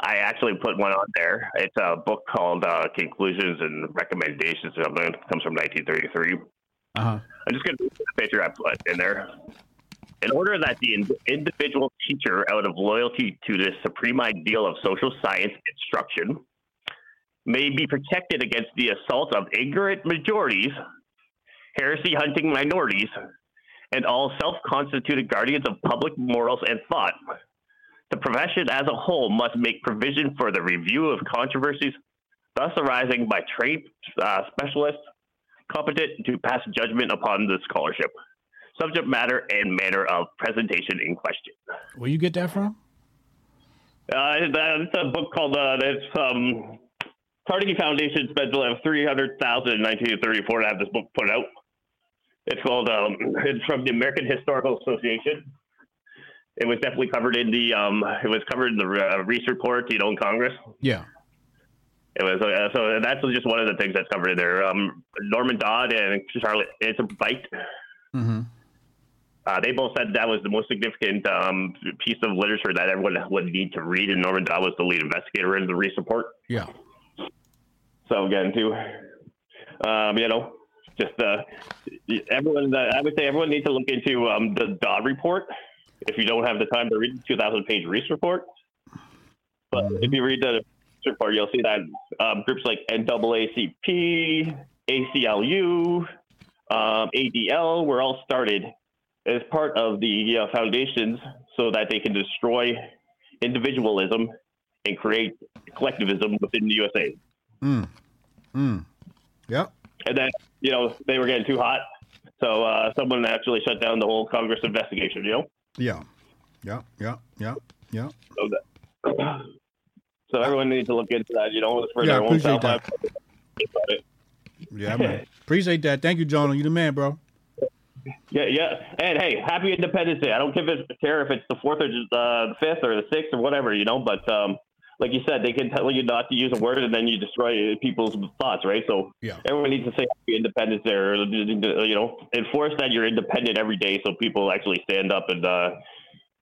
I actually put one on there. It's a book called uh, Conclusions and Recommendations. It comes from 1933. Uh huh. I'm just going to read the picture I put in there. In order that the individual teacher, out of loyalty to the supreme ideal of social science instruction, may be protected against the assault of ignorant majorities, heresy hunting minorities, and all self constituted guardians of public morals and thought. The profession as a whole must make provision for the review of controversies thus arising by trained uh, specialists competent to pass judgment upon the scholarship, subject matter, and manner of presentation in question. Where you get that from? Uh, it's a book called uh, it's um, Carnegie Foundation spent three hundred thousand in nineteen thirty four to have this book put out. It's called um, it's from the American Historical Association, it was definitely covered in the um, it was covered in the uh, Reece report, you know, in Congress. Yeah. It was uh, so that's just one of the things that's covered in there. Um, Norman Dodd and Charlotte Iserbyt. Mm-hmm. Uh, they both said that was the most significant um, piece of literature that everyone would need to read, and Norman Dodd was the lead investigator in the Reece report. Yeah. So again, too, um, you know, just uh, everyone. Uh, I would say everyone needs to look into um, the Dodd report. If you don't have the time to read the 2,000 page Reece report, but if you read the report, you'll see that um, groups like NAACP, ACLU, um, ADL were all started as part of the uh, foundations so that they can destroy individualism and create collectivism within the USA. Mm. Mm. Yep. And then, you know, they were getting too hot. So uh, someone actually shut down the whole Congress investigation, you know? Yeah. Yeah. Yeah. Yeah. Yeah. So, that, so everyone needs to look into that, you know, for Yeah, their own appreciate that. Yeah, man. Appreciate that. Thank you, Jonah. You the man, bro. Yeah, yeah. And hey, happy Independence Day. I don't give a care if it's the fourth or uh, the fifth or the sixth or whatever, you know. But um, like you said, they can tell you not to use a word, and then you destroy people's thoughts, right? So Yeah. everyone needs to say happy Independence Day, or you know, enforce that you're independent every day, so people actually stand up and. Uh,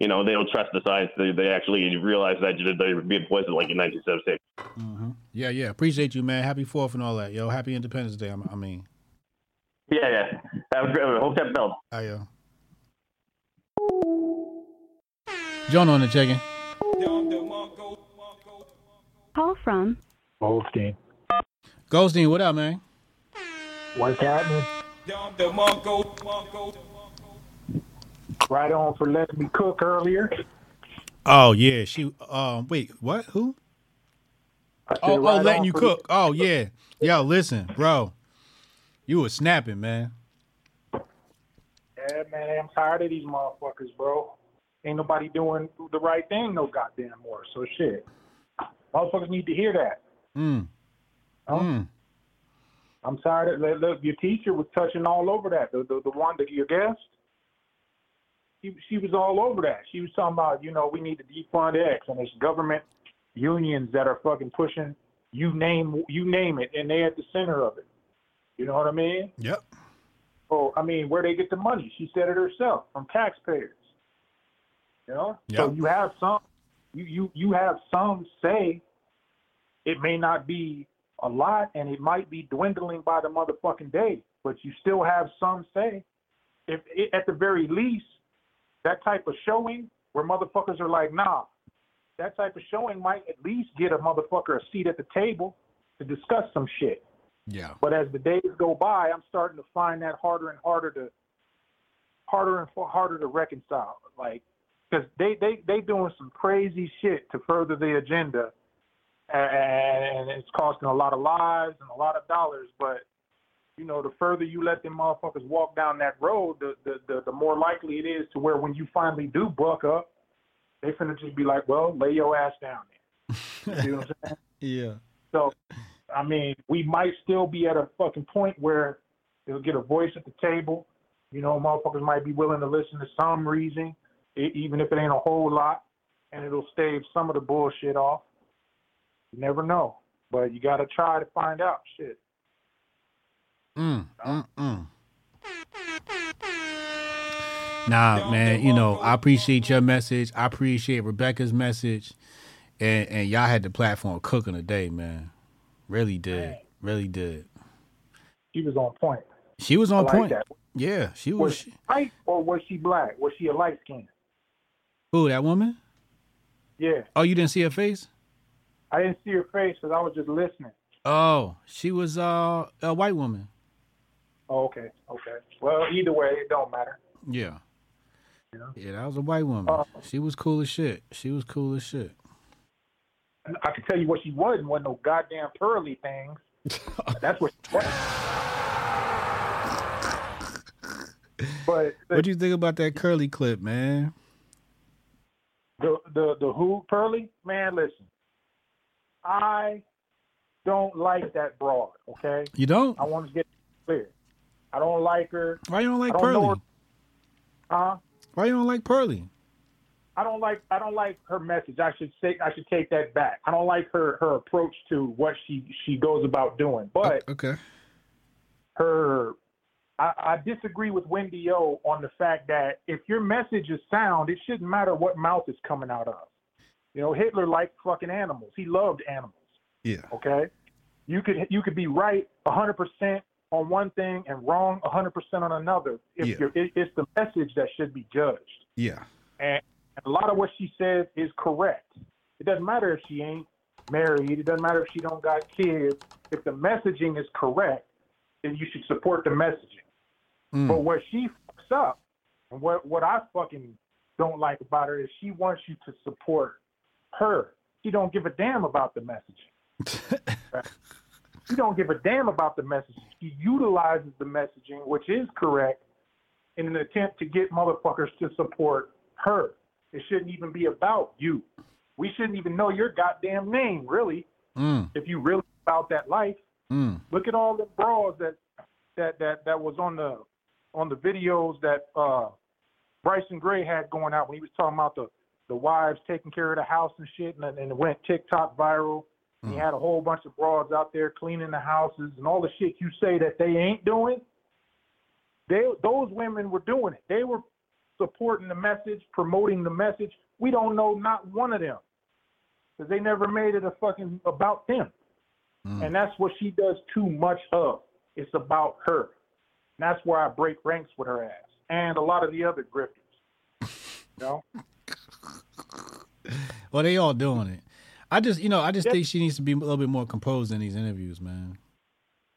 you know, they don't trust the science. They, they actually realize that they were being poisoned like in 1976. Mm-hmm. Yeah, yeah. Appreciate you, man. Happy Fourth and all that. Yo, happy Independence Day. I'm- I mean, Yeah, yeah. Have a great one. Hope that build. I uh. Jonah on the checking. Call from Goldstein. Goldstein, what up, man? What's happening? Right on for letting me cook earlier. Oh yeah, she. Um, wait, what? Who? said Oh, oh, letting you cook. Oh yeah. Yo, listen, bro. You were snapping, man. Yeah, man, I'm tired of these motherfuckers, bro. Ain't nobody doing the right thing no goddamn more. So shit. Motherfuckers need to hear that. Mm. Huh? Mm. I'm tired of look, look, your teacher was touching all over that. The the, the one that your guest. She, she was all over that. She was talking about, you know, we need to defund X and it's government unions that are fucking pushing you name you name it and they're at the center of it. You know what I mean? Yep. Oh, I mean, where they get the money? She said it herself from taxpayers. You know, so you have some, you you you have some say. It may not be a lot, and it might be dwindling by the motherfucking day, but you still have some say. If it, at the very least, that type of showing where motherfuckers are like, nah, that type of showing might at least get a motherfucker a seat at the table to discuss some shit. Yeah. But as the days go by, I'm starting to find that harder and harder to harder and harder to reconcile. Like, because they they they doing some crazy shit to further the agenda, and it's costing a lot of lives and a lot of dollars. But you know, the further you let them motherfuckers walk down that road, the the the, the more likely it is to where when you finally do buck up, they finna just be like, well, lay your ass down there. You see what I'm saying? Yeah. So, I mean, we might still be at a fucking point where they'll get a voice at the table. You know, motherfuckers might be willing to listen to some reason, even if it ain't a whole lot, and it'll stave some of the bullshit off. You never know, but you got to try to find out. Shit. Mm, mm, mm. Nah, man, you know, I appreciate your message. I appreciate Rebecca's message. And and y'all had the platform cooking today, man. Really did. Really did. She was on point. She was on like point. that. Yeah, she Was was. she white or was she black? Was she a light skin? Who, that woman? Yeah, Oh, you didn't see her face? I didn't see her face because I was just listening. Oh, she was uh, a white woman. Oh, okay, okay. Well, either way, it don't matter. Yeah. Yeah. Yeah, that was a white woman. Uh, she was cool as shit. She was cool as shit. I can tell you what she wasn't. Wasn't no goddamn pearly things. That's what. She was. But What do you think about that curly clip, man? the the the who pearly man, listen. I don't like that broad. Okay. You don't? I want to get clear. I don't like her. Why you don't like I don't Pearly? Huh? Why you don't like Pearly? I don't like I don't like her message. I should say I should take that back. I don't like her her approach to what she she goes about doing. But okay. her I, I disagree with Wendy O on the fact that if your message is sound, it shouldn't matter what mouth it's coming out of. You know, Hitler liked fucking animals. He loved animals. Yeah. Okay. You could you could be right hundred percent on one thing and wrong hundred percent on another. If Yeah. you're, it, it's the message that should be judged. Yeah. And a lot of what she says is correct. It doesn't matter if she ain't married. It doesn't matter if she don't got kids. If the messaging is correct, then you should support the messaging. Mm. But where she fucks up, and what what I fucking don't like about her is she wants you to support her. She don't give a damn about the messaging. Right? She don't give a damn about the messaging. She utilizes the messaging, which is correct, in an attempt to get motherfuckers to support her. It shouldn't even be about you. We shouldn't even know your goddamn name, really, Mm. if you really about that life. Mm. Look at all the bras that that that that was on the on the videos that uh Bryson Gray had going out when he was talking about the the wives taking care of the house and shit, and, and it went TikTok viral. And he mm. had a whole bunch of broads out there cleaning the houses and all the shit you say that they ain't doing. They those women were doing it. They were supporting the message, promoting the message. We don't know not one of them because they never made it a fucking about them. Mm. And that's what she does too much of. It's about her. And that's where I break ranks with her ass and a lot of the other grifters. You know? Well, they all doing it. I just, you know, I just Yeah. think she needs to be a little bit more composed in these interviews, man.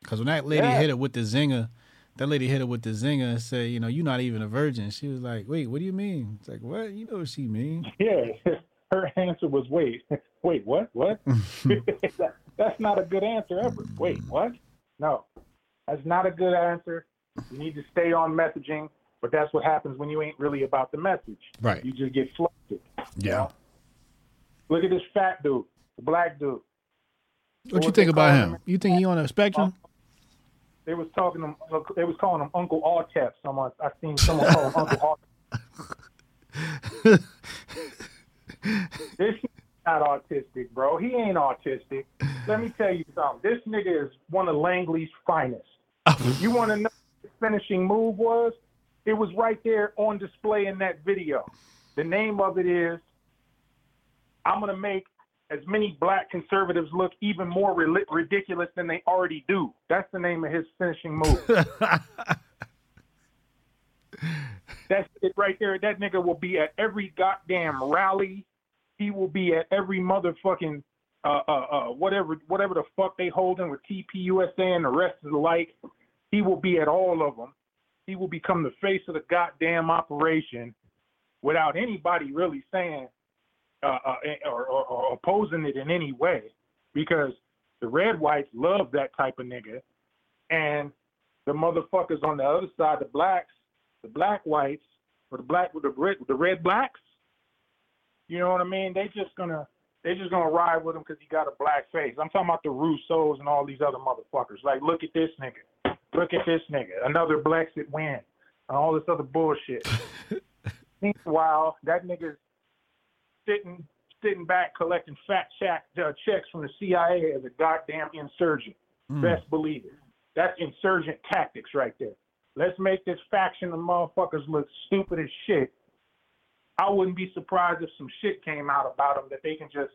Because when that lady Yeah. hit her with the zinger, that lady hit her with the zinger and said, you know, you're not even a virgin. She was like, wait, what do you mean? It's like, what? You know what she mean? Yeah. Her answer was wait, wait, what? What? That- that's not a good answer ever. Wait, what? No. That's not a good answer. You need to stay on messaging, but that's what happens when you ain't really about the message. Right. You just get flustered. Yeah. Look at this fat dude, the black dude. What you think about calling him? You think he on a spectrum? Uh, they was talking him, uh, they was calling him Uncle Altep. Someone I seen someone call him Uncle Altep. this not autistic, bro. He ain't autistic. Let me tell you something. This nigga is one of Langley's finest. you want to know what his finishing move was? It was right there on display in that video. The name of it is I'm going to make as many black conservatives look even more ri- ridiculous than they already do. That's the name of his finishing move. That's it right there. That nigga will be at every goddamn rally. He will be at every motherfucking uh uh uh whatever whatever the fuck they holding with TPUSA and the rest of the like. He will be at all of them. He will become the face of the goddamn operation without anybody really saying uh, uh, or, or, or opposing it in any way because the red whites love that type of nigga and the motherfuckers on the other side, the blacks, the black whites, or the black with the red, the red blacks, you know what I mean? They just gonna they just gonna ride with him because he got a black face. I'm talking about the Russos and all these other motherfuckers. Like, look at this nigga, look at this nigga, another Blexit win, and all this other bullshit. Meanwhile, that nigga's sitting sitting back collecting fat check, uh, checks from the CIA as a goddamn insurgent. Mm. Best believe it. That's insurgent tactics right there. Let's make this faction of motherfuckers look stupid as shit. I wouldn't be surprised if some shit came out about them that they can just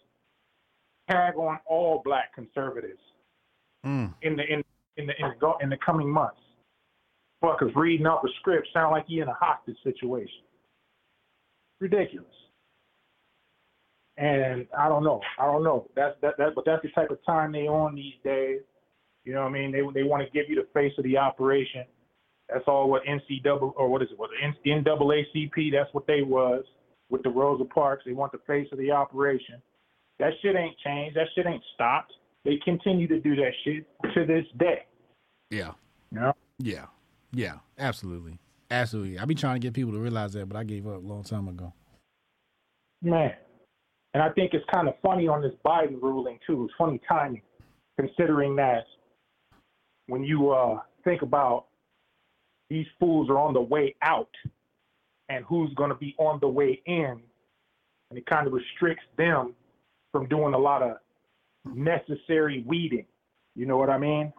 tag on all black conservatives Mm. in the in in the in the, go- in the coming months. Fuckers reading up a script sound like you in a hostage situation. Ridiculous. And I don't know. I don't know. That's that, that but that's the type of time they on these days. You know what I mean? They they want to give you the face of the operation. That's all what NCAA or what is it? What NAACP? That's what they was with the Rosa Parks. They want the face of the operation. That shit ain't changed. That shit ain't stopped. They continue to do that shit to this day. Yeah. Yeah. Yeah. Yeah. Absolutely. Absolutely. I be trying to get people to realize that, but I gave up a long time ago. Man. And I think it's kind of funny on this Biden ruling too. It's funny timing, considering that when you uh, think about these fools are on the way out, and who's going to be on the way in, and it kind of restricts them from doing a lot of necessary weeding. You know what I mean?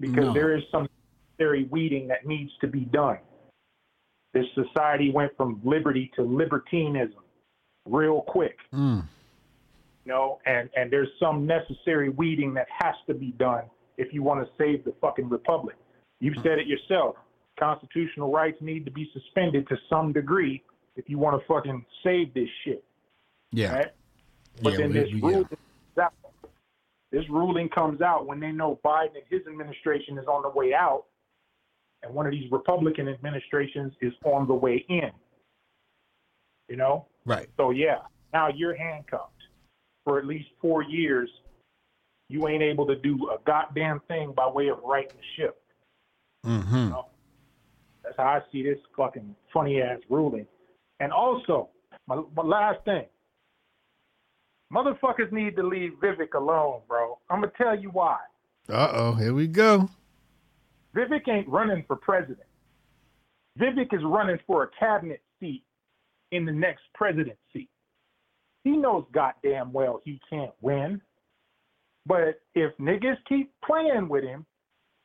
Because No. there is some necessary weeding that needs to be done. This society went from liberty to libertinism real quick Mm. you know, and and there's some necessary weeding that has to be done if you want to save the fucking republic. You've said it yourself. Constitutional rights need to be suspended to some degree if you want to fucking save this shit. Yeah. Right? But Yeah, then we- this we- ruling comes out. This ruling comes out when they know Biden and his administration is on the way out, and one of these Republican administrations is on the way in. You know, Right. so yeah, now you're handcuffed for at least four years. You ain't able to do a goddamn thing by way of righting the ship. Mm-hmm. That's how I see this fucking funny ass ruling. And also, my, my last thing, motherfuckers need to leave Vivek alone, bro. I'm gonna tell you why. Uh oh, here we go. Vivek ain't running for president. Vivek is running for a cabinet seat in the next presidency. He knows goddamn well he can't win. But if niggas keep playing with him,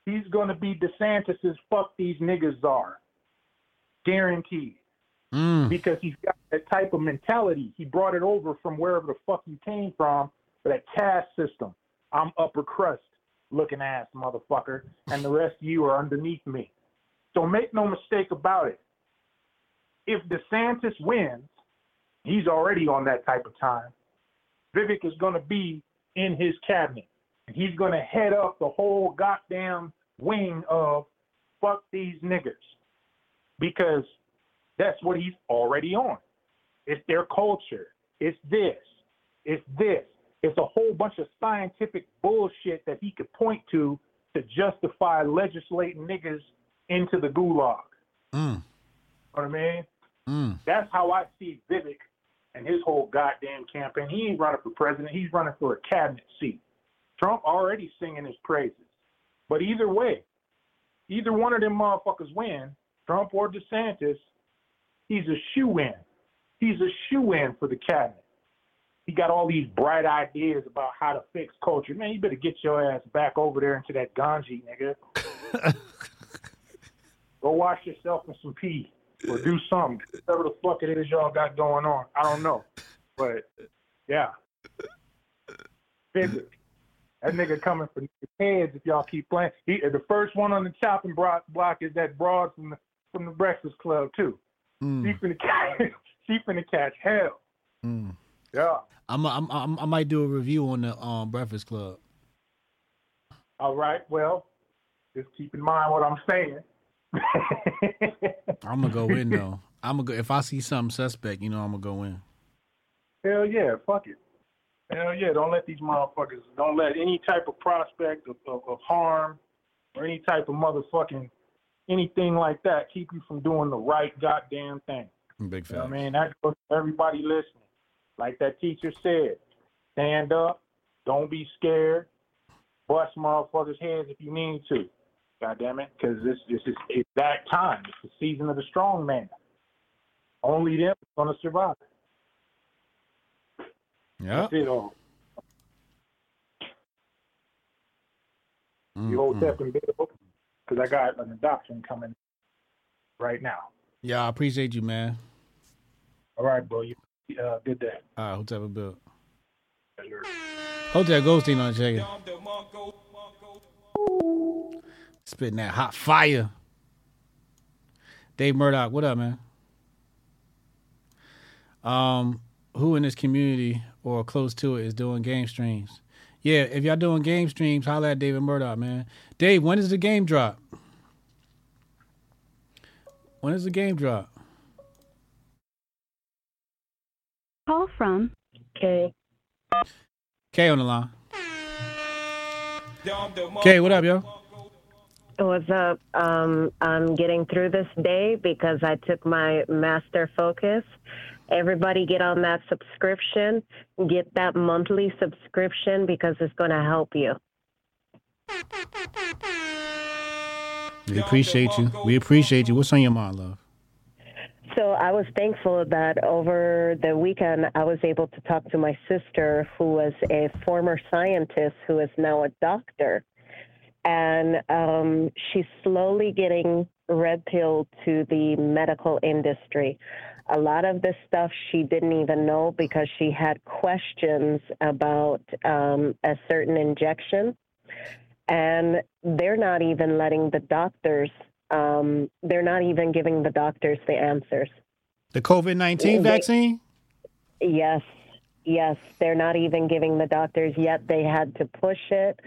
he's gonna be DeSantis's fuck these niggas are. Guaranteed. Mm. Because he's got that type of mentality. He brought it over from wherever the fuck he came from, that caste system. I'm upper crust looking ass motherfucker, and the rest of you are underneath me. So make no mistake about it. If DeSantis wins, he's already on that type of time. Vivek is going to be in his cabinet. And he's going to head up the whole goddamn wing of fuck these niggers. Because that's what he's already on. It's their culture. It's this. It's this. It's a whole bunch of scientific bullshit that he could point to to justify legislating niggas into the gulag. Mm. You know what I mean? Mm. That's how I see Vivek and his whole goddamn campaign. He ain't running for president. He's running for a cabinet seat. Trump already singing his praises. But either way, either one of them motherfuckers win, Trump or DeSantis, he's a shoe in. He's a shoe in for the cabinet. He got all these bright ideas about how to fix culture. Man, you better get your ass back over there into that ganji, nigga. Go wash yourself in some pee or do something. Whatever the fuck it is y'all got going on. I don't know. But yeah. Figure. That nigga coming for heads if y'all keep playing. He, the first one on the chopping block, block is that broad from the from the Breakfast Club too. Mm. She finna catch, she finna catch hell. Mm. Yeah. I'm, I'm, I'm, I might do a review on the um, Breakfast Club. All right. Well, just keep in mind what I'm saying. I'm gonna go in though. I'm gonna go if I see something suspect, you know, I'm gonna go in. Hell yeah, fuck it. Hell yeah, don't let these motherfuckers, don't let any type of prospect of, of, of harm or any type of motherfucking anything like that keep you from doing the right goddamn thing. Big You know I mean? That goes to everybody listening. Like that teacher said, stand up, don't be scared, bust motherfuckers' heads if you need to. God damn it, because this this is it's that time. It's the season of the strong man. Only them is gonna survive. Yeah. That's it all. Mm, You hold mm. step and bill because I got an adoption coming right now. Yeah, I appreciate you, man. All right, bro. You uh, good day. All right, Hotep Bill. Hotep Goldstein on the check. Spitting that hot fire. Dave Murdoch, what up, man? Um, who in this community or close to it is doing game streams? Yeah, if y'all doing game streams, holla at David Murdoch, man. Dave, when does the game drop? When does the game drop? Call from Okay. K on the line. K, what up, yo? What's up? Um, I'm getting through this day because I took my master focus. Everybody get on that subscription. Get that monthly subscription because it's going to help you. We appreciate you. We appreciate you. What's on your mind, love? So I was thankful that over the weekend I was able to talk to my sister, who was a former scientist who is now a doctor. And um, she's slowly getting red pilled to the medical industry. A lot of this stuff she didn't even know because she had questions about um, a certain injection. And they're not even letting the doctors, um, they're not even giving the doctors the answers. The COVID nineteen vaccine. Yes, yes. They're not even giving the doctors yet. They had to push it.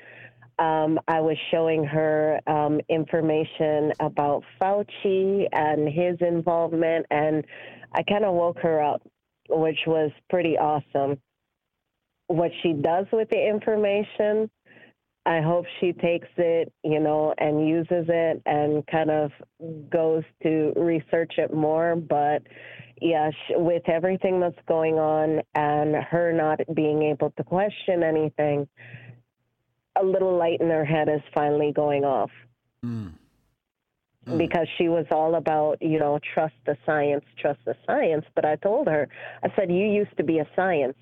Um, I was showing her um, information about Fauci and his involvement, and I kind of woke her up, which was pretty awesome. What she does with the information, I hope she takes it, you know, and uses it and kind of goes to research it more. But yeah, with everything that's going on and her not being able to question anything, a little light in her head is finally going off mm. Mm. because she was all about, you know, trust the science, trust the science. But I told her, I said, you used to be a science,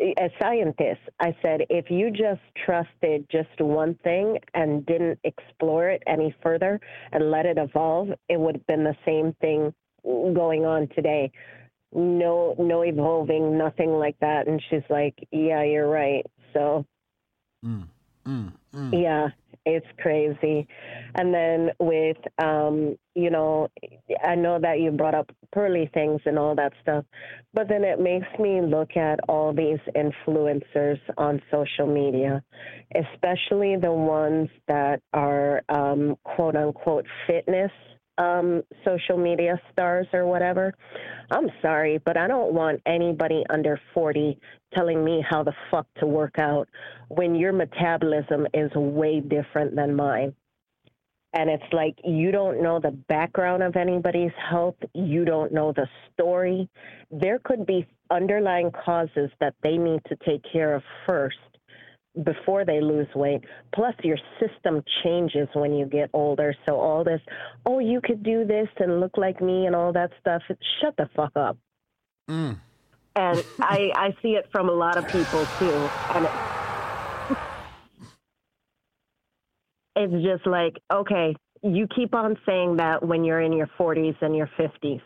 a scientist. I said, if you just trusted just one thing and didn't explore it any further and let it evolve, it would have been the same thing going on today. No, no evolving, nothing like that. And she's like, yeah, you're right. So. Mm. Yeah, it's crazy. And then with, um, you know, I know that you brought up pearly things and all that stuff, but then it makes me look at all these influencers on social media, especially the ones that are um, quote unquote fitness um, social media stars or whatever. I'm sorry, but I don't want anybody under 40 telling me how the fuck to work out when your metabolism is way different than mine. And it's like you don't know the background of anybody's health, you don't know the story. There could be underlying causes that they need to take care of first before they lose weight. Plus, your system changes when you get older. So, all this, oh, you could do this and look like me and all that stuff, shut the fuck up. Mm. And I, I see it from a lot of people too. And it, it's just like, okay, you keep on saying that when you're in your 40s and your 50s.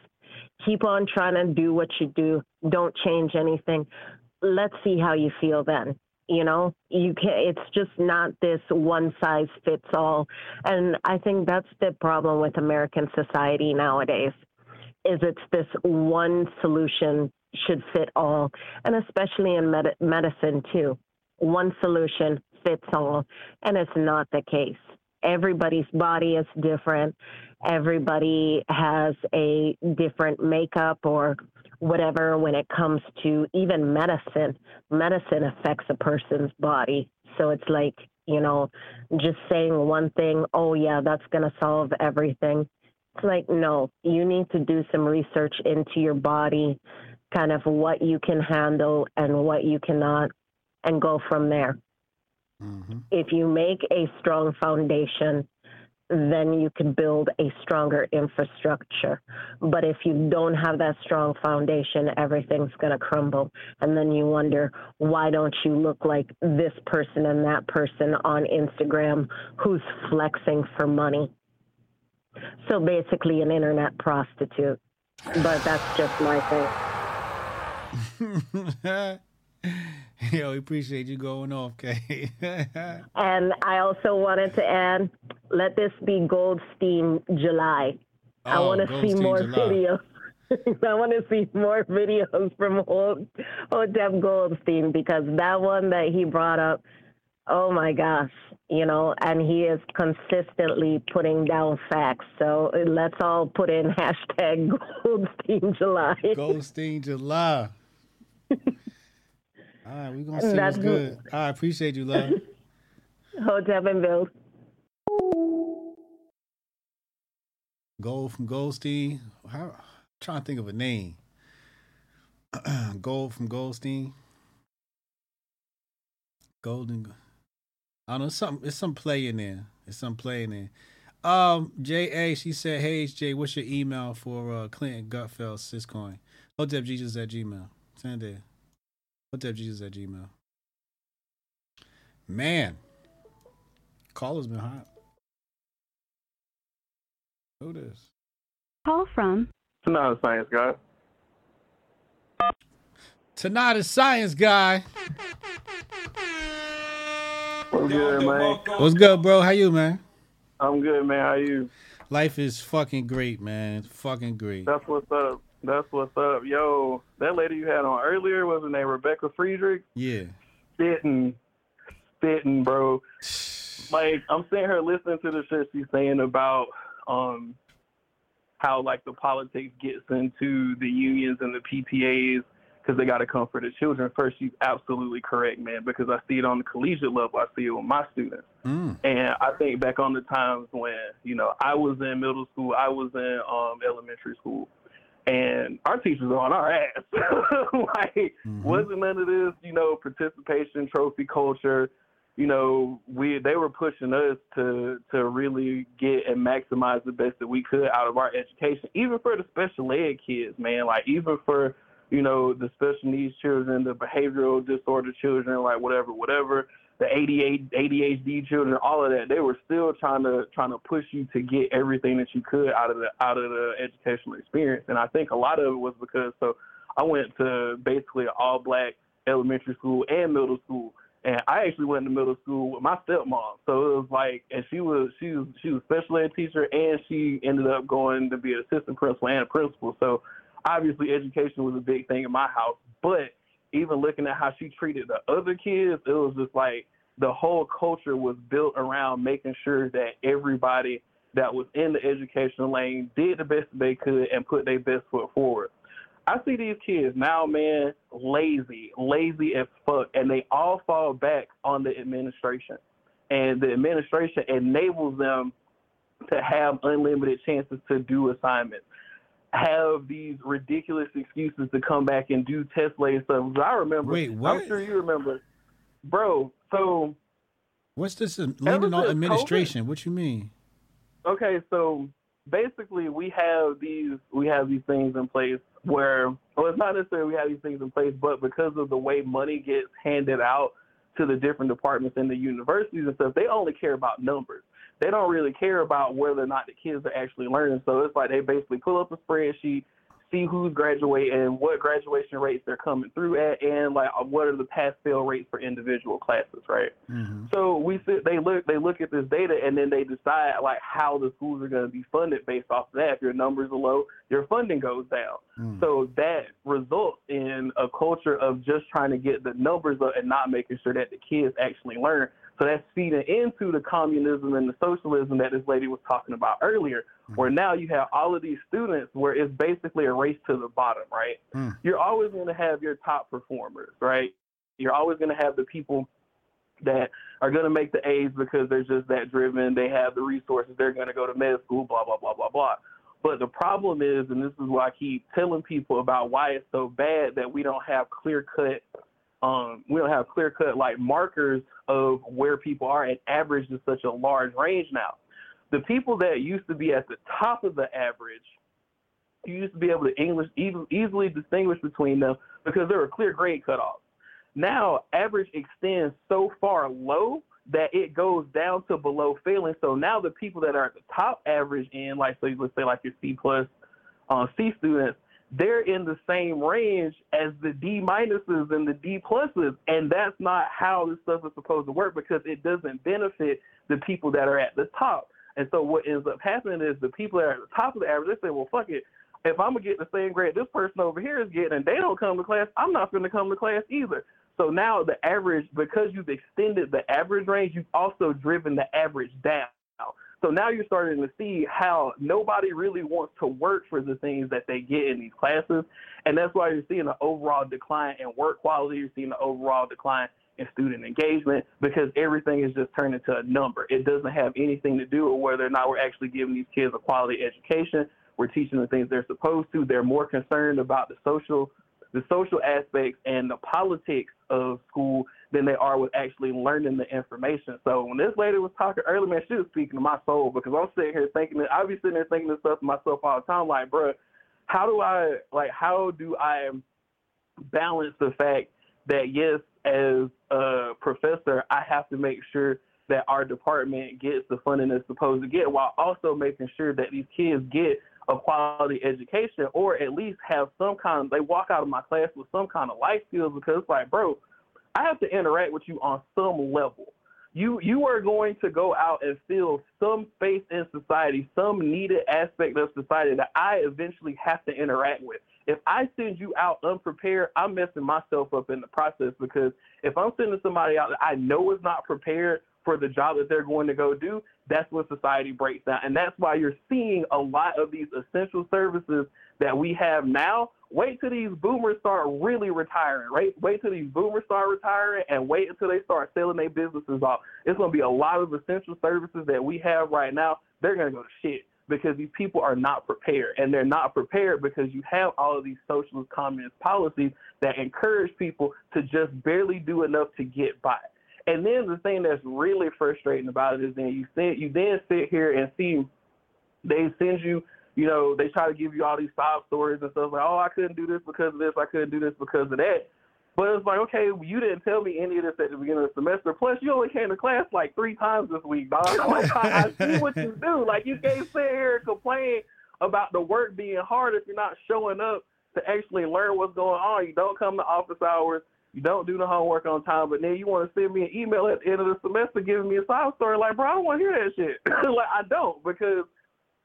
Keep on trying to do what you do. Don't change anything. Let's see how you feel then. You know, you can not it's just not this one size fits all. And I think that's the problem with American society nowadays is it's this one solution should fit all, and especially in med- medicine too. One solution fits all, and it's not the case. Everybody's body is different. Everybody has a different makeup or whatever when it comes to even medicine. Medicine affects a person's body. So it's like, you know, just saying one thing, oh, yeah, that's going to solve everything. It's like, no, you need to do some research into your body, kind of what you can handle and what you cannot, and go from there. Mm-hmm. If you make a strong foundation, then you can build a stronger infrastructure. But if you don't have that strong foundation, everything's going to crumble. And then you wonder, why don't you look like this person and that person on Instagram who's flexing for money? So basically, an internet prostitute. But that's just my thing. Yo, we appreciate you going off, Kay. And I also wanted to add, let this be Goldstein July. I Oh, want to see more July. videos. I want to see more videos from Hotep Goldstein because that one that he brought up, oh my gosh, you know, and he is consistently putting down facts. So let's all put in hashtag Goldstein July. Goldstein July. All right, we're gonna see That's what's good. I appreciate you, love. Hotep and Bill. Gold from Goldstein. How, I'm trying to think of a name. Gold from Goldstein. Golden. I don't know. Some it's some play in there. It's some play in there. Um, J.A., she said, Hey, Jay, what's your email for uh, Clinton Gutfeld Syscoin? HotepJesus at Gmail. Send it. HotepJesus at Gmail. Man, call has been hot. Who this? Call from Not a science guy. Tonight is Science Guy. What's good, man? What's good, bro? How you, man? I'm good, man. How you? Life is fucking great, man. Fucking great. That's what's up. That's what's up. Yo, that lady you had on earlier, was her name Rebecca Friedrich? Yeah. Spitting. Spitting, bro. Like, I'm sitting here listening to the shit she's saying about um how, like, the politics gets into the unions and the PTAs because they got to come for the children. First, she's absolutely correct, man, because I see it on the collegiate level. I see it with my students. Mm. And I think back on the times when, you know, I was in middle school, I was in um, elementary school, and our teachers were on our ass. like, mm-hmm. wasn't none of this, you know, participation, trophy culture. You know, we they were pushing us to to really get and maximize the best that we could out of our education, even for the special ed kids, man. Like even for you know the special needs children, the behavioral disorder children, like whatever, whatever the ADHD, ADHD children, all of that, they were still trying to trying to push you to get everything that you could out of the out of the educational experience. And I think a lot of it was because so I went to basically all black elementary school and middle school. And I actually went to middle school with my stepmom. So it was like and she was she was she was special ed teacher and she ended up going to be an assistant principal and a principal. So obviously education was a big thing in my house. But even looking at how she treated the other kids, it was just like the whole culture was built around making sure that everybody that was in the educational lane did the best they could and put their best foot forward. I see these kids now, man, lazy, lazy as fuck, and they all fall back on the administration. And the administration enables them to have unlimited chances to do assignments have these ridiculous excuses to come back and do test lay stuff. I remember. Wait, what? I'm sure you remember, bro. So What's this leaning on administration? What you mean? okay, so basically we have these we have these things in place where well it's not necessarily we have these things in place, but because of the way money gets handed out to the different departments in the universities and stuff, they only care about numbers. They don't really care about whether or not the kids are actually learning. So it's like they basically pull up a spreadsheet, see who's graduating and what graduation rates they're coming through at, and like what are the pass fail rates for individual classes, right? Mm-hmm. So we sit, they look they look at this data and then they decide like how the schools are going to be funded based off of that. If your numbers are low, your funding goes down. Mm. So that results in a culture of just trying to get the numbers up and not making sure that the kids actually learn. So that's feeding into the communism and the socialism that this lady was talking about earlier, hmm. where now you have all of these students where it's basically a race to the bottom, right? Hmm. You're always going to have your top performers, right? You're always going to have the people that are going to make the A's because they're just that driven. They have the resources. They're going to go to med school, blah, blah, blah, blah, blah. But the problem is, and this is why I keep telling people about why it's so bad that we don't have clear cut, um, we don't have clear cut like markers of where people are and average is such a large range now. The people that used to be at the top of the average, you used to be able to English easily, distinguish between them because there were clear grade cutoffs. Now, average extends so far low that it goes down to below failing. So now the people that are at the top average in, like, so let's say like your C plus, uh, C students, they're in the same range as the D minuses and the D pluses, and that's not how this stuff is supposed to work because it doesn't benefit the people that are at the top. And so what ends up happening is the people that are at the top of the average, they say, well, fuck it. If I'm gonna get the same grade this person over here is getting, and they don't come to class, I'm not gonna come to class either. So now the average, because you've extended the average range, you've also driven the average down. So now you're starting to see how nobody really wants to work for the things that they get in these classes. And that's why you're seeing an overall decline in work quality. You're seeing an overall decline in student engagement because everything is just turned into a number. It doesn't have anything to do with whether or not we're actually giving these kids a quality education. We're teaching the things they're supposed to. They're more concerned about the social the social aspects and the politics of school than they are with actually learning the information. So when this lady was talking earlier, man, she was speaking to my soul because I'm sitting here thinking that I be sitting there thinking this stuff to myself all the time, like, bro, how do I like how do I balance the fact that yes, as a professor, I have to make sure that our department gets the funding it's supposed to get while also making sure that these kids get a quality education or at least have some kind of they walk out of my class with some kind of life skills because it's like, bro, I have to interact with you on some level. You you are going to go out and fill some space in society, some needed aspect of society that I eventually have to interact with. If I send you out unprepared, I'm messing myself up in the process because if I'm sending somebody out that I know is not prepared for the job that they're going to go do, that's when society breaks down. And that's why you're seeing a lot of these essential services that we have now. Wait till these boomers start really retiring, right? Wait till these boomers start retiring and wait until they start selling their businesses off. It's going to be a lot of essential services that we have right now. They're going to go to shit because these people are not prepared. And they're not prepared because you have all of these socialist communist policies that encourage people to just barely do enough to get by. And then the thing that's really frustrating about it is then you sit you then sit here and see they send you, you know, they try to give you all these sob stories and stuff like, oh, I couldn't do this because of this, I couldn't do this because of that. But it's like, okay, you didn't tell me any of this at the beginning of the semester. Plus, you only came to class like three times this week, dog. Like, I, I see what you do. Like, you can't sit here and complain about the work being hard if you're not showing up to actually learn what's going on. You don't come to office hours. You don't do the homework on time, but then you want to send me an email at the end of the semester giving me a side story. Like, bro, I don't want to hear that shit. like, I don't because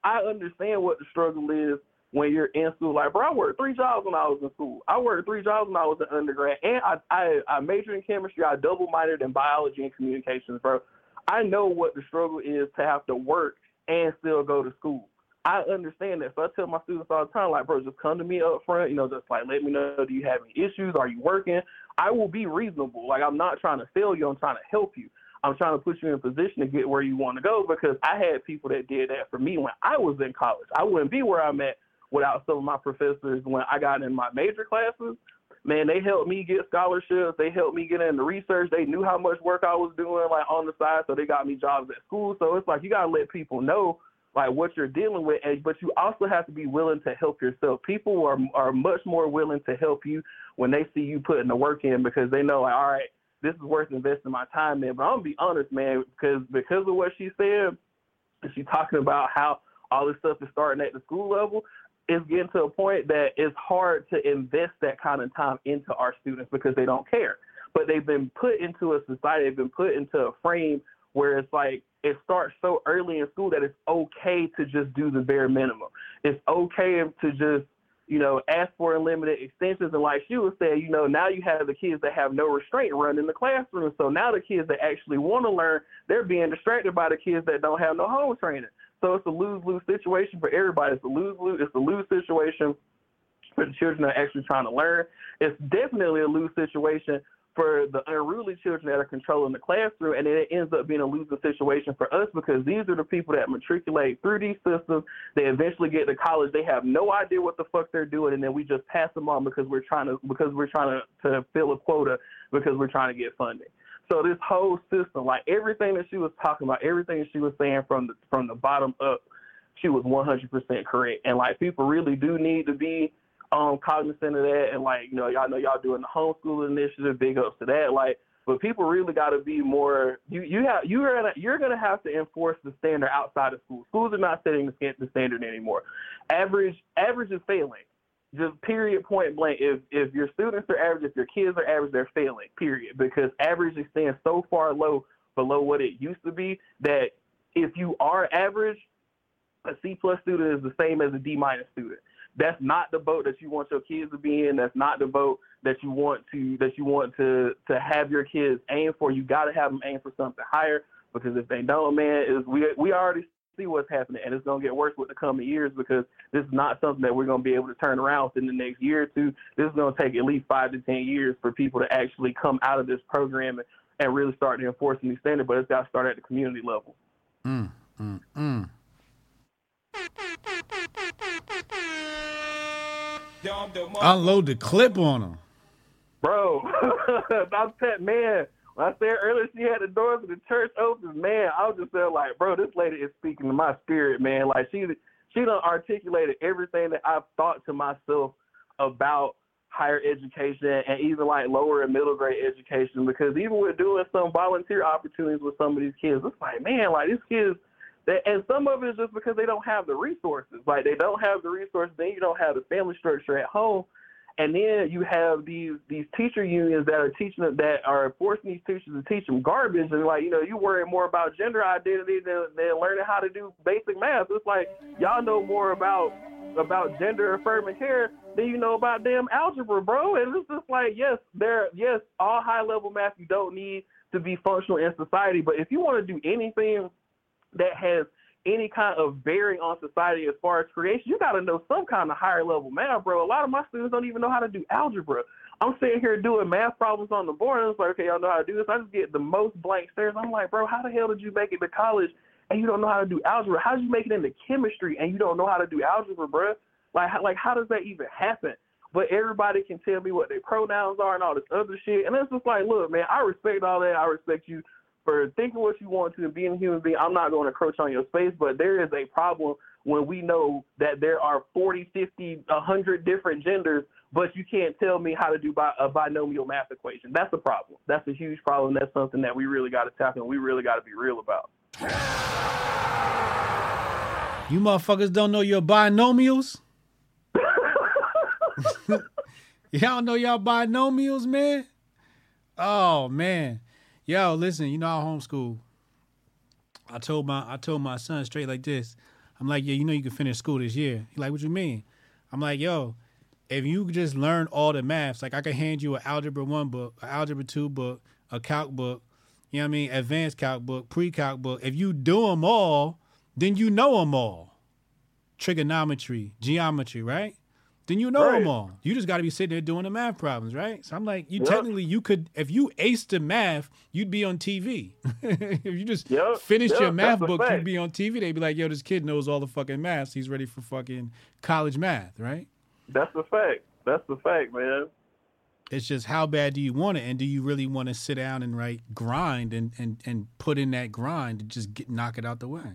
I understand what the struggle is when you're in school. Like, bro, I worked three jobs when I was in school. I worked three jobs when I was an undergrad, and I I, I majored in chemistry. I double minored in biology and communications, bro. I know what the struggle is to have to work and still go to school. I understand that. So I tell my students all the time, like, bro, just come to me up front, you know, just like let me know, do you have any issues? Are you working? I will be reasonable. Like, I'm not trying to fail you, I'm trying to help you. I'm trying to put you in a position to get where you want to go because I had people that did that for me when I was in college. I wouldn't be where I'm at without some of my professors when I got in my major classes. Man, they helped me get scholarships. They helped me get into research. They knew how much work I was doing, like on the side, so they got me jobs at school. So it's like you gotta let people know like what you're dealing with, and but you also have to be willing to help yourself. People are are much more willing to help you when they see you putting the work in because they know like, all right, this is worth investing my time in. But I'm gonna be honest, man, because because of what she said, she's talking about how all this stuff is starting at the school level. It's getting to a point that it's hard to invest that kind of time into our students because they don't care. But they've been put into a society, they've been put into a frame where it's like it starts so early in school that it's okay to just do the bare minimum. It's okay to just, you know, ask for unlimited extensions. And like she was saying, you know, now you have the kids that have no restraint running the classroom. So now the kids that actually want to learn, they're being distracted by the kids that don't have no home training. So it's a lose lose situation for everybody. It's a lose lose. It's a lose situation for the children that are actually trying to learn. It's definitely a lose situation for the unruly children that are controlling the classroom, and it ends up being a losing situation for us because these are the people that matriculate through these systems. They eventually get to college. They have no idea what the fuck they're doing, and then we just pass them on because we're trying to because we're trying to, to fill a quota because we're trying to get funding. So this whole system, like everything that she was talking about, everything she was saying from the from the bottom up, she was 100% correct. And like people really do need to be um cognizant of that and like, you know, y'all know y'all doing the homeschool initiative, big ups to that. Like but people really got to be more. You you have you're gonna you're gonna have to enforce the standard outside of school. Schools are not setting the, the standard anymore. Average average is failing. Just period, point blank. If if your students are average, if your kids are average, they're failing. Period. Because average extends so far low below what it used to be that if you are average, a C plus student is the same as a D minus student that's not the boat that you want your kids to be in. That's not the boat that you want to that you want to to have your kids aim for. You got to have them aim for something higher because if they don't, man, is we we already see what's happening and it's gonna get worse with the coming years because this is not something that we're gonna be able to turn around within the next year or two. This is gonna take at least five to ten years for people to actually come out of this program and, and really start enforcing these standards. But it's got to start at the community level. Mm, mm, mm. Unload the clip on him. Bro, I said, man, When I said earlier she had the doors of the church open, man, I was just there like, bro, this lady is speaking to my spirit, man. Like she she done articulated everything that I've thought to myself about higher education and even like lower and middle grade education because even with doing some volunteer opportunities with some of these kids, it's like, man, like these kids and some of it is just because they don't have the resources. Like they don't have the resources, then you don't have the family structure at home. And then you have these these teacher unions that are teaching them, that are forcing these teachers to teach them garbage, and like you know you worry more about gender identity than, than learning how to do basic math. It's like y'all know more about about gender affirming care than you know about damn algebra, bro. And it's just like yes, there yes, all high level math you don't need to be functional in society, but if you want to do anything that has any kind of bearing on society as far as creation, you got to know some kind of higher level math, bro. A lot of my students don't even know how to do algebra. I'm sitting here doing math problems on the board, and it's like, okay, y'all know how to do this. I just get the most blank stares. I'm like, bro, how the hell did you make it to college and you don't know how to do algebra? How did you make it into chemistry and you don't know how to do algebra, bro? Like, how, like, how does that even happen? But everybody can tell me what their pronouns are and all this other shit, and it's just like, look, man, I respect all that. I respect you for thinking what you want to and being a human being. I'm not going to encroach on your space, but there is a problem when we know that there are 40, 50, 100 different genders, but you can't tell me how to do bi- a binomial math equation. That's a problem. That's a huge problem. That's something that we really got to tackle and we really got to be real about. You motherfuckers don't know your binomials? y'all know y'all binomials, man? Oh man. Yo, listen, you know I homeschool. I told my I told my son straight like this. I'm like, yeah, you know you can finish school this year. He like, what you mean? I'm like, yo, if you just learn all the maths, like I could hand you an algebra one book, an algebra two book, a calc book, you know what I mean, advanced calc book, pre-calc book. If you do them all, then you know them all. Trigonometry, geometry, right? Then you know Right. them all. You just got to be sitting there doing the math problems, right? So I'm like, you Yep. technically you could, if you aced the math, you'd be on TV. if you just finished yep, your math that's book, you'd be on TV. They'd be like, yo, this kid knows all the fucking math. He's ready for fucking college math, right? That's the fact. That's the fact, man. It's just how bad do you want it, and do you really want to sit down and write grind and and and put in that grind to just get knock it out the way?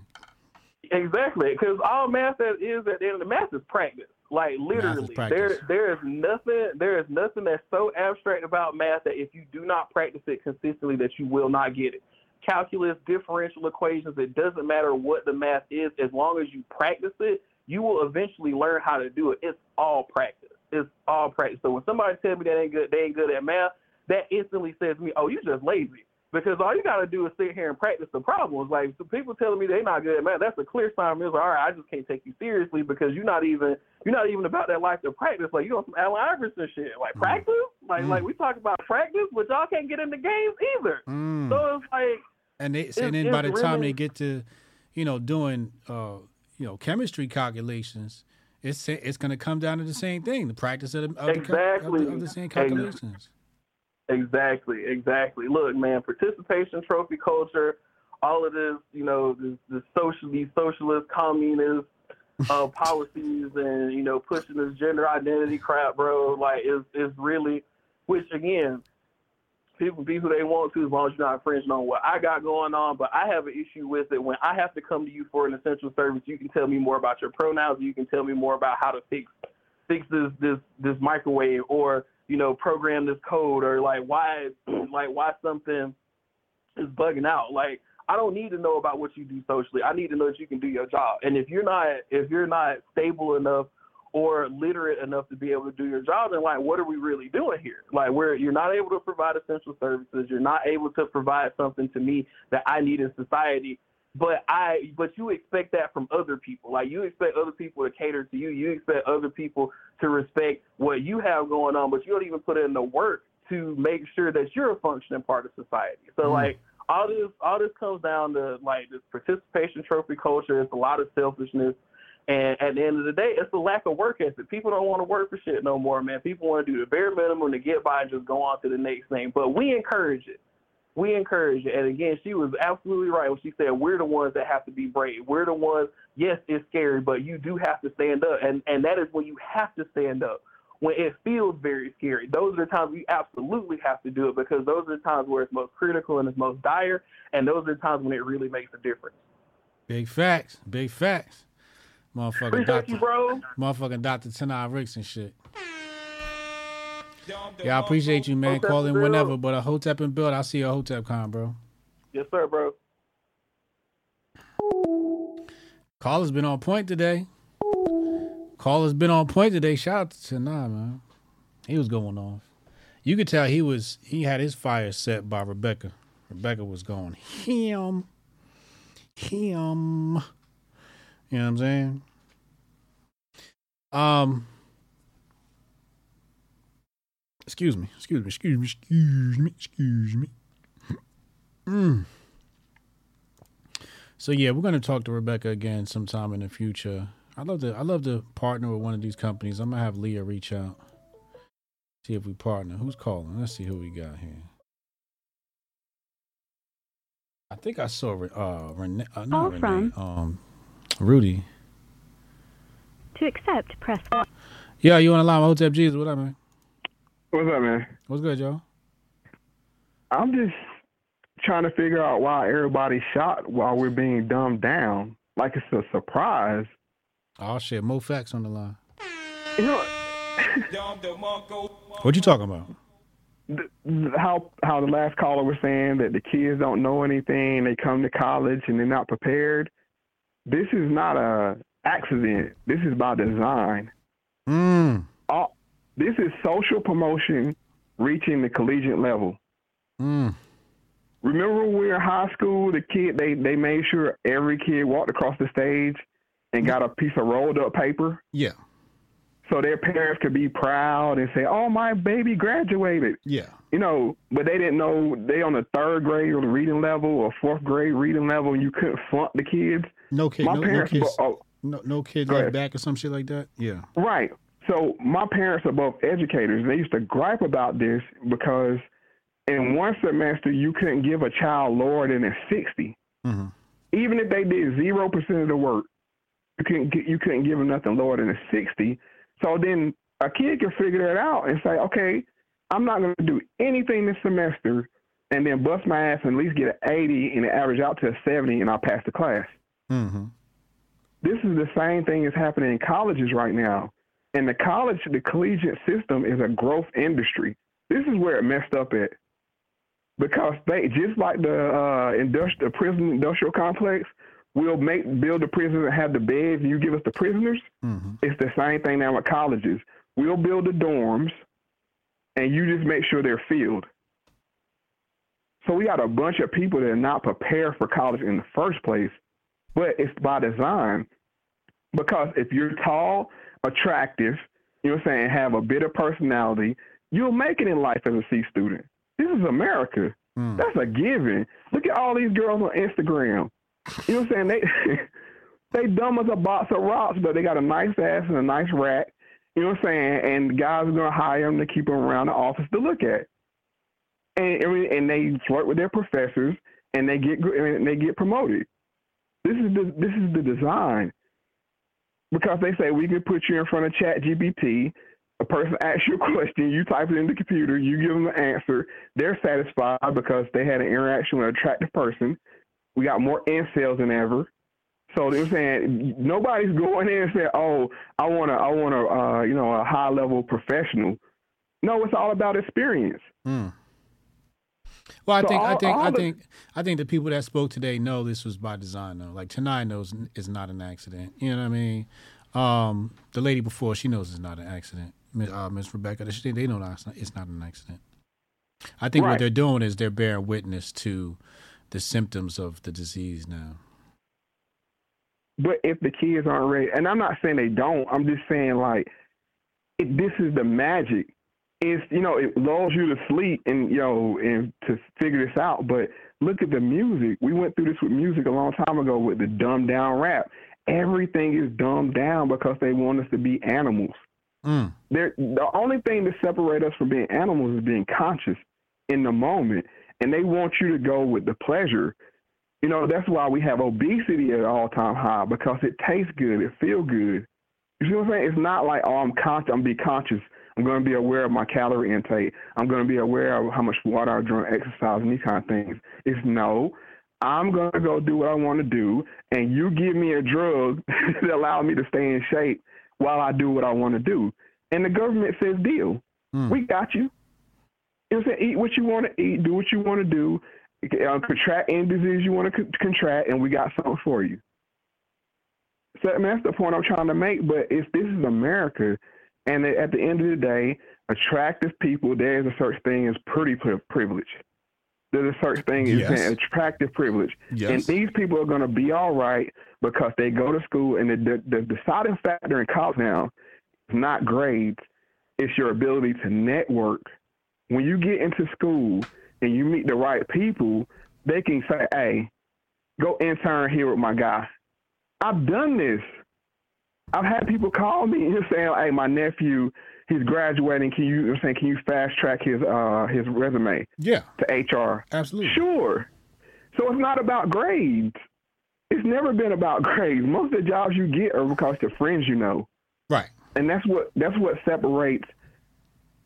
Exactly, because all math is at the end of the math is practice. Like literally, there there is nothing there is nothing that's so abstract about math that if you do not practice it consistently, that you will not get it. Calculus, differential equations, it doesn't matter what the math is, as long as you practice it, you will eventually learn how to do it. It's all practice. It's all practice. So when somebody tells me that ain't good, they ain't good at math, that instantly says to me, "Oh, you're just lazy." Because all you gotta do is sit here and practice the problems. Like so people telling me they're not good at math, that's a clear sign. It's like, all right, I just can't take you seriously because you're not even you're not even about that life to practice. Like you on some Allen Iverson shit. Like practice? Like like we talk about practice, but y'all can't get into games either. Mm. So it's like And they and then by the it's time they get to, you know, doing uh, you know, chemistry calculations, it's it's going to come down to the same thing, the practice of the of, the, of, the, of the same calculations. Exactly, exactly. Exactly. Look, man, participation trophy culture, all of this, you know, this, this social, socialist, communist uh, policies, and you know, pushing this gender identity crap, bro. Like, is is really, which again, people be who they want to as long as you're not infringing on what I got going on. But I have an issue with it when I have to come to you for an essential service. You can tell me more about your pronouns. You can tell me more about how to fix fix this this this microwave or you know program this code or like why like why something is bugging out. Like i don't need to know about what you do socially. I need to know that you can do your job. And if you're not if you're not stable enough or literate enough to be able to do your job then like what are we really doing here? Like where you're not able to provide essential services. You're not able to provide something to me that i need in society but I but you expect that from other people. Like you expect other people to cater to you. You expect other people to respect what you have going on, but you don't even put in the work to make sure that you're a functioning part of society. So Mm. like all this all this comes down to like this participation trophy culture. It's a lot of selfishness. And at the end of the day, it's a lack of work ethic. People don't want to work for shit no more, man. People want to do the bare minimum to get by and just go on to the next thing. But we encourage it we encourage it. And again, she was absolutely right when she said we're the ones that have to be brave. We're the ones. Yes, it's scary, but you do have to stand up, and and that is when you have to stand up. when it feels very scary. Those are the times you absolutely have to do it because those are the times where it's most critical and it's most dire, and those are the times when it really makes a difference. Big facts. Big facts. Motherfucking Appreciate Doctor. you, bro. Motherfucking Doctor Tanai Ricks and shit. Yeah, I appreciate you, man. Hotep Call in whenever, but a Hotep and build. I'll see you at Hotep Con, bro. Yes, sir, bro. Caller's been on point today. Caller's been on point today. Shout out to Tanai, man. He was going off. You could tell he was he had his fire set by Rebecca. Rebecca was going him. Him. You know what I'm saying? Um Excuse me, excuse me, excuse me, excuse me, excuse me. Mm. So yeah, we're gonna talk to Rebecca again sometime in the future. I love to I love to partner with one of these companies. I'm gonna have Leah reach out, see if we partner. Who's calling? Let's see who we got here. I think I saw uh Renee, uh, not Renee, from- um Rudy. To accept, press 1. Yeah, you wanna with Hotep Jesus? What up, man? What's up, man? What's good, Joe? I'm just trying to figure out why everybody's shocked while we're being dumbed down. Like it's a surprise. Oh shit, Mo Facts on the line. You know What you talking about? how how the last caller was saying that the kids don't know anything, they come to college and they're not prepared. This is not a accident. This is by design. Mm. All, this is social promotion reaching the collegiate level. Mm. Remember when we were in high school, the kid they they made sure every kid walked across the stage and got a piece of rolled up paper Yeah. so their parents could be proud and say, "Oh, my baby graduated." Yeah. You know, but they didn't know they on the third grade or the reading level or fourth grade reading level, and you couldn't flunk the kids. No kid, My no, no kids, bo- oh, no, no kid back or some shit like that. Yeah. Right. So my parents are both educators. They used to gripe about this because in one semester you couldn't give a child lower than a sixty, Mm-hmm. even if they did zero percent of the work. You couldn't get, you couldn't give them nothing lower than a sixty. So then a kid can figure that out and say, okay, I'm not going to do anything this semester, and then bust my ass and at least get an eighty and average out to a seventy, and I'll pass the class Mm-hmm. this is the same thing that's happening in colleges right now. And the college, the collegiate system is a growth industry. This is where it messed up at. Because they just like the uh, industrial prison industrial complex, we'll make build the prisons and have the beds, and you give us the prisoners. Mm-hmm. It's the same thing now with colleges. We'll build the dorms, and you just make sure they're filled. So we got a bunch of people that are not prepared for college in the first place, but it's by design. Because if you're tall, attractive, you know what I'm saying, have a bit of personality, you'll make it in life as a C student. This is America. Hmm. That's a given. Look at all these girls on Instagram. You know what I'm saying? They they dumb as a box of rocks, but they got a nice ass and a nice rack. You know what I'm saying? And guys are gonna hire them to keep them around the office to look at. And and they flirt with their professors, and they get and they get promoted. This is the this is the design because they say we can put you in front of Chat GPT. A person asks you a question, you type it in the computer, you give them the answer. They're satisfied because they had an interaction with an attractive person. We got more incels than ever. So they're saying nobody's going in and saying, "Oh, I want to, I want to, uh, you know, a high level professional." No, it's all about experience. Mm. Well, I So think I think all I the- think I think the people that spoke today know this was by design though. Like tonight knows it's not an accident. You know what I mean? Um, the lady before she knows it's not an accident. Miss uh, Miss Rebecca, they, they know it's not, it's not an accident. I think what they're doing is they're bearing witness to the symptoms of the disease now. But if the kids aren't ready, and I'm not saying they don't, I'm just saying like it, this is the magic. It's you know it lulls you to sleep and you know and to figure this out. But look at the music. We went through this with music a long time ago with the dumbed down rap. Everything is dumbed down because they want us to be animals. Mm. They're, the only thing that separates us from being animals is being conscious in the moment, and they want you to go with the pleasure. You know, that's why we have obesity at all time high because it tastes good, it feels good. You see what I'm saying? It's not like oh I'm conscious. I'm be conscious. I'm going to be aware of my calorie intake. I'm going to be aware of how much water I drink, exercise, and these kind of things. It's no. I'm going to go do what I want to do, and you give me a drug that allows me to stay in shape while I do what I want to do. And the government says, deal. We got you. You know Eat what you want to eat, do what you want to do, uh, contract any disease you want to c- contract, and we got something for you. So I mean, that's the point I'm trying to make. But if this is America, and at the end of the day, attractive people, there is a such thing as pretty privilege. There's a such thing as Yes. attractive privilege, Yes. and these people are going to be all right because they go to school. And the, the, the deciding factor in college now is not grades; it's your ability to network. When you get into school and you meet the right people, they can say, "Hey, go intern here with my guy." I've done this. I've had people call me and saying, "Hey, my nephew, he's graduating. Can you, I'm saying, can you fast track his uh his resume? Yeah, to HR. Absolutely, sure. So it's not about grades. It's never been about grades. Most of the jobs you get are because the friends you know. Right. And that's what that's what separates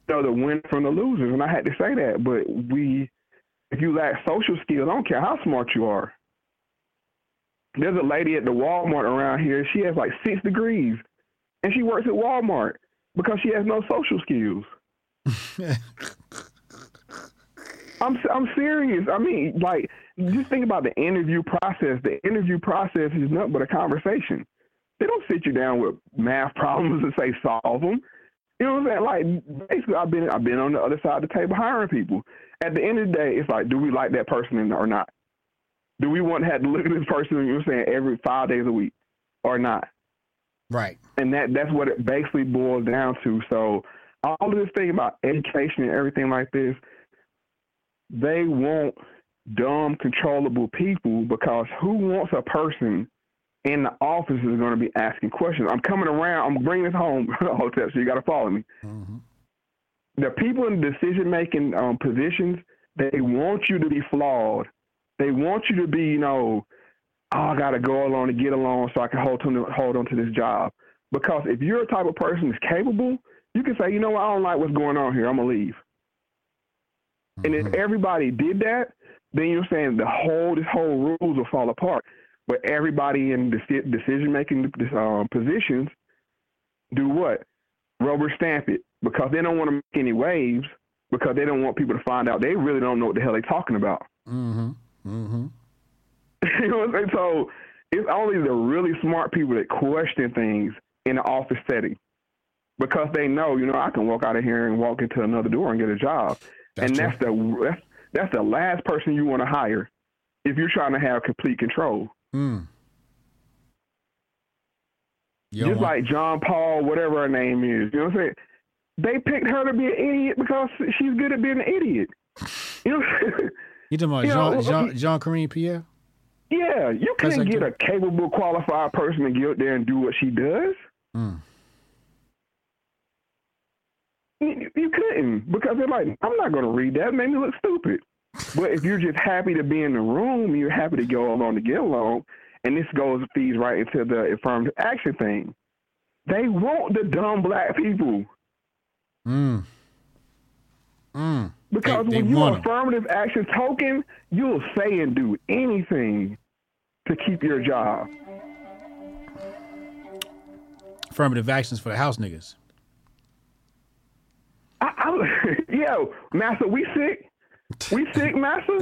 you know, the win from the losers. And I had to say that, but we, if you lack social skills, I don't care how smart you are. There's a lady at the Walmart around here. She has like six degrees, and she works at Walmart because she has no social skills. I'm I'm serious. I mean, like, just think about the interview process. The interview process is nothing but a conversation. They don't sit you down with math problems and say solve them. You know what I'm saying? Like, basically, I've been I've been on the other side of the table hiring people. At the end of the day, it's like, do we like that person or not? Do we want to have to look at this person? You know saying every five days a week or not? Right. and that that's what it basically boils down to. So all of this thing about education and everything like this, they want dumb, controllable people because who wants a person in the office is going to be asking questions? I'm coming around. I'm bringing this home, Hotep. So you got to follow me. The people in decision making um, positions, they want you to be flawed. They want you to be, you know, oh, I got to go along and get along so I can hold on to, hold on to this job. Because if you're a type of person that's capable, you can say, you know what, I don't like what's going on here. I'm gonna leave. And if everybody did that, then you're saying the whole this whole rules will fall apart. But everybody in deci- decision making um, positions do what? Rubber stamp it because they don't want to make any waves because they don't want people to find out they really don't know what the hell they're talking about. Mm-hmm. Mm-hmm. you know what I'm saying? So it's only the really smart people that question things in an office setting because they know, you know, I can walk out of here and walk into another door and get a job, and that's the that's, that's the last person you want to hire if you're trying to have complete control. Mm. Just like John Paul, whatever her name is, you know what I'm saying? They picked her to be an idiot because she's good at being an idiot. You know, You talking about You know, Jean Jean Jean Kareem Pierre? yeah, you can't get a capable, qualified person to get out there and do what she does. Mm. You, you couldn't because they're like, I'm not going to read that. It made me look stupid. But if you're just happy to be in the room, you're happy to go along to get along, and this goes feeds right into the affirmative action thing. They want the dumb black people Mm. Mm. Because They- they when you're want an 'em. affirmative action token, you'll say and do anything to keep your job. Affirmative actions for the house niggas. I, I, yo, Master, we sick. We sick, Master.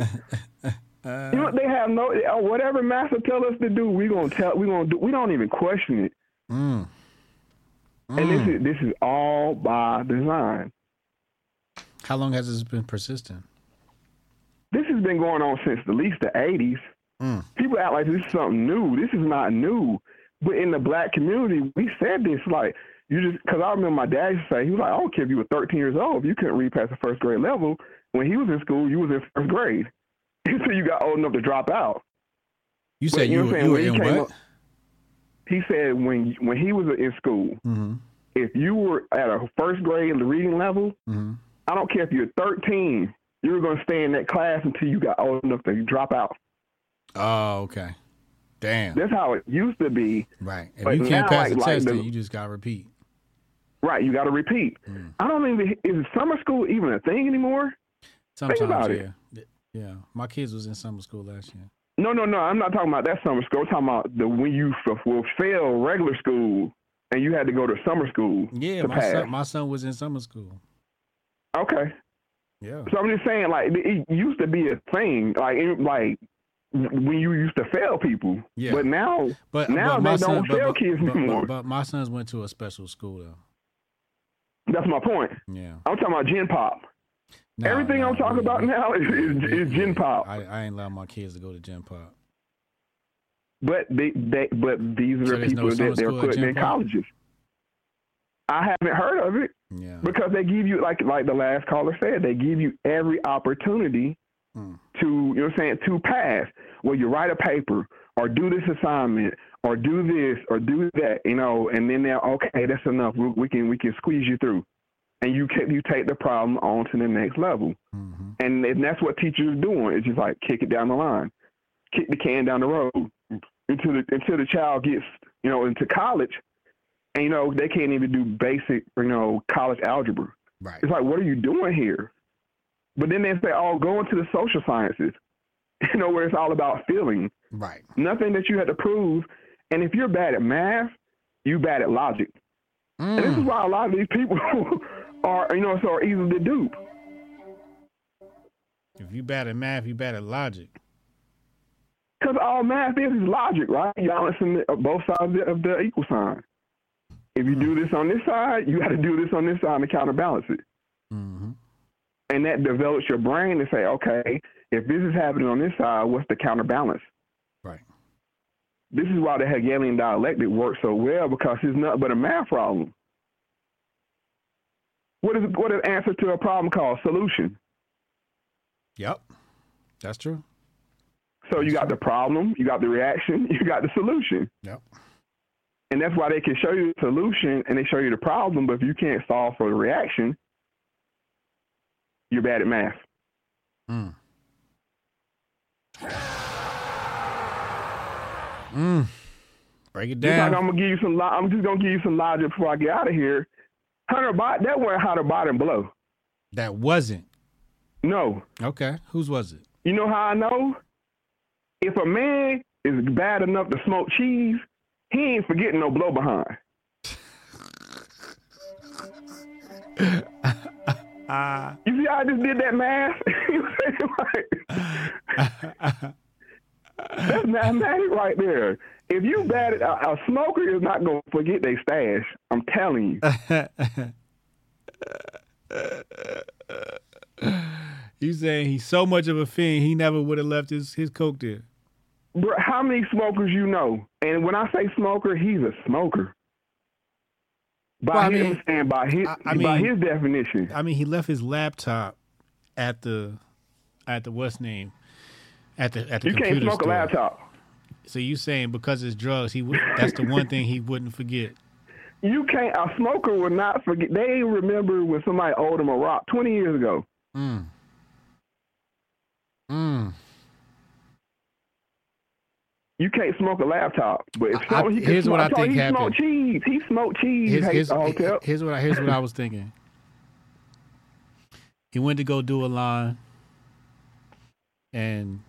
you know they have no uh, whatever Master tell us to do. We gonna tell. We gonna do. We don't even question it. Mm. And this is this is all by design. How long has this been persistent? This has been going on since at least the '80s. Mm. People act like this is something new. This is not new. But in the black community, we said this like you just because I remember my dad used to say he was like, I don't care if you were 13 years old, if you couldn't read past the first grade level. When he was in school, you was in first grade until you got old enough to drop out. You But said you, know were, you were in he what? up- He said when when he was in school, Mm-hmm. if you were at a first grade reading level, Mm-hmm. I don't care if you're 13, you're going to stay in that class until you got old enough to drop out. Oh, okay. Damn. That's how it used to be. Right. If But you can't now, pass like- the like test, the- then you just got to repeat. Right, you got to repeat. Mm. I don't even is summer school even a thing anymore? Sometimes, about yeah. it. Yeah. My kids was in summer school last year. No, no, no. I'm not talking about that summer school. I'm talking about the when you f- will fail regular school and you had to go to summer school. Yeah, my son, my son was in summer school. Okay. Yeah. So I'm just saying, like it used to be a thing, like it, like when you used to fail people. Yeah. But now, But now but my they son, don't but- fail but- kids but, anymore. But, my sons went to a special school though. That's my point. Yeah. I'm talking about Gen Pop. No, Everything no, I'm talking about now is, is, is Gen Pop. I, I ain't allow my kids to go to Gen Pop. But they, they but these are So people that they're putting in Pop? colleges. I haven't heard of it. Yeah. Because they give you like like the last caller said, they give you every opportunity Hmm. to you know what I'm saying, to pass. Well you write a paper or do this assignment or do this or do that, you know, and then they're okay, that's enough. We, we can we can squeeze you through. And you can, you take the problem on to the next level. Mm-hmm. And, and that's what teachers are doing. It's just like kick it down the line. Kick the can down the road until the until the child gets, you know, into college and you know, they can't even do basic, you know, college algebra. Right. It's like, what are you doing here? But then they say, oh, go into the social sciences, you know, where it's all about feeling. Right. Nothing that you had to prove. And if you're bad at math, you bad at logic. And this is Mm. why a lot of these people are, you know, so are easy to dupe. If you're bad at math, you're bad at logic. Because all math is is logic, right? Balancing the- both sides of the equal sign. If you do this on this side, you got to do this on this side to counterbalance it. Mm-hmm. And that develops your brain to say, okay, if this is happening on this side, what's the counterbalance? Right. This is why the Hegelian dialectic works so well because it's nothing but a math problem. What is what is answer to a problem called solution? Yep. That's true. So you got the problem, you got the reaction, you got the solution. Yep. And that's why they can show you the solution and they show you the problem, but if you can't solve for the reaction, you're bad at math. Mm. Mm. Break it Just like down. I'm gonna give you some. I'm just gonna give you some logic before I get out of here. Hunter Biden, that wasn't how the Biden blow. That wasn't. No. Okay. Whose was it? You know how I know? If a man is bad enough to smoke cheese, he ain't forgetting no blow behind. Ah. You see how I just did that math? Like, That's mathematics right there. If you bad, a, a smoker is not gonna forget their stash. I'm telling you. you saying he's so much of a fiend, he never would have left his, his coke there. Bro, how many smokers you know? And when I say smoker, he's a smoker. By Well, I his mean- and by his I by mean- his definition. I mean, he left his laptop at the at the what's name at the at the You can't computer smoke a store. laptop. So you saying because it's drugs, he would, that's the one thing he wouldn't forget. You can't. A smoker will not forget. They remember when somebody owed them a rock twenty years ago. Mm. Mm. You can't smoke a laptop, but if I- he here's what I think he happened. smoked cheese. He smoked cheese. Here's, the hotel. here's what I, here's what I was thinking. He went to go do a line, and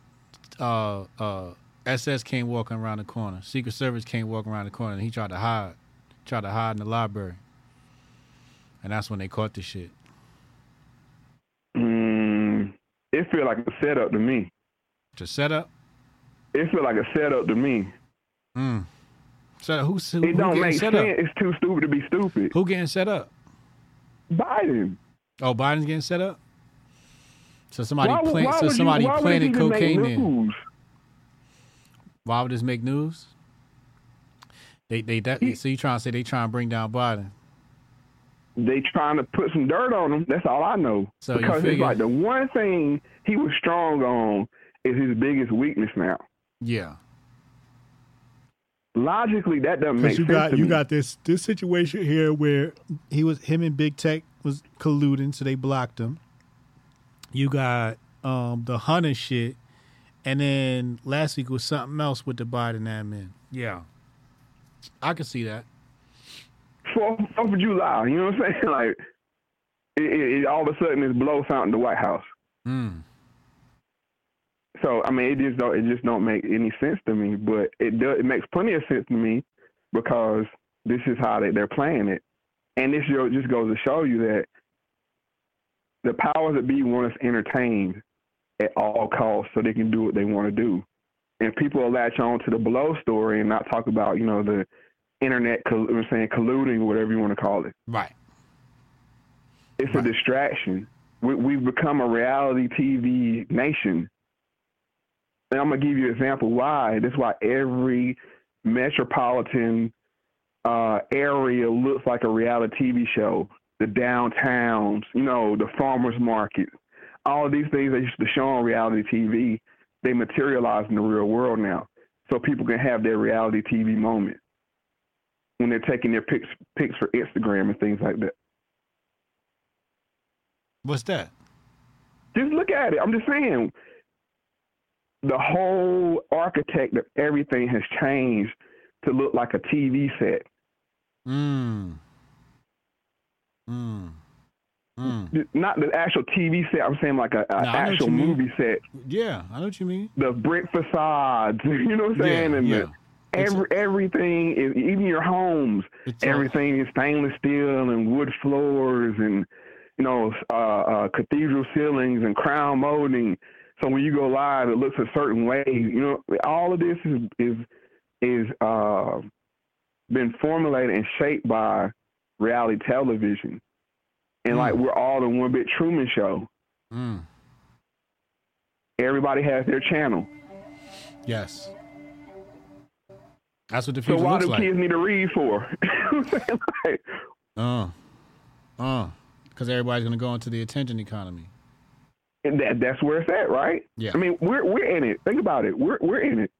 uh, uh, SS came walking around the corner. Secret Service came walking around the corner, and he tried to hide, tried to hide in the library, and that's when they caught the shit. Mm, it feel like a setup to me. To set up. It feel like a setup to me. Mm. So who's who, It don't make set sense. up? It's too stupid to be stupid. Who getting set up? Biden. Oh, Biden's getting set up. So somebody Why why so you- somebody it planted cocaine in. Why would this make news? They they that, so you trying to say they trying to bring down Biden? They trying to put some dirt on him. That's all I know. So you because it's like the one thing he was strong on is his biggest weakness now. Yeah. Logically, that doesn't make you sense got to you me. got this this situation here where he was him and Big Tech was colluding, so they blocked him. You got um the Hunter shit, And then last week was something else with the Biden admin. Yeah. I can see that. Fourth, Fourth of July, you know what I'm saying? Like, it, it, it, all of a sudden it's blow fountain the White House. Mm. So I mean, it just don't it just don't make any sense to me. But it does it makes plenty of sense to me because this is how they, they're playing it, and this just goes to show you that the powers that be want us entertained at all costs so they can do what they want to do, and people will latch on to the below story and not talk about you know the internet, coll- I'm saying colluding, whatever you want to call it. Right. It's a distraction. We, we've become a reality TV nation. And I'm gonna give you an example why. That's why every metropolitan uh, area looks like a reality TV show. The downtowns, you know, the farmers market, all of these things they used to show on reality TV, they materialize in the real world now. So people can have their reality TV moment when they're taking their pics pics for Instagram and things like that. What's that? Just look at it. I'm just saying the whole architect of everything has changed to look like a TV set. Mm. Mm. Mm. Not the actual TV set. I'm saying like a, a No, I know what actual movie set. Yeah, I know what you mean. The brick facades. You know what I'm Yeah, saying? and yeah. the, every everything is even your homes. everything is stainless steel and wood floors and you know uh, uh, cathedral ceilings and crown molding. So when you go live, it looks a certain way. You know, all of this is is is uh, been formulated and shaped by reality television, and like we're all in one bit Truman Show. Mm. Everybody has their channel. Yes. That's what the So future why looks do like. kids need to read for? like, Uh, uh, because everybody's gonna go into the attention economy. And that that's where it's at, right? Yeah. I mean, we're we're in it. Think about it. We're we're in it,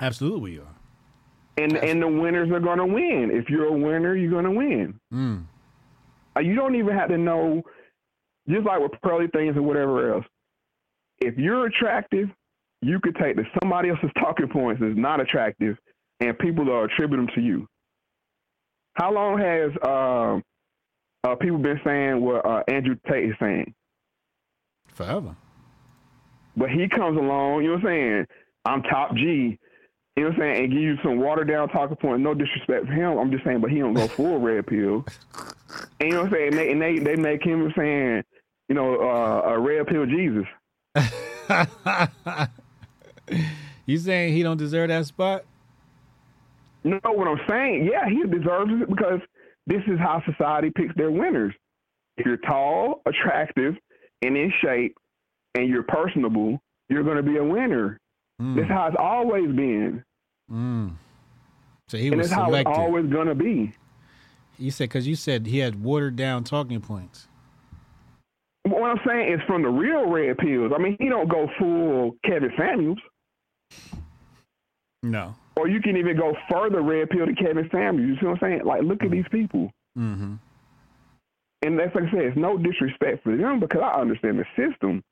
Absolutely, we are. and and the winners are gonna win. If you're a winner, you're gonna win. Mm. Uh, You don't even have to know. Just like with pearly things and whatever else. If you're attractive, you could take the somebody else's talking points that's not attractive, and people are attribute them to you. How long has um uh, people been saying what uh, Andrew Tate is saying? Forever. But he comes along, you know what I'm saying? I'm top G, you know what I'm saying, and give you some watered down talking point. No disrespect for him. I'm just saying, but he don't go full red pill. And you know what I'm saying? And they, and they, they make him saying, you know, uh, a red pill Jesus. You saying he don't deserve that spot? No, what I'm saying, yeah, he deserves it because this is how society picks their winners. If you're tall, attractive, and in shape, and you're personable, you're going to be a winner. That's how it's always been. Mm. So he and was that's how it's always going to be. You said because you said he had watered down talking points. What I'm saying is from the real red pills. I mean, he don't go full Kevin Samuels, No. or you can even go further red pill to Kevin Samuels. You see what I'm saying? Like, look at these people. Mm-hmm. And that's like I said, it's no disrespect for them because I understand the system.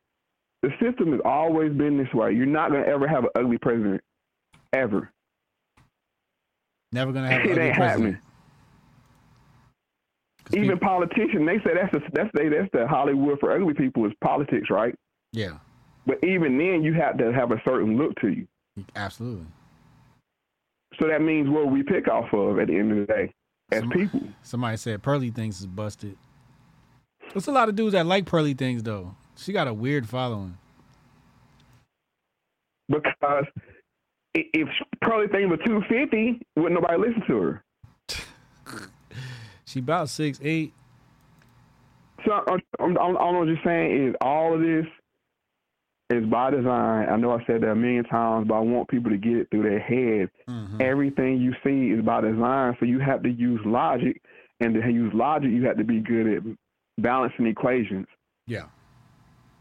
The system has always been this way. You're not gonna ever have an ugly president, ever. Never gonna have an ugly ain't president. happening. Even politicians, they say that's the that's that's the Hollywood for ugly people is politics, right? Yeah, But even then, you have to have a certain look to you. absolutely. So that means what we pick off of at the end of the day as people. Somebody said Pearly Things is busted. There's a lot of dudes that like Pearly Things though. She got a weird following. Because if Pearly things were 250, wouldn't nobody listen to her. She about six eight. So I'm, I'm, I'm, all I'm just saying is all of this is by design. I know I said that a million times, but I want people to get it through their head. Mm-hmm. Everything you see is by design, so you have to use logic, and to use logic, you have to be good at balancing equations. Yeah.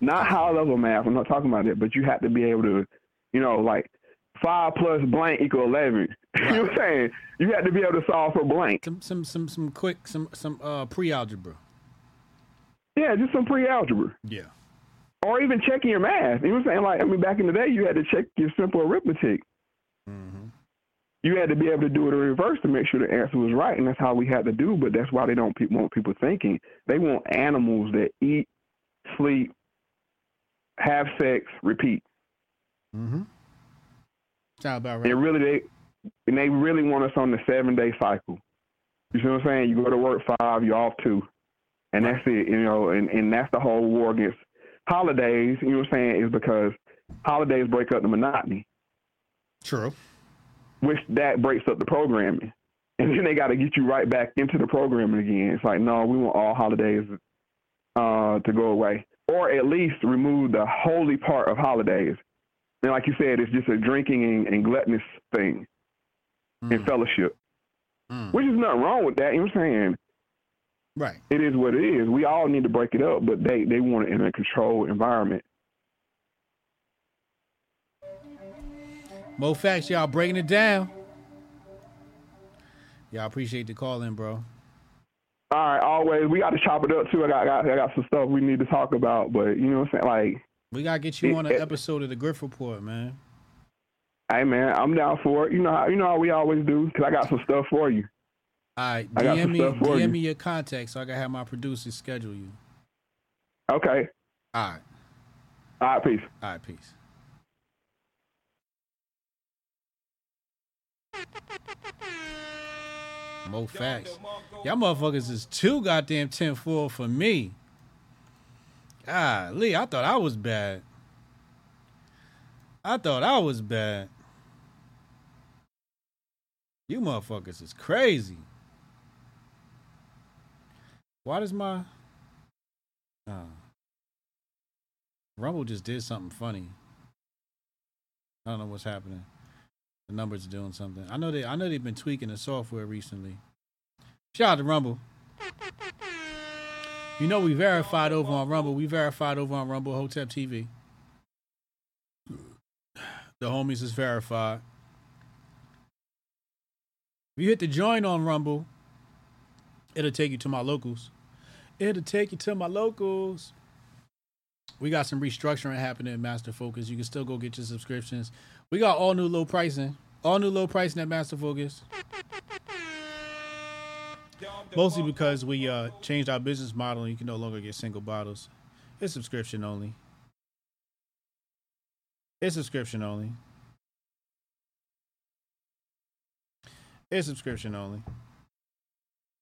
Not high level math. I'm not talking about that, but you have to be able to, you know, like five plus blank equal eleven. you know what I'm saying? You have to be able to solve for blank. Some some some some quick some some uh pre algebra. Yeah, just some pre algebra. Yeah. or even checking your math. You know what I'm saying? Like, I mean, back in the day, you had to check your simple arithmetic. You had to be able to do it in reverse to make sure the answer was right, and that's how we had to do. But that's why they don't pe- want people thinking. They want animals that eat, sleep, have sex, repeat. Mm-hmm. Sound about They right. really they and they really want us on the seven day cycle. You see what I'm saying? You go to work five, you're off two. And that's it, you know, and, and that's the whole war against holidays, you know what I'm saying, is because holidays break up the monotony. True. Which that breaks up the programming. And then they gotta get you right back into the programming again. It's like, no, we want all holidays uh, to go away. Or at least remove the holy part of holidays. And like you said, it's just a drinking and, and gluttonous thing and fellowship. Which is nothing wrong with that, you know what I'm saying? Right. It is what it is. We all need to break it up, but they, they want it in a controlled environment. Mo facts, y'all breaking it down. Y'all appreciate the call in, bro. All right, always we got to chop it up too. I got, I got I got some stuff we need to talk about, but you know what I'm saying? Like, We gotta get you It- on an it- episode of the Grift Report, man. hey man, I'm down for it. You know how you know how we always do because I got some stuff for you. All right, I DM me, DM you. me your contact so I can have my producers schedule you. Okay. All right. All right, peace. All right, peace. Mo facts. Y'all motherfuckers is too goddamn 10 4 for me. Golly, I thought I was bad. I thought I was bad. You motherfuckers is crazy. Why does my. Oh. Rumble just did something funny. I don't know what's happening. The numbers are doing something. I know they I know they've been tweaking the software recently. Shout out to Rumble. You know we verified over on Rumble. We verified over on Rumble Hotep TV. The homies is verified. If you hit the join on Rumble, it'll take you to my locals. It'll take you to my locals. We got some restructuring happening at Master Focus. You can still go get your subscriptions. We got all new low pricing. All new low pricing at Master Focus. Mostly because we uh, changed our business model and you can no longer get single bottles. It's subscription only. It's subscription only. It's subscription only.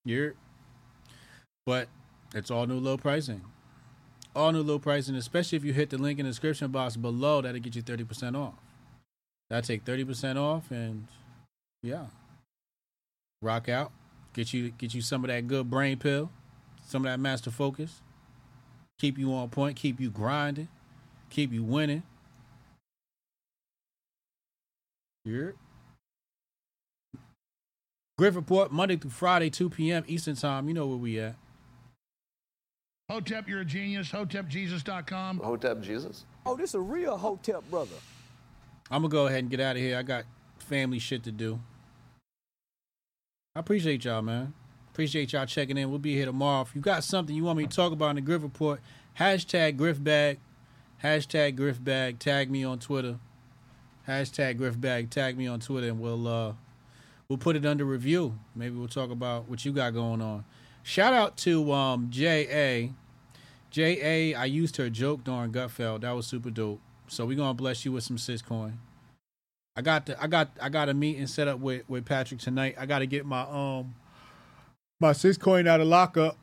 You're, but it's all new low pricing. All new low pricing, especially if you hit the link in the description box below, that'll get you 30% off. That'll take 30% off and yeah. Rock out. Get you get you some of that good brain pill, some of that master focus. Keep you on point, keep you grinding, keep you winning. Yeah. Grift Report, Monday through Friday, 2 p.m. Eastern Time. You know where we at. Hotep, you're a genius. HotepJesus.com. Hotep Jesus? Oh, this is a real Hotep brother. I'm gonna go ahead and get out of here. I got family shit to do. I appreciate y'all, man. Appreciate y'all checking in. We'll be here tomorrow. If you got something you want me to talk about in the Grift Report, hashtag Grift bag, hashtag Grift bag. Tag me on Twitter. Hashtag Grift bag. Tag me on Twitter, and we'll uh we'll put it under review. Maybe we'll talk about what you got going on. Shout out to um J.A. J.A. I used her joke during Gutfeld. That was super dope. So we're gonna bless you with some Syscoin. I got the I got I got a meeting set up with, with Patrick tonight. I gotta get my um my Syscoin out of lockup.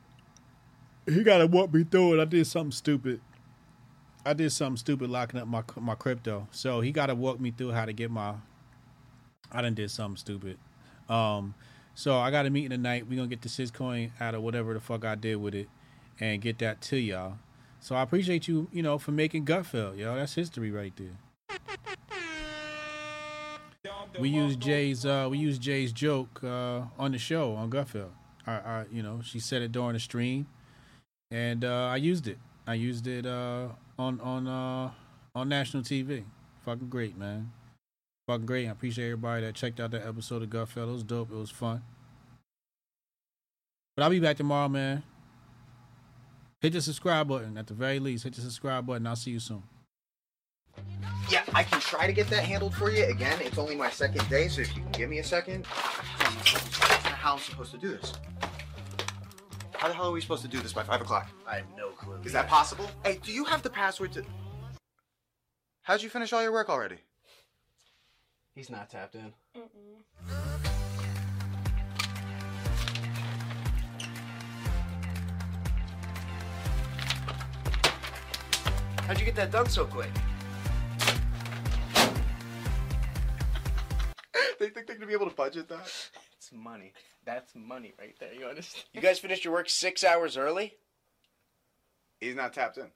He gotta walk me through it. I did something stupid. I did something stupid locking up my my crypto. So he gotta walk me through how to get my I done did something stupid. Um so I got a meeting tonight. We're gonna get the Syscoin out of whatever the fuck I did with it and get that to y'all. So I appreciate you, you know, for making Gutfeld, yo. That's history right there. We use Jay's uh we use Jay's joke uh on the show on Gutfeld. I, I you know, she said it during the stream and uh I used it. I used it uh on on uh on national TV. Fucking great, man. Fucking great. I appreciate everybody that checked out that episode of Gutfeld. It was dope. It was fun. But I'll be back tomorrow, man. Hit the subscribe button at the very least. Hit the subscribe button. I'll see you soon. Yeah, I can try to get that handled for you. Again, it's only my second day, so if you can give me a second. How am I supposed to do this? How the hell are we supposed to do this by 5 o'clock? I have no clue. Is that possible? Hey, do you have the password to. How'd you finish all your work already? He's not tapped in. How'd you get that done so quick? they think they're gonna be able to budget that? It's money. That's money right there. You understand? You guys finished your work six hours early? He's not tapped in.